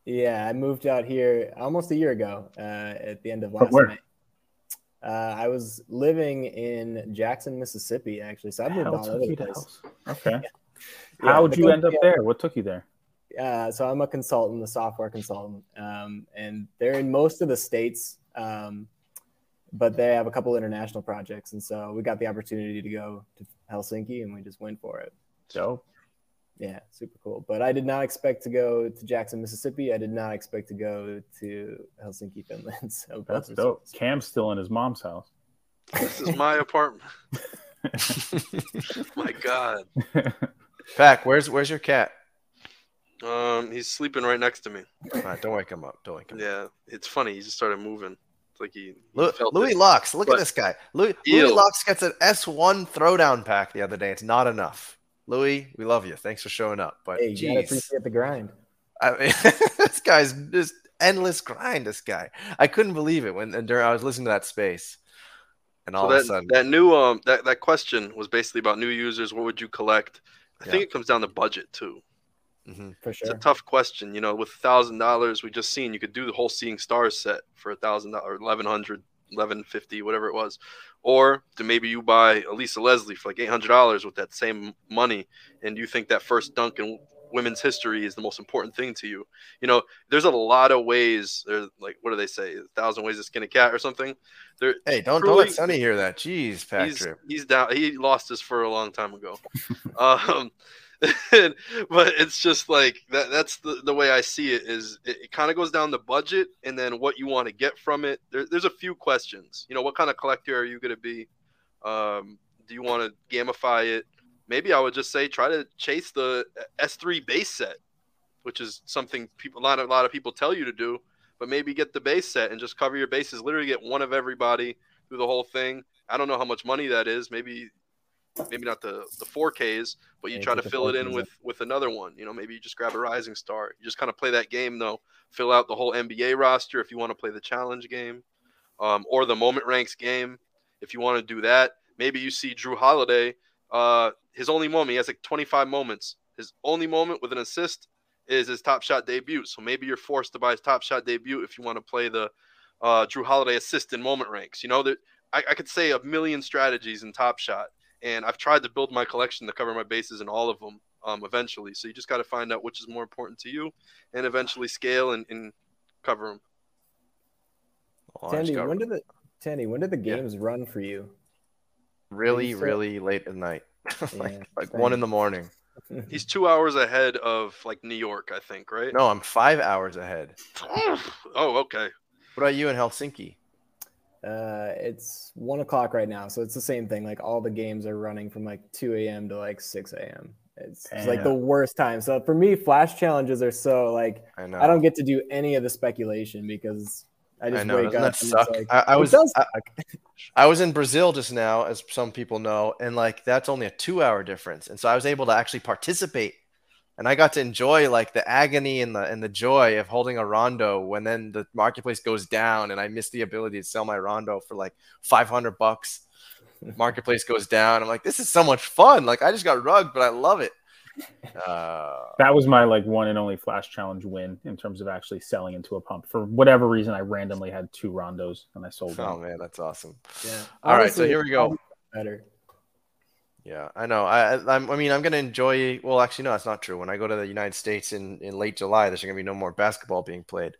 Yeah, I moved out here almost a year ago uh, at the end of last where? May. Uh, I was living in Jackson, Mississippi, actually. So I moved Hell all took over the place. Hels- Okay. Yeah, How'd but you end up yeah. there? What took you there? Uh, so I'm a consultant, a software consultant, um, and they're in most of the states, um, but they have a couple international projects, and so we got the opportunity to go to Helsinki, and we just went for it. So, Yeah, super cool. But I did not expect to go to Jackson, Mississippi. I did not expect to go to Helsinki, Finland. So That's are dope. Cam's still in his mom's house. This is my apartment. my God. Pack, where's where's your cat? Um, he's sleeping right next to me. All right, don't wake him up. Don't wake him up. Yeah, it's funny. He just started moving. It's like he, he Lu- felt Louis it. Lux, look at this guy. Louis, Louis Lux gets an S1 throwdown pack the other day. It's not enough. Louis, we love you. Thanks for showing up. But Hey, you gotta appreciate the grind. I mean, this guy's just endless grind. This guy, I couldn't believe it when and during I was listening to that space, and all So of a that, sudden, that new um that, that question was basically about new users. What would you collect? I Yeah. think it comes down to budget too. Mhm. For It's a tough question. You know, with thousand dollars, we just seen you could do the whole Seeing Stars set for a thousand dollars, eleven hundred, eleven fifty, whatever it was, or to maybe you buy a Lisa Leslie for like eight hundred dollars with that same money, and you think that first dunk in women's history is the most important thing to you. You know, there's a lot of ways. There's like, what do they say? A thousand ways to skin a cat or something. There, hey, don't don't let Sonny hear that. Jeez, he's he's down. He lost his fur a long time ago. um, but it's just like that. That's the, the way I see it. Is it, it kind of goes down the budget and then what you want to get from it. There, there's a few questions. You know, what kind of collector are you going to be? Um, do you want to gamify it? Maybe I would just say try to chase the S3 base set, which is something people a lot of a lot of people tell you to do. But maybe get the base set and just cover your bases. Literally get one of everybody through the whole thing. I don't know how much money that is. Maybe maybe not the the 4Ks, but you Yeah, try to fill it in with with another one. You know, maybe you just grab a rising star. You just kind of play that game though. Fill out the whole NBA roster if you want to play the challenge game, um, or the moment ranks game if you want to do that. Maybe you see Jrue Holiday. Uh, his only moment, he has like 25 moments. His only moment with an assist is his Top Shot debut. So maybe you're forced to buy his Top Shot debut if you want to play the uh, Jrue Holiday assist in moment ranks. You know that I, I could say a million strategies in Top Shot, and I've tried to build my collection to cover my bases in all of them. Um, eventually, so you just got to find out which is more important to you, and eventually scale and, and cover them. Well, I just Tandy, got when did the Tandy, when did the Yeah. games run for you? really, so- really late at night, Yeah, like like one in the morning. He's two hours ahead of like New York, I think, right? No, I'm five hours ahead. Oh, okay. What about you in Helsinki? Uh, it's one o'clock right now, so it's the same thing. Like all the games are running from like 2 a.m. to like 6 a.m. It's, it's like the worst time. So for me, flash challenges are so like I know. I don't get to do any of the speculation because I just I know. wake Doesn't up. that and suck? It's like, I, I was I, was in Brazil just now, as some people know, and like that's only a two-hour difference, and so I was able to actually participate, and I got to enjoy like the agony and the and the joy of holding a rondo when then the marketplace goes down, and I miss the ability to sell my rondo for like five hundred bucks. Marketplace goes down. I'm like, this is so much fun. Like I just got rugged, but I love it. Uh, That was my like one and only flash challenge win in terms of actually selling into a pump. For whatever reason, I randomly had two rondos and I sold them. oh them. man, that's awesome. Yeah. All right, so here we go. Better. Yeah, I know. I, I, I'm- I mean, I'm gonna enjoy. Well, actually, no, that's not true. When I go to the United States in, in late July, there's gonna be no more basketball being played.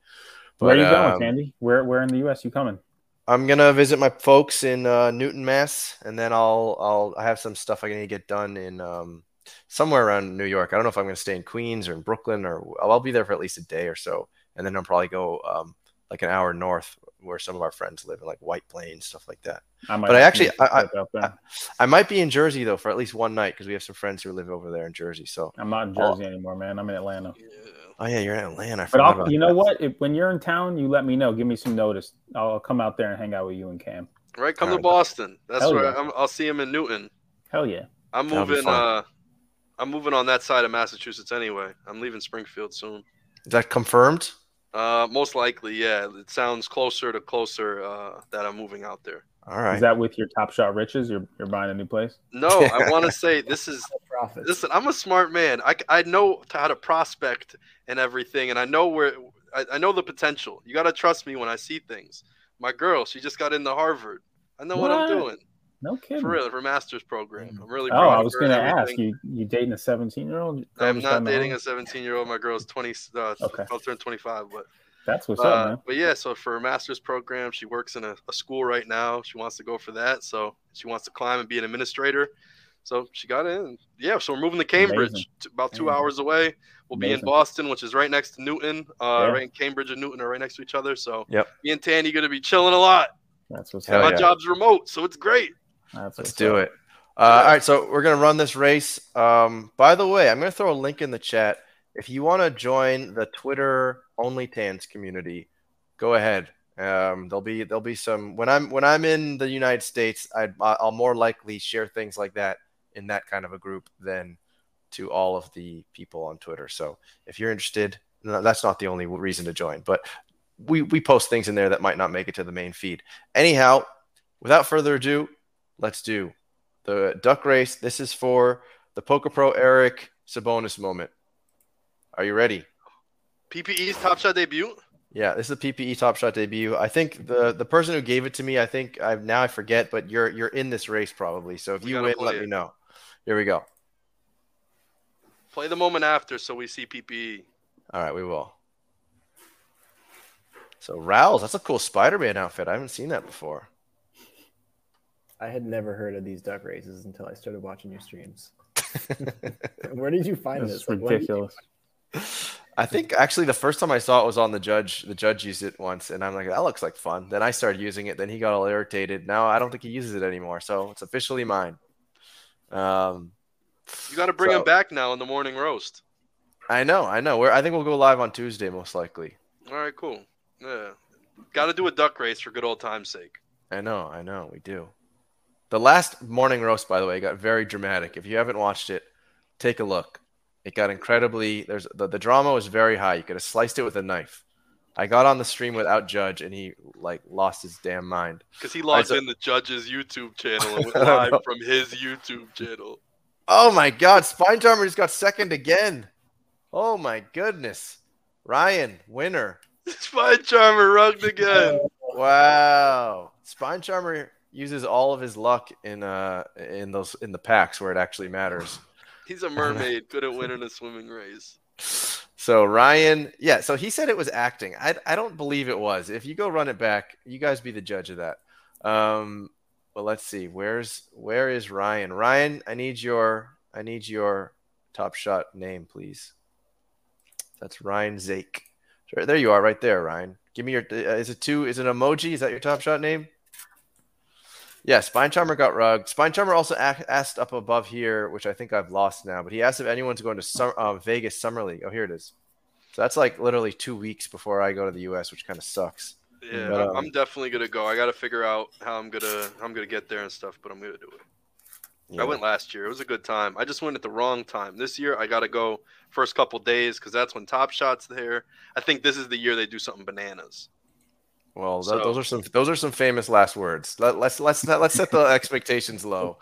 Where are you But, going, um, Tandy? Where where in the U.S. you coming? I'm gonna visit my folks in uh, Newton, Mass, and then I'll I'll I have some stuff I need to get done in um, somewhere around New York. I don't know if I'm gonna stay in Queens or in Brooklyn or I'll be there for at least a day or so, and then I'll probably go um, like an hour north where some of our friends live in like White Plains, stuff like that. I might But I actually I, check out there. I, I might be in Jersey though for at least one night because we have some friends who live over there in Jersey. So I'm not in I'll- Jersey anymore, man. I'm in Atlanta. oh yeah, you're in Atlanta. I But I'll, you know that. what? If, when you're in town, you let me know. Give me some notice. I'll, I'll come out there and hang out with you and Cam. Right, come All to right. Boston. That's Hell where yeah. I'm, I'll see him in Newton. Hell yeah. I'm moving. Uh, I'm moving on that side of Massachusetts anyway. I'm leaving Springfield soon. Is that confirmed? Uh, most likely, yeah. It sounds closer to closer uh, that I'm moving out there. All right. Is that with your Top Shot riches? You're you're buying a new place? No, I want to say this is Profits. Listen, I'm a smart man. I, I know how to prospect and everything, and I know where I, I know the potential. You got to trust me when I see things. My girl, she just got into Harvard. I know what, I'm doing No kidding. for real. Her master's program. I'm really Oh, I was going to ask you. You dating a 17 year old? I'm not dating a 17 year old. My girl's 20. Uh, Okay. I'll turn 25, but That's what's up, uh, man. but yeah. So for her master's program, she works in a, a school right now. She wants to go for that. So she wants to climb and be an administrator. So she got in. Yeah. So we're moving to Cambridge, Amazing. t- about two Amazing. hours away. We'll be in Boston, which is right next to Newton. Uh, Yeah. Right in Cambridge and Newton are right next to each other. So Yep. me and Tanny gonna be chilling a lot. That's what's Hell up. My yeah. job's remote, so it's great. Let's do up. it. Uh, All right, so we're gonna run this race. Um, by the way, I'm gonna throw a link in the chat. If you want to join the Twitter Only Tans community, go ahead. Um, there'll be there'll be some when I'm when I'm in the United States, I I'll more likely share things like that in that kind of a group than to all of the people on Twitter. So if you're interested, no, that's not the only reason to join, but we we post things in there that might not make it to the main feed. Anyhow, without further ado, let's do the duck race. This is for the Poker Pro Eric Sabonis moment. Are you ready? PPE's Top Shot debut. Yeah, this is a PPE Top Shot debut. I think the the person who gave it to me, I think I now I forget, but you're you're in this race probably. So if We you win, let it. me know. Here we go. Play the moment after, so we see. PPE. All right, we will. So Rouse, that's a cool Spider-Man outfit. I haven't seen that before. I had never heard of these duck races until I started watching your streams. Where did you find That's this? Like, when did you- ridiculous. I think actually the first time I saw it was on the judge. The judge used it once, and I'm like, that looks like fun. Then I started using it. Then he got all irritated. Now I don't think he uses it anymore. So it's officially mine. Um, You got to bring So- him back now in the morning roast. I know, I know. We're, I think we'll go live on Tuesday most likely. All right, cool. Yeah, got to do a duck race for good old time's sake. I know, I know, we do. The last morning roast, by the way, got very dramatic. If you haven't watched it, take a look. It got incredibly. There's the, the drama was very high. You could have sliced it with a knife. I got on the stream without Judge, and he like lost his damn mind. Because he logged in the judge's YouTube channel and went live know. from his YouTube channel. Oh my God, Spine Charmer just got second again. Oh my goodness, Ryan, winner. Spine Charmer rugged again. Wow, Spine Charmer uses all of his luck in uh in those in the packs where it actually matters. He's a mermaid, good at winning a swimming race. So Ryan, yeah, so he said it was acting. I I don't believe it was. If you go run it back, you guys be the judge of that. Um, well, let's see. Where's where is Ryan? Ryan, I need your I need your top shot name, please. That's Ryan Zake. Sure, there you are, right there, Ryan. Give me your. Uh, is it two? Is it an emoji? Is that your top shot name? Yeah, Spine Charmer got rugged. Spine Charmer also asked up above here, which I think I've lost now, but he asked if anyone's going to sum- uh, Vegas Summer League. Oh, here it is. So that's like literally two weeks before I go to the U.S., which kind of sucks. Yeah, But, I'm- um, I'm definitely gonna go. I got to figure out how I'm gonna how I'm gonna get there and stuff, but I'm gonna do it. Yeah. I went last year. It was a good time. I just went at the wrong time. This year I got to go first couple days because that's when Top Shot's there. I think this is the year they do something bananas. Well, th- So- those are some those are some famous last words. Let, let's let's let's set the expectations low.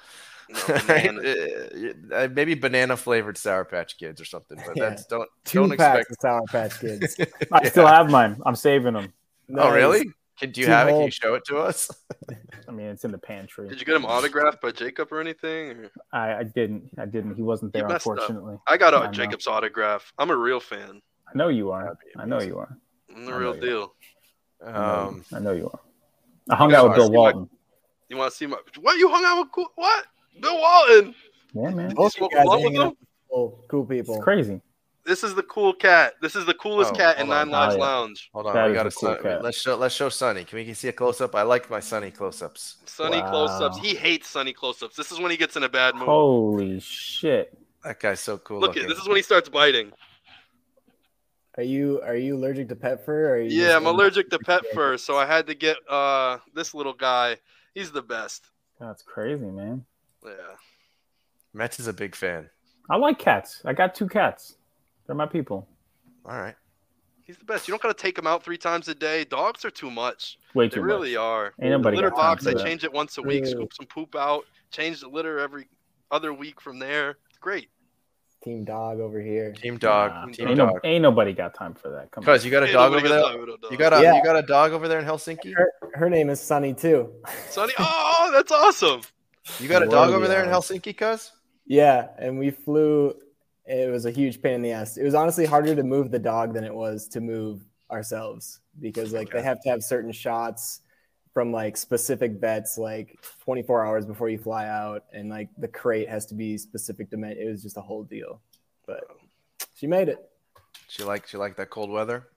No, Right? Uh, uh, maybe banana flavored Sour Patch Kids or something, but Yeah. that's don't Two don't packs expect. of Sour Patch Kids. I still have mine. I'm saving them. Oh, really? Can, do you Two have it? Can you show it to us? I mean, it's in the pantry. Did you get him autographed by Jacob or anything? or- I, I didn't. I didn't. He wasn't You there, messed up. unfortunately. I got I a know. Jacob's autograph. I'm a real fan. I know you are. I know you are. I'm the I real know you. I know you- Um, I know you are. I hung out with Bill see my- Walton. You want to see my? What you hung out with? Cool, what? Bill Walton. Yeah, man. Both smoke you guys with hanging him? cool, cool people. It's crazy. This is the cool cat. This is the coolest Oh, cat in. Nine Lives Oh, yeah. Lounge. hold on, That we got a to cool cat. let's show let's show Sunny. Can we see a close up? I like my Sunny close ups. Sunny Wow. close-ups. He hates sunny close-ups. This is when he gets in a bad mood. Holy shit. That guy's so cool. Look looking. at this is when he starts biting. Are you are you allergic to pet fur? Or are you Yeah, I'm allergic to pet fur, so I had to get uh this little guy. He's the best. That's crazy, man. Yeah. Metz is a big fan. I like cats. I got two cats. They're my people. All right. He's the best. You don't gotta take him out three times a day. Dogs are too much. Way They too really much. are. Ain't The nobody litter box, I change it once a week, Yeah. scoop some poop out, change the litter every other week from there. It's great. Team dog over here. Team dog. Nah, team ain't, dog. no, ain't nobody got time for that. Come on. Cause you got a dog over there. time with a dog. You got a Yeah. you got a dog over there in Helsinki. Her, her name is Sunny too. Sunny. Oh, that's awesome. You got a dog over there in. Helsinki, cuz? Yeah, and we flew. It was a huge pain in the ass. It was honestly harder to move the dog than it was to move ourselves because like they have to have certain shots from like specific vets like 24 hours before you fly out and like the crate has to be specific to it was just a whole deal but she made it She like she like that cold weather.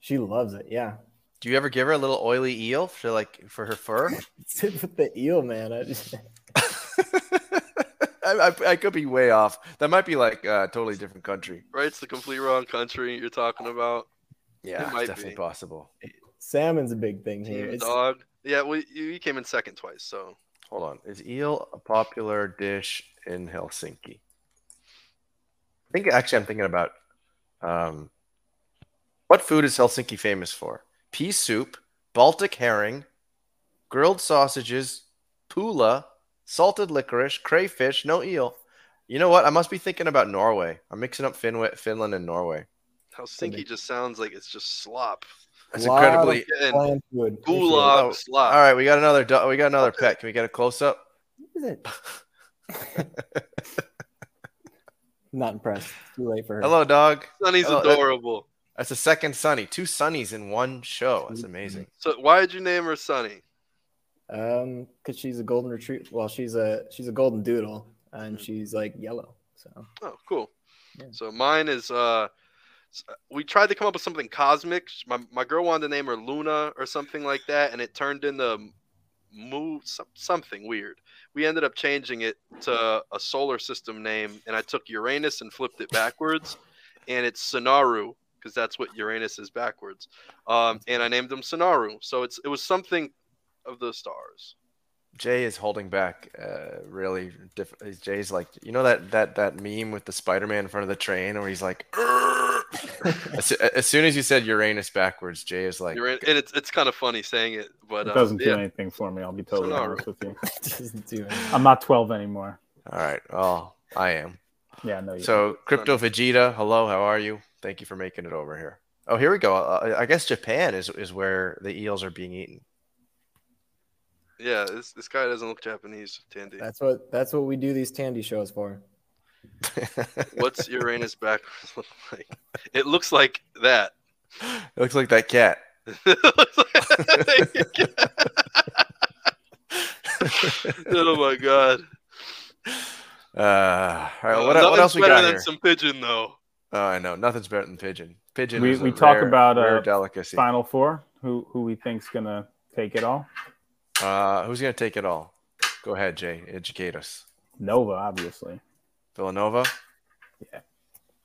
she loves it yeah Do you ever give her a little oily eel for like for her fur? sit with the eel man I just, I, I, I could be way off. That might be like a totally different country. Right, it's the complete wrong country you're talking about. Yeah, might it's definitely be. possible. Salmon's a big thing here it's, dog. Yeah, we you, you came in second twice, so Hold on. Is eel a popular dish in Helsinki? I think actually I'm thinking about um, what food is Helsinki famous for? Pea soup, Baltic herring, grilled sausages, pula, salted licorice, crayfish, no eel. You know what? I must be thinking about Norway. I'm mixing up Fin- Finland and Norway. Helsinki just sounds like it's just slop. That's Lot incredibly. And food. Gulag Oh. All right, we got another. do- We got another pet. Can we get a close up? What is it? Not impressed. Too late for her. Hello, dog. Sonny's Oh, that- adorable. That's the second Sunny. Two Sunnies in one show. That's amazing. So why did you name her Sonny? Um, because she's a golden retriever. Well, she's a she's a golden doodle, and she's like yellow. So Oh, cool. Yeah. So mine is uh s- we tried to come up with something cosmic. My, my girl wanted to name her Luna or something like that, and it turned into move something weird. We ended up changing it to a solar system name, and I took Uranus and flipped it backwards, and it's Sonaru because that's what Uranus is backwards. Um, and I named them Sonaru. So it's it was something of the stars. Jay is holding back. Uh, really different. Jay's like, you know that that that meme with the Spider-Man in front of the train, where he's like, as, as soon as you said Uranus backwards, Jay is like, Uran- and it's it's kind of funny saying it, but It uh, doesn't do yeah. anything for me. I'll be totally Sonaru. honest with you. doesn't do it. I'm not 12 anymore. all right, well, I am. Yeah, no. You So, Crypto Vegeta, hello, how are you? Thank you for making it over here. Oh, here we go. Uh, I guess Japan is is where the eels are being eaten. Yeah, this this guy doesn't look Japanese, Tandy. That's what that's what we do these Tandy shows for. What's Uranus backwards look like? It looks like that. It looks like that cat. oh my god. Uh, all right, what, Uh, what else nothing's we better got than here? some pigeon though. Oh, I know. Nothing's better than pigeon. Pigeon. we is a we talk rare- about rare uh, delicacy. Final Four. Who who we think's gonna take it all? Uh, who's gonna take it all? Go ahead, Jay. Educate us. Nova, obviously. Villanova. Yeah.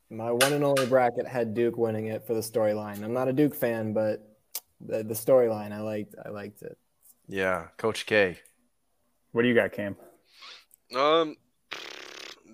My one and only bracket had Duke winning it for the storyline. I'm not a Duke fan, but the, the storyline I liked. I liked it. Yeah, Coach K. What do you got, Cam? Um,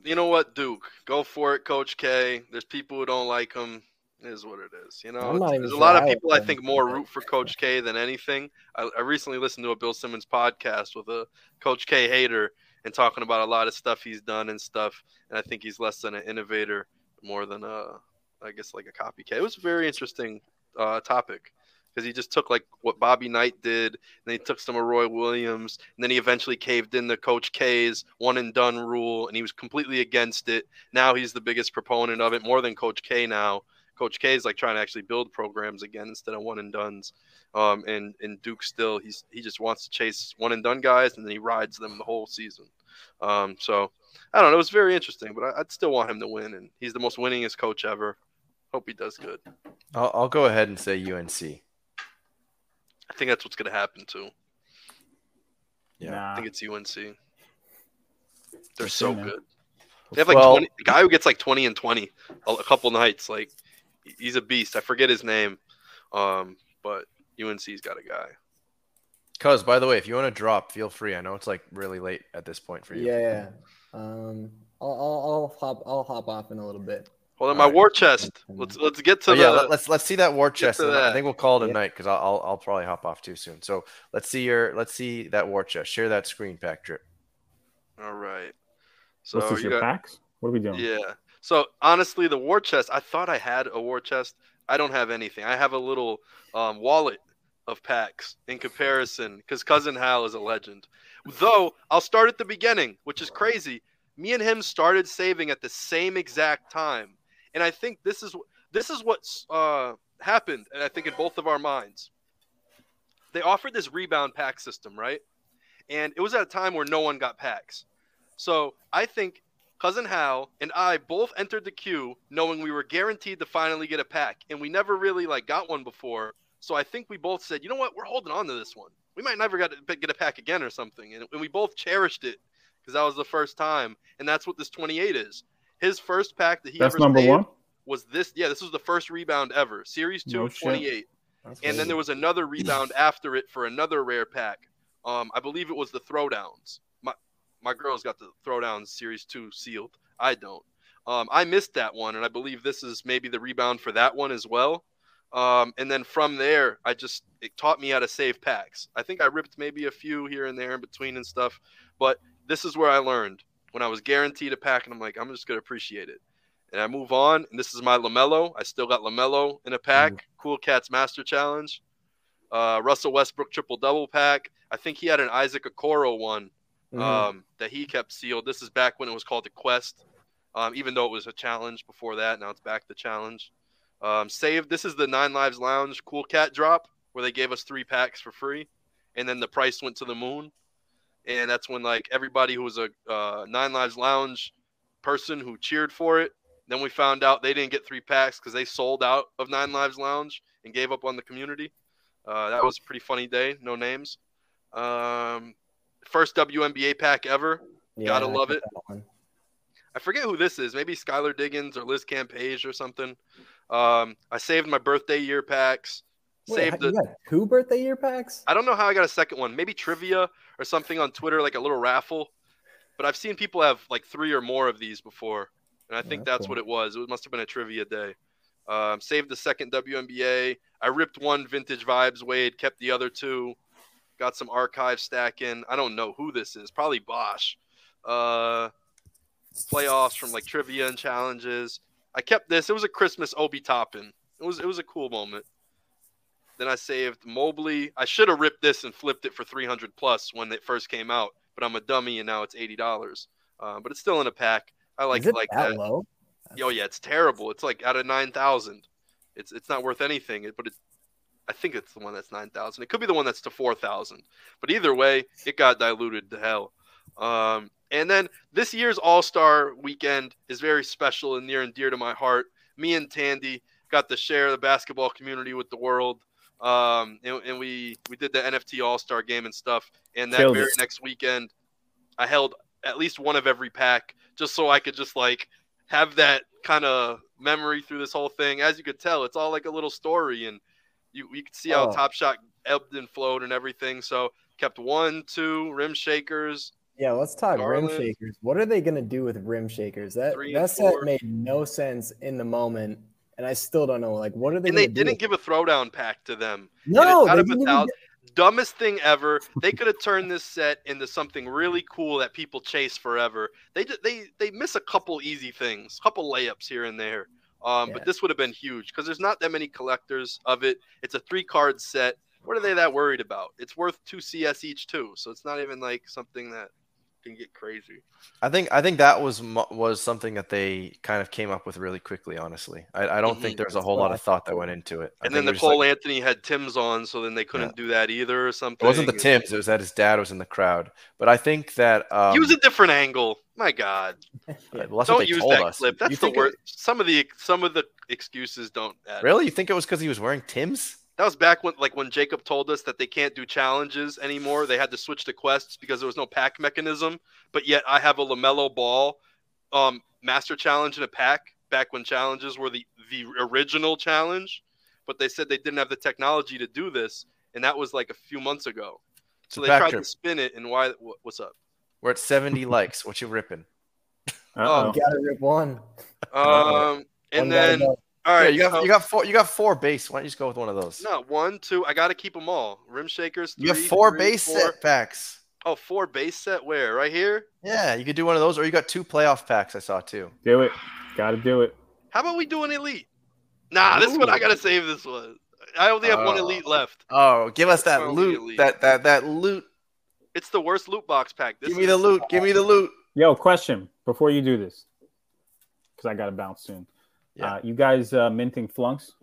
you know what, Duke? Go for it, Coach K. There's people who don't like him. It is what it is. You know, I'm not even there's a lot of people I think more root for Coach K than anything. I, I recently listened to a Bill Simmons podcast with a Coach K hater and talking about a lot of stuff he's done and stuff. And I think he's less than an innovator, more than a, I guess, like a copycat. It was a very interesting uh, topic because he just took like what Bobby Knight did, and then he took some of Roy Williams, and then he eventually caved in to Coach K's one and done rule, and he was completely against it. Now he's the biggest proponent of it, more than Coach K now. Coach K is like trying to actually build programs again instead of one and duns. Um, and and Duke still he's he just wants to chase one and done guys, and then he rides them the whole season. Um, so I don't know. It was very interesting, but I, I'd still want him to win, and he's the most winningest coach ever. Hope he does good. I'll, I'll go ahead and say UNC. I think that's what's going to happen too. Yeah. Nah. I think it's UNC. They're We'll so good. They have like Well- 20. The guy who gets like 20 and 20 a, a couple nights, like he's a beast. I forget his name, um, but UNC's got a guy. Cuz, by the way, if you want to drop, feel free. I know it's like really late at this point for you. Yeah, yeah. Um, I'll, I'll, I'll hop I'll hop off in a little bit. Hold on, my Alright. war chest. Let's let's get to Oh, the. yeah, let, us let's see that war chest. to I think we'll call it a Yeah. night because I'll, I'll I'll probably hop off too soon. So let's see your let's see that war chest. Share that screen pack drip. All right. So What's this, you your got, packs? What are we doing? yeah. So honestly, the war chest. I thought I had a war chest. I don't have anything. I have a little um, wallet of packs in comparison because cousin Hal is a legend. Though I'll start at the beginning, which is crazy. Me and him started saving at the same exact time, and I think this is this is what's uh, happened. And I think in both of our minds, they offered this rebound pack system, right? And it was at a time where no one got packs. So I think cousin Hal and I both entered the queue knowing we were guaranteed to finally get a pack, and we never really like got one before. So I think we both said, you know what, we're holding on to this one. We might never get get a pack again or something, and, and we both cherished it because that was the first time, and that's what this 28 is. His first pack that he That's ever number one. was this. Yeah, this was the first rebound ever, Series Two, No 28 and then there was another rebound after it for another rare pack. Um, I believe it was the throwdowns. My girls got the Throwdown series two sealed. I don't. Um, I missed that one, and I believe this is maybe the rebound for that one as well. Um, and then from there, I just it taught me how to save packs. I think I ripped maybe a few here and there in between and stuff, but this is where I learned when I was guaranteed a pack, and I'm like, I'm just gonna appreciate it. And I move on, and this is my LaMelo. I still got LaMelo in a pack. Cool Cats Master Challenge. Uh, Russell Westbrook triple double pack. I think he had an Isaac Okoro one Mhm. um, that he kept sealed. This is back when it was called the Quest, um, even though it was a challenge before that. Now it's back to challenge. Um, saved. This is the Nine Lives Lounge Cool Cat drop where they gave us three packs for free, and then the price went to the moon. And that's when like everybody who was a uh, Nine Lives Lounge person who cheered for it. Then we found out they didn't get three packs because they sold out of Nine Lives Lounge and gave up on the community. Uh, that was a pretty funny day. No names. Um, first WNBA pack ever. Yeah, Gotta love it. I forget who this is. Maybe Skylar Diggins or Liz Cambage or something. Um, I saved my birthday year packs. Wait, saved the. got two birthday year packs? I don't know how I got a second one. Maybe trivia or something on Twitter, like a little raffle. But I've seen people have like three or more of these before, and I think that's that's cool. what it was. It must have been a trivia day. Um, saved the second WNBA. I ripped one vintage vibes Wade, kept the other two. Got some archive stacking. I don't know who this is. Probably Bosh. Uh, playoffs from like trivia and challenges. I kept this. It was a Christmas Obi Toppin. It was it was a cool moment. Then I saved Mobley. I should have ripped this and flipped it for 300 plus when it first came out, but I'm a dummy and now it's eighty dollars. Uh, but it's still in a pack. I like Is it like that, that. low? Oh yeah, it's terrible. It's like out of nine thousand. It's it's not worth anything. But it, I think it's the one that's nine thousand. It could be the one that's to four thousand. But either way, it got diluted to hell. Um, and then this year's All Star Weekend is very special and near and dear to my heart. Me and Tandy got to share the basketball community with the world. Um, and, and we we did the NFT All Star game and stuff. And that Killed very it. next weekend, I held at least one of every pack just so I could just like have that kind of memory through this whole thing. As you could tell, it's all like a little story, and you you could see how Oh. Top Shot ebbed and flowed and everything. So kept one, two rim shakers. Yeah, let's talk rim shakers. What are they gonna do with rim shakers? That Three that set four. made no sense in the moment, and I still don't know. Like, what are they? And they didn't give a throwdown pack to them. No, out they of a didn't even thousand. Dumbest thing ever. They could have turned this set into something really cool that people chase forever. They they they miss a couple easy things, couple layups here and there. Um, Yeah. but this would have been huge because there's not that many collectors of it. It's a three card set. What are they that worried about? It's worth two CS each too, so it's not even like something that can get crazy. I think I think that was was something that they kind of came up with really quickly. Honestly, I, I don't think Mhm. there's a whole lot of thought that went into it. I And then think it was just Nicole like- Anthony had Tim's on, so then they couldn't do that either or something. it wasn't the Tims; it was that his dad was in the crowd. But I think that um, was a different angle. My God. well, don't use that us. clip. You That's the think it- Some of the some of the excuses don't add. Really, you think it was because he was wearing Tims? That was back when like when Jacob told us that they can't do challenges anymore. They had to switch to quests because there was no pack mechanism. But yet I have a LaMelo Ball um, master challenge in a pack back when challenges were the the original challenge. But they said they didn't have the technology to do this, and that was like a few months ago. So they tried to spin it. And why? What's up? We're at 70 likes. What you ripping? Uh-oh. You gotta rip one. Um, and One gotta then go. all Yeah, you got so- you got four you got four base. Why don't you just go with one of those? No, one, two. I got to keep them all. Rim shakers. you have three, four three, base four. set packs. Oh, four base set. Where? Right here. Yeah, you could do one of those, or you got two playoff packs. I saw too. Do it. Got to do it. How about we do an elite? Nah, this one I gotta save. This one. I only have one Oh. elite left. Oh, give us that loot. elite. That that that loot. It's the worst loot box pack. This Give me the loot. Give me the loot. Yo, question before you do this, because I got to bounce soon. Yeah. Uh, you guys uh, minting flunks?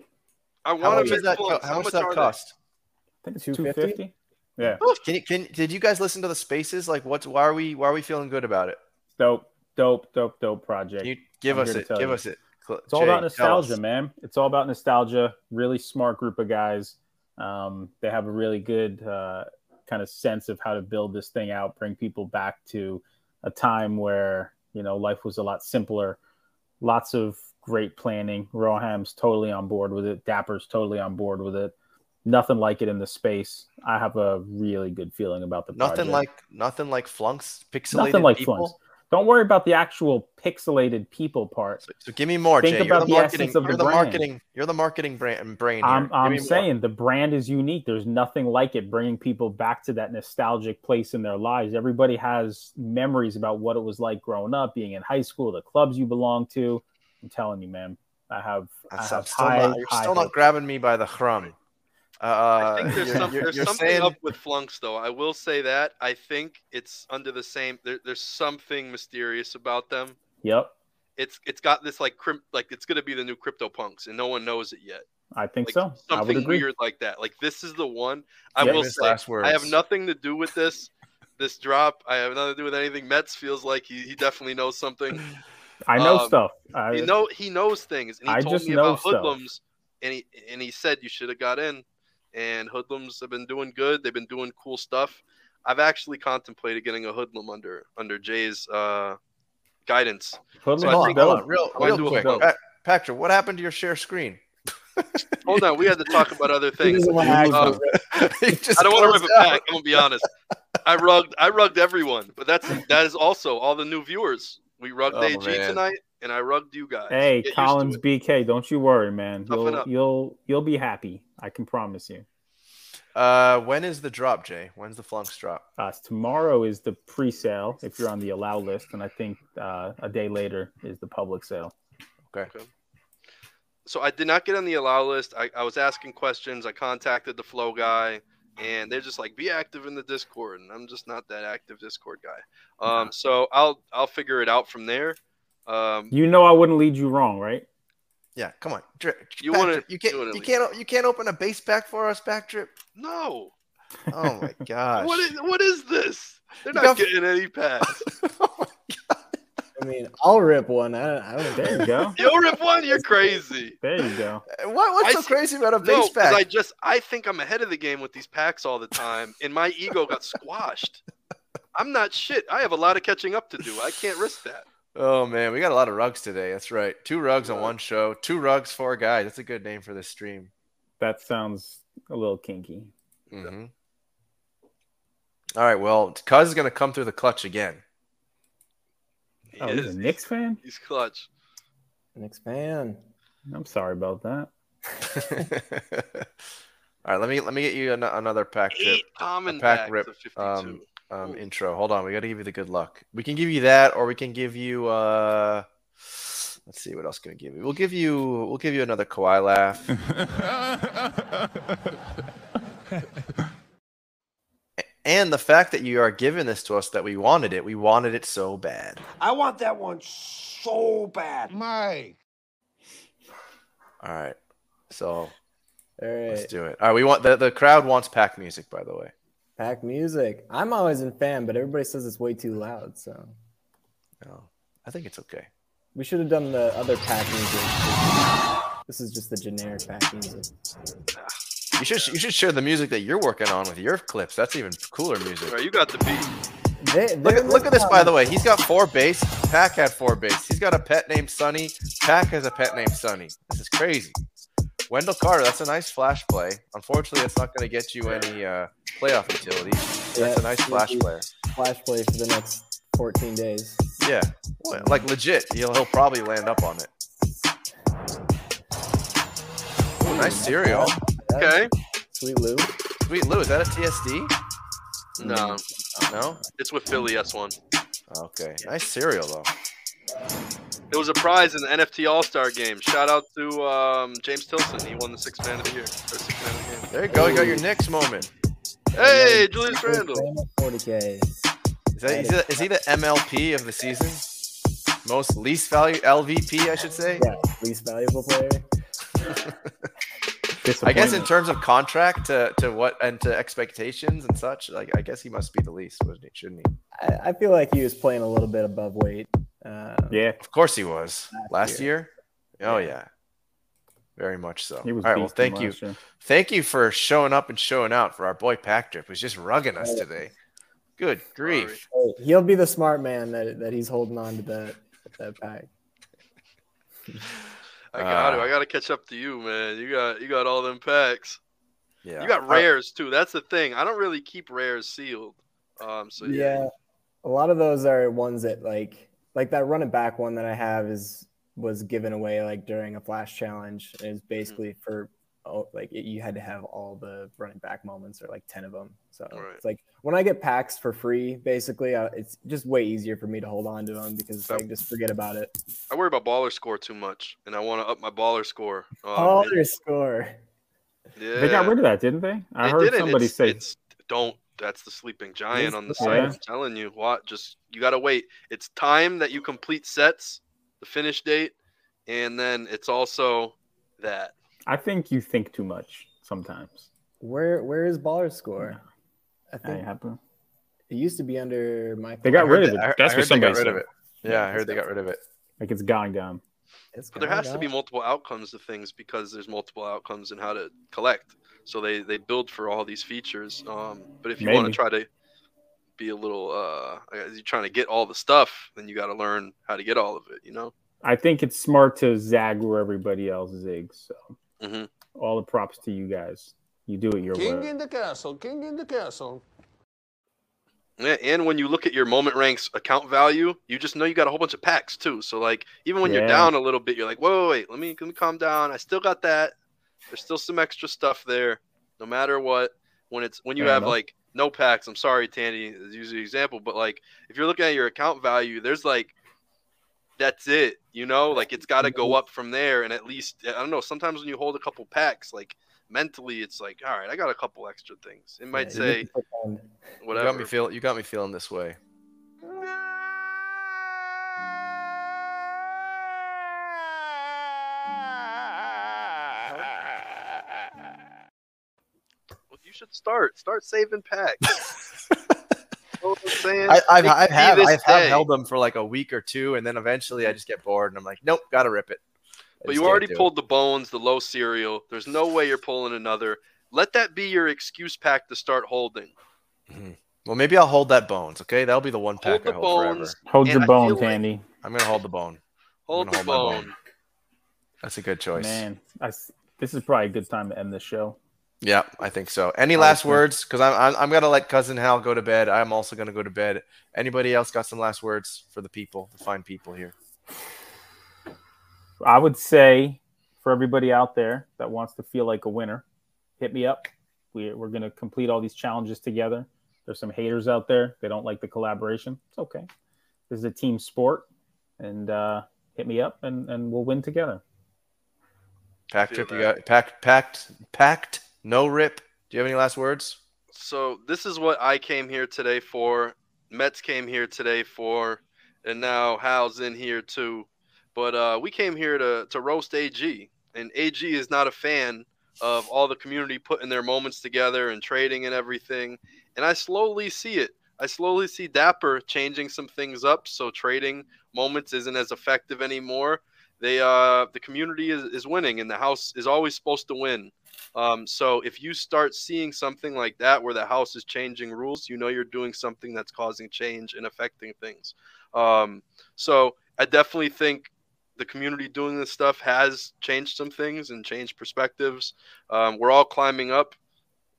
I How want much to does make that? flunks. How much does that cost? I think it's 250? 250. Yeah, Can you can did you guys listen to the spaces? Like, what's why are we why are we feeling good about it? dope, dope, dope, dope project. Can you give I'm us it? Give you. us it. Cl- It's all about nostalgia, man. It's all about nostalgia. Really smart group of guys. Um, they have a really good uh, kind of sense of how to build this thing out, bring people back to a time where you know life was a lot simpler. Lots of great planning. Roham's totally on board with it. Dapper's totally on board with it. Nothing like it in the space. I have a really good feeling about the Nothing project. like nothing like flunks. Pixelated nothing like people. flunks. Don't worry about the actual pixelated people part. So, so give me more, Think Jay. about you're the, the marketing. essence of you're the the brand. marketing. You're the marketing brain. brain. I'm, I'm me more. saying the brand is unique. There's nothing like it, bringing people back to that nostalgic place in their lives. Everybody has memories about what it was like growing up, being in high school, the clubs you belong to. I'm telling you, man, I have, I That's- have I'm still high, not, you're high still not grabbing me by the crumb. Uh, I think there's, some, you're- there's you're something saying- up with flunks though. I will say that. I think it's under the same. There, there's something mysterious about them. Yep, It's it's got this like crypt, like it's gonna be the new crypto punks, and no one knows it yet. I think Like so. I would something agree. weird like that. Like this is the one. I Yeah, will say. last I have nothing to do with this. This drop. I have nothing to do with anything. Mets feels like he, he definitely knows something. I know um, stuff. I, He know he knows things, and he I told just me know about stuff. hoodlums, and he and he said you should have got in. And hoodlums have been doing good. They've been doing cool stuff. I've actually contemplated getting a hoodlum under under Jay's uh, guidance. Hoodlums so Hold on, hold on, real, I real do quick. flunk. Pa- Patrick, what happened to your share screen? Hold on, we had to talk about other things. doesn't want to actually Um, just I don't want to rip it out. back. I'm gonna be honest. I rugged I rugged everyone, but that's that is also all the new viewers. We rugged Oh, AG man. tonight, and I rugged you guys. hey, Get Collins. BK, don't you worry, man. You'll you'll you'll be happy. I can promise you. Uh, when is the drop, Jay? When's the flunks drop? Uh, tomorrow is the pre-sale if you're on the allow list, and I think uh, a day later is the public sale. Okay. So I did not get on the allow list. I, I was asking questions. I contacted the flow guy, and they're just like, "Be active in the Discord," and I'm just not that active Discord guy. Um, so I'll I'll figure it out from there. Um, You know I wouldn't lead you wrong, right? Yeah, come on. Dri- You wanna- you can't you wanna you can't you can't open a base pack for us, Pack Drip. no, Oh my gosh. what is what is this? They're You not got- getting any packs. Oh I mean, I'll rip one. I don't, I don't There you go. You'll rip one. You're crazy. There you go. Uh, what, what's I so see- crazy about a base No, base 'cause pack? I just I think I'm ahead of the game with these packs all the time, and my ego got squashed. I'm not shit. I have a lot of catching up to do. I can't risk that. Oh man, we got a lot of rugs today. That's right. Two rugs on one show. Two rugs, four guys. That's a good name for this stream. That sounds a little kinky. hmm All right. Well, Cuz is gonna come through the clutch again. He Oh, he's is. a Knicks fan. He's clutch. Knicks fan. I'm sorry about that. All right. Let me let me get you an- another pack tip. Eight common pack packs rip, of 52. um, um, intro. Hold on. We got to give you the good luck. We can give you that, or we can give you. uh Let's see what else can we give you. We'll give you. We'll give you another Kawhi laugh. and the fact that you are giving this to us that we wanted it. We wanted it so bad. I want that one so bad. Mike. All right. So All let's do it. All right. We want the the crowd wants pack music. By the way. Pack music. I'm always in fan, but everybody says it's way too loud. So No, I think it's okay. we should have done the other pack music. This is just the generic pack music. You should you should share the music that you're working on with your clips. That's even cooler music. All right, you got the beat. They, Look at, look at this, by the way. He's got four base. Pack had four base. He's got a pet named Sunny. Pack has a pet named Sunny. This is crazy. Wendell Carter, that's a nice flash play. Unfortunately, it's not going to get you any uh, playoff utility. That's a nice flash player. Flash play for the next 14 days. Yeah, like legit. He'll, he'll probably land up on it. Ooh, nice cereal. Okay. Sweet Lou. Sweet Lou, is that a TSD? No, No. it's with Philly S1. Okay. Nice cereal though. It was a prize in the NFT All Star game. Shout out to um, James Tilson. He won the six man of the year. Or six man of the game. There you go. You got your next moment. Hey, Julius Randle. 40K. Is, that, is, he, is he the MLP of the season? Most least value LVP, I should say. Yeah, least valuable player. I guess in terms of contract to, to what and to expectations and such, like I guess he must be the least. Shouldn't he? I, I feel like he was playing a little bit above weight. Uh, Yeah, Of course he was. Last, year. year. Oh yeah. Very much so. he was. All right. Well, thank you. year. Thank you for showing up and showing out for our boy Pack Drip, who's just rugging us today. Good grief. hey, he'll be the smart man that, that he's holding on to that that pack. I got to. Uh, I got to catch up to you, man. You got you got all them packs. Yeah. You got rares too. That's the thing. I don't really keep rares sealed. Um. So yeah. Yeah, a lot of those are ones that like like that running back one that I have is was given away like during a flash challenge. and It's basically for oh, like it, you had to have all the running back moments or like ten of them. So Right. it's like when I get packs for free, basically, uh, it's just way easier for me to hold on to them because I just forget about it. I worry about baller score too much, and I want to up my baller score. Oh, it- your score. yeah. They got rid of that, didn't they? I They heard didn't. somebody it's, say. it's don't. That's the sleeping giant on the Yeah. site. I'm telling you what. Just you gotta wait. It's time that you complete sets, the finish date, and then it's also that. I think you think too much sometimes. Where where is baller score? I I think happen. it used to be under my. They got rid of it. I That's I what heard they got somebody rid of said. it. Yeah, I heard they got rid of it. Like it's gone, gone. It's But there gone, has to be multiple outcomes of things because there's multiple outcomes in how to collect. So they they build for all these features. Um, but if you want to try to be a little uh, you're trying to get all the stuff, then you got to learn how to get all of it. You know. I think it's smart to zag where everybody else zigs. So Mhm. all the props to you guys. You do it your King way. in the castle, king in the castle. Yeah, and when you look at your moment ranks account value, you just know you got a whole bunch of packs too. So like even when you're down a little bit, you're like, whoa, wait, let me let me calm down. I still got that. There's still some extra stuff there. No matter what, when it's when you Fair have enough. like no packs. I'm sorry, Tandy is usually the example, but like if you're looking at your account value, there's like that's it, you know, like it's got to go up from there. And at least I don't know. Sometimes when you hold a couple packs, like mentally, it's like, all right, I got a couple extra things. It might Yeah, say you can pretend. You got me feel. You got me feeling this way. Should start. Start saving packs. You know I'm saying? I, I've, I could have, I have day. held them for like a week or two, and then eventually I just get bored, and I'm like, nope, gotta rip it. I But you already can't it. pulled the bones, the low cereal. There's no way you're pulling another. Let that be your excuse pack to start holding. Mm-hmm. Well, maybe I'll hold that bones. Okay, that'll be the one Hold pack the I hold forever. Hold your I bone, feel like- I'm gonna hold the bone. Hold the hold my bone. That's a good choice. Man, I s this is probably a good time to end the show. Yeah, I think so. Any last think- words? Because I'm, I'm I'm gonna let cousin Hal go to bed. I'm also gonna go to bed. Anybody else got some last words for the people, the fine people here? I would say for everybody out there that wants to feel like a winner, hit me up. We, we're going to complete all these challenges together. There's some haters out there. They don't like the collaboration. It's okay. This is a team sport. And uh, hit me up and, and we'll win together. Pack Drip, you got packed, packed, packed. No rip. Do you have any last words? So this is what I came here today for. Mets came here today for, and now Hal's in here too. But uh, we came here to to roast AG, and AG is not a fan of all the community putting their moments together and trading and everything. And I slowly see it. I slowly see Dapper changing some things up, so trading moments isn't as effective anymore. They uh the community is, is winning, and the house is always supposed to win. Um, so if you start seeing something like that where the house is changing rules, you know you're doing something that's causing change and affecting things. Um, so I definitely think the community doing this stuff has changed some things and changed perspectives. Um, we're all climbing up,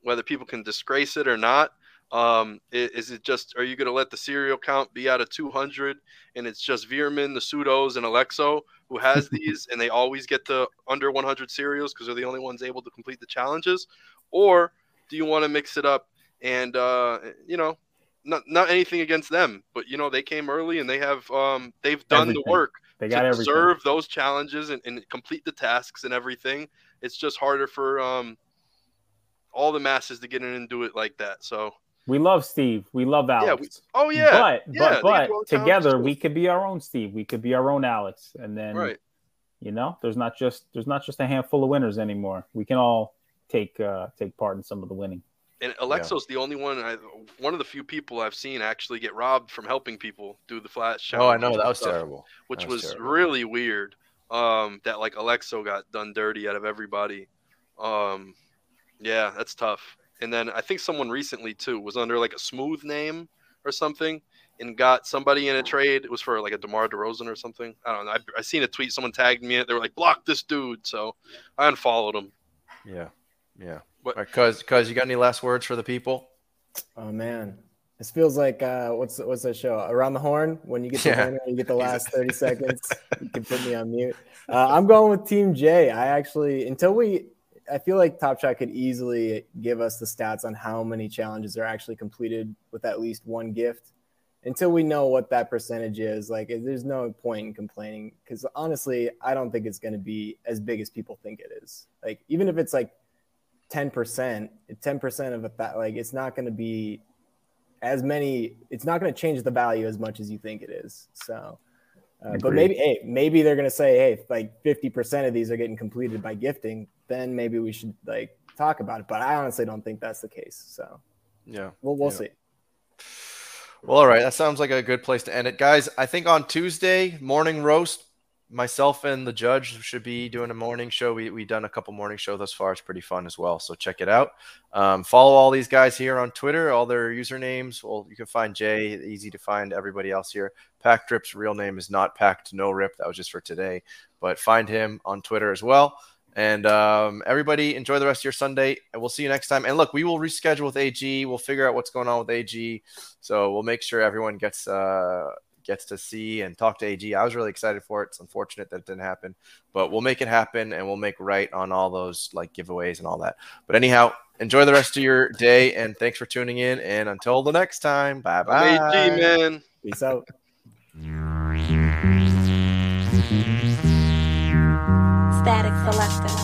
whether people can disgrace it or not. Um, is it just are you going to let the serial count be out of 200 and it's just Veerman, the pseudos, and Alexo who has these and they always get to under 100 serials because they're the only ones able to complete the challenges? Or do you want to mix it up and uh, you know, not not anything against them, but you know they came early and they have um, they've done Everything. the work They got to everything. deserve those challenges and, and complete the tasks and everything. It's just harder for um, all the masses to get in and do it like that. So We love Steve. We love Alex. Yeah, we- oh yeah, But yeah, but but together we could be our own Steve. We could be our own Alex. And then right. you know, there's not just there's not just a handful of winners anymore. We can all take uh take part in some of the winning. And Alexo's the only one, I, one of the few people I've seen actually get robbed from helping people do the flash. Oh, I know that was stuff, terrible. Which That was was terrible. really weird. Um, that like Alexo got done dirty out of everybody. Um, yeah, that's tough. And then I think someone recently too was under like a smooth name or something and got somebody in a trade. It was for like a DeMar DeRozan or something. I don't know. I, I seen a tweet. Someone tagged me in. They were like, block this dude. So I unfollowed him. Yeah, yeah. What- All right, cuz, cuz, you got any last words for the people? Oh man, this feels like uh, what's what's that show? Around the Horn. When you get the Yeah. winner, you get the last thirty seconds. You can put me on mute. Uh, I'm going with Team J. I actually until we, I feel like Top Shot could easily give us the stats on how many challenges are actually completed with at least one gift. Until we know what that percentage is, like there's no point in complaining because honestly, I don't think it's going to be as big as people think it is. Like even if it's like 10%, 10% of a fa- like it's not going to be as many it's not going to change the value as much as you think it is. So uh, but maybe hey, maybe they're going to say hey, like 50% of these are getting completed by gifting, then maybe we should like talk about it, but I honestly don't think that's the case. So Yeah. we'll we'll Yeah. see. Well, all right. That sounds like a good place to end it, guys. I think on Tuesday morning roast, myself and the judge should be doing a morning show. We we done a couple morning show thus far. It's pretty fun as well. So check it out. Um, follow all these guys here on Twitter. All their usernames. Well, you can find Jay. Easy to find. Everybody else here. Pack Drip's real name is not Packed No Rip. That was just for today. But find him on Twitter as well. And um, everybody, enjoy the rest of your Sunday, and we'll see you next time. And look, we will reschedule with AG. We'll figure out what's going on with AG. So we'll make sure everyone gets uh, gets to see and talk to AG. I was really excited for it. It's unfortunate that it didn't happen, but we'll make it happen, and we'll make right on all those like giveaways and all that. But anyhow, Enjoy the rest of your day, and thanks for tuning in. And until the next time, bye bye. AG, man. Peace out. Static Selector.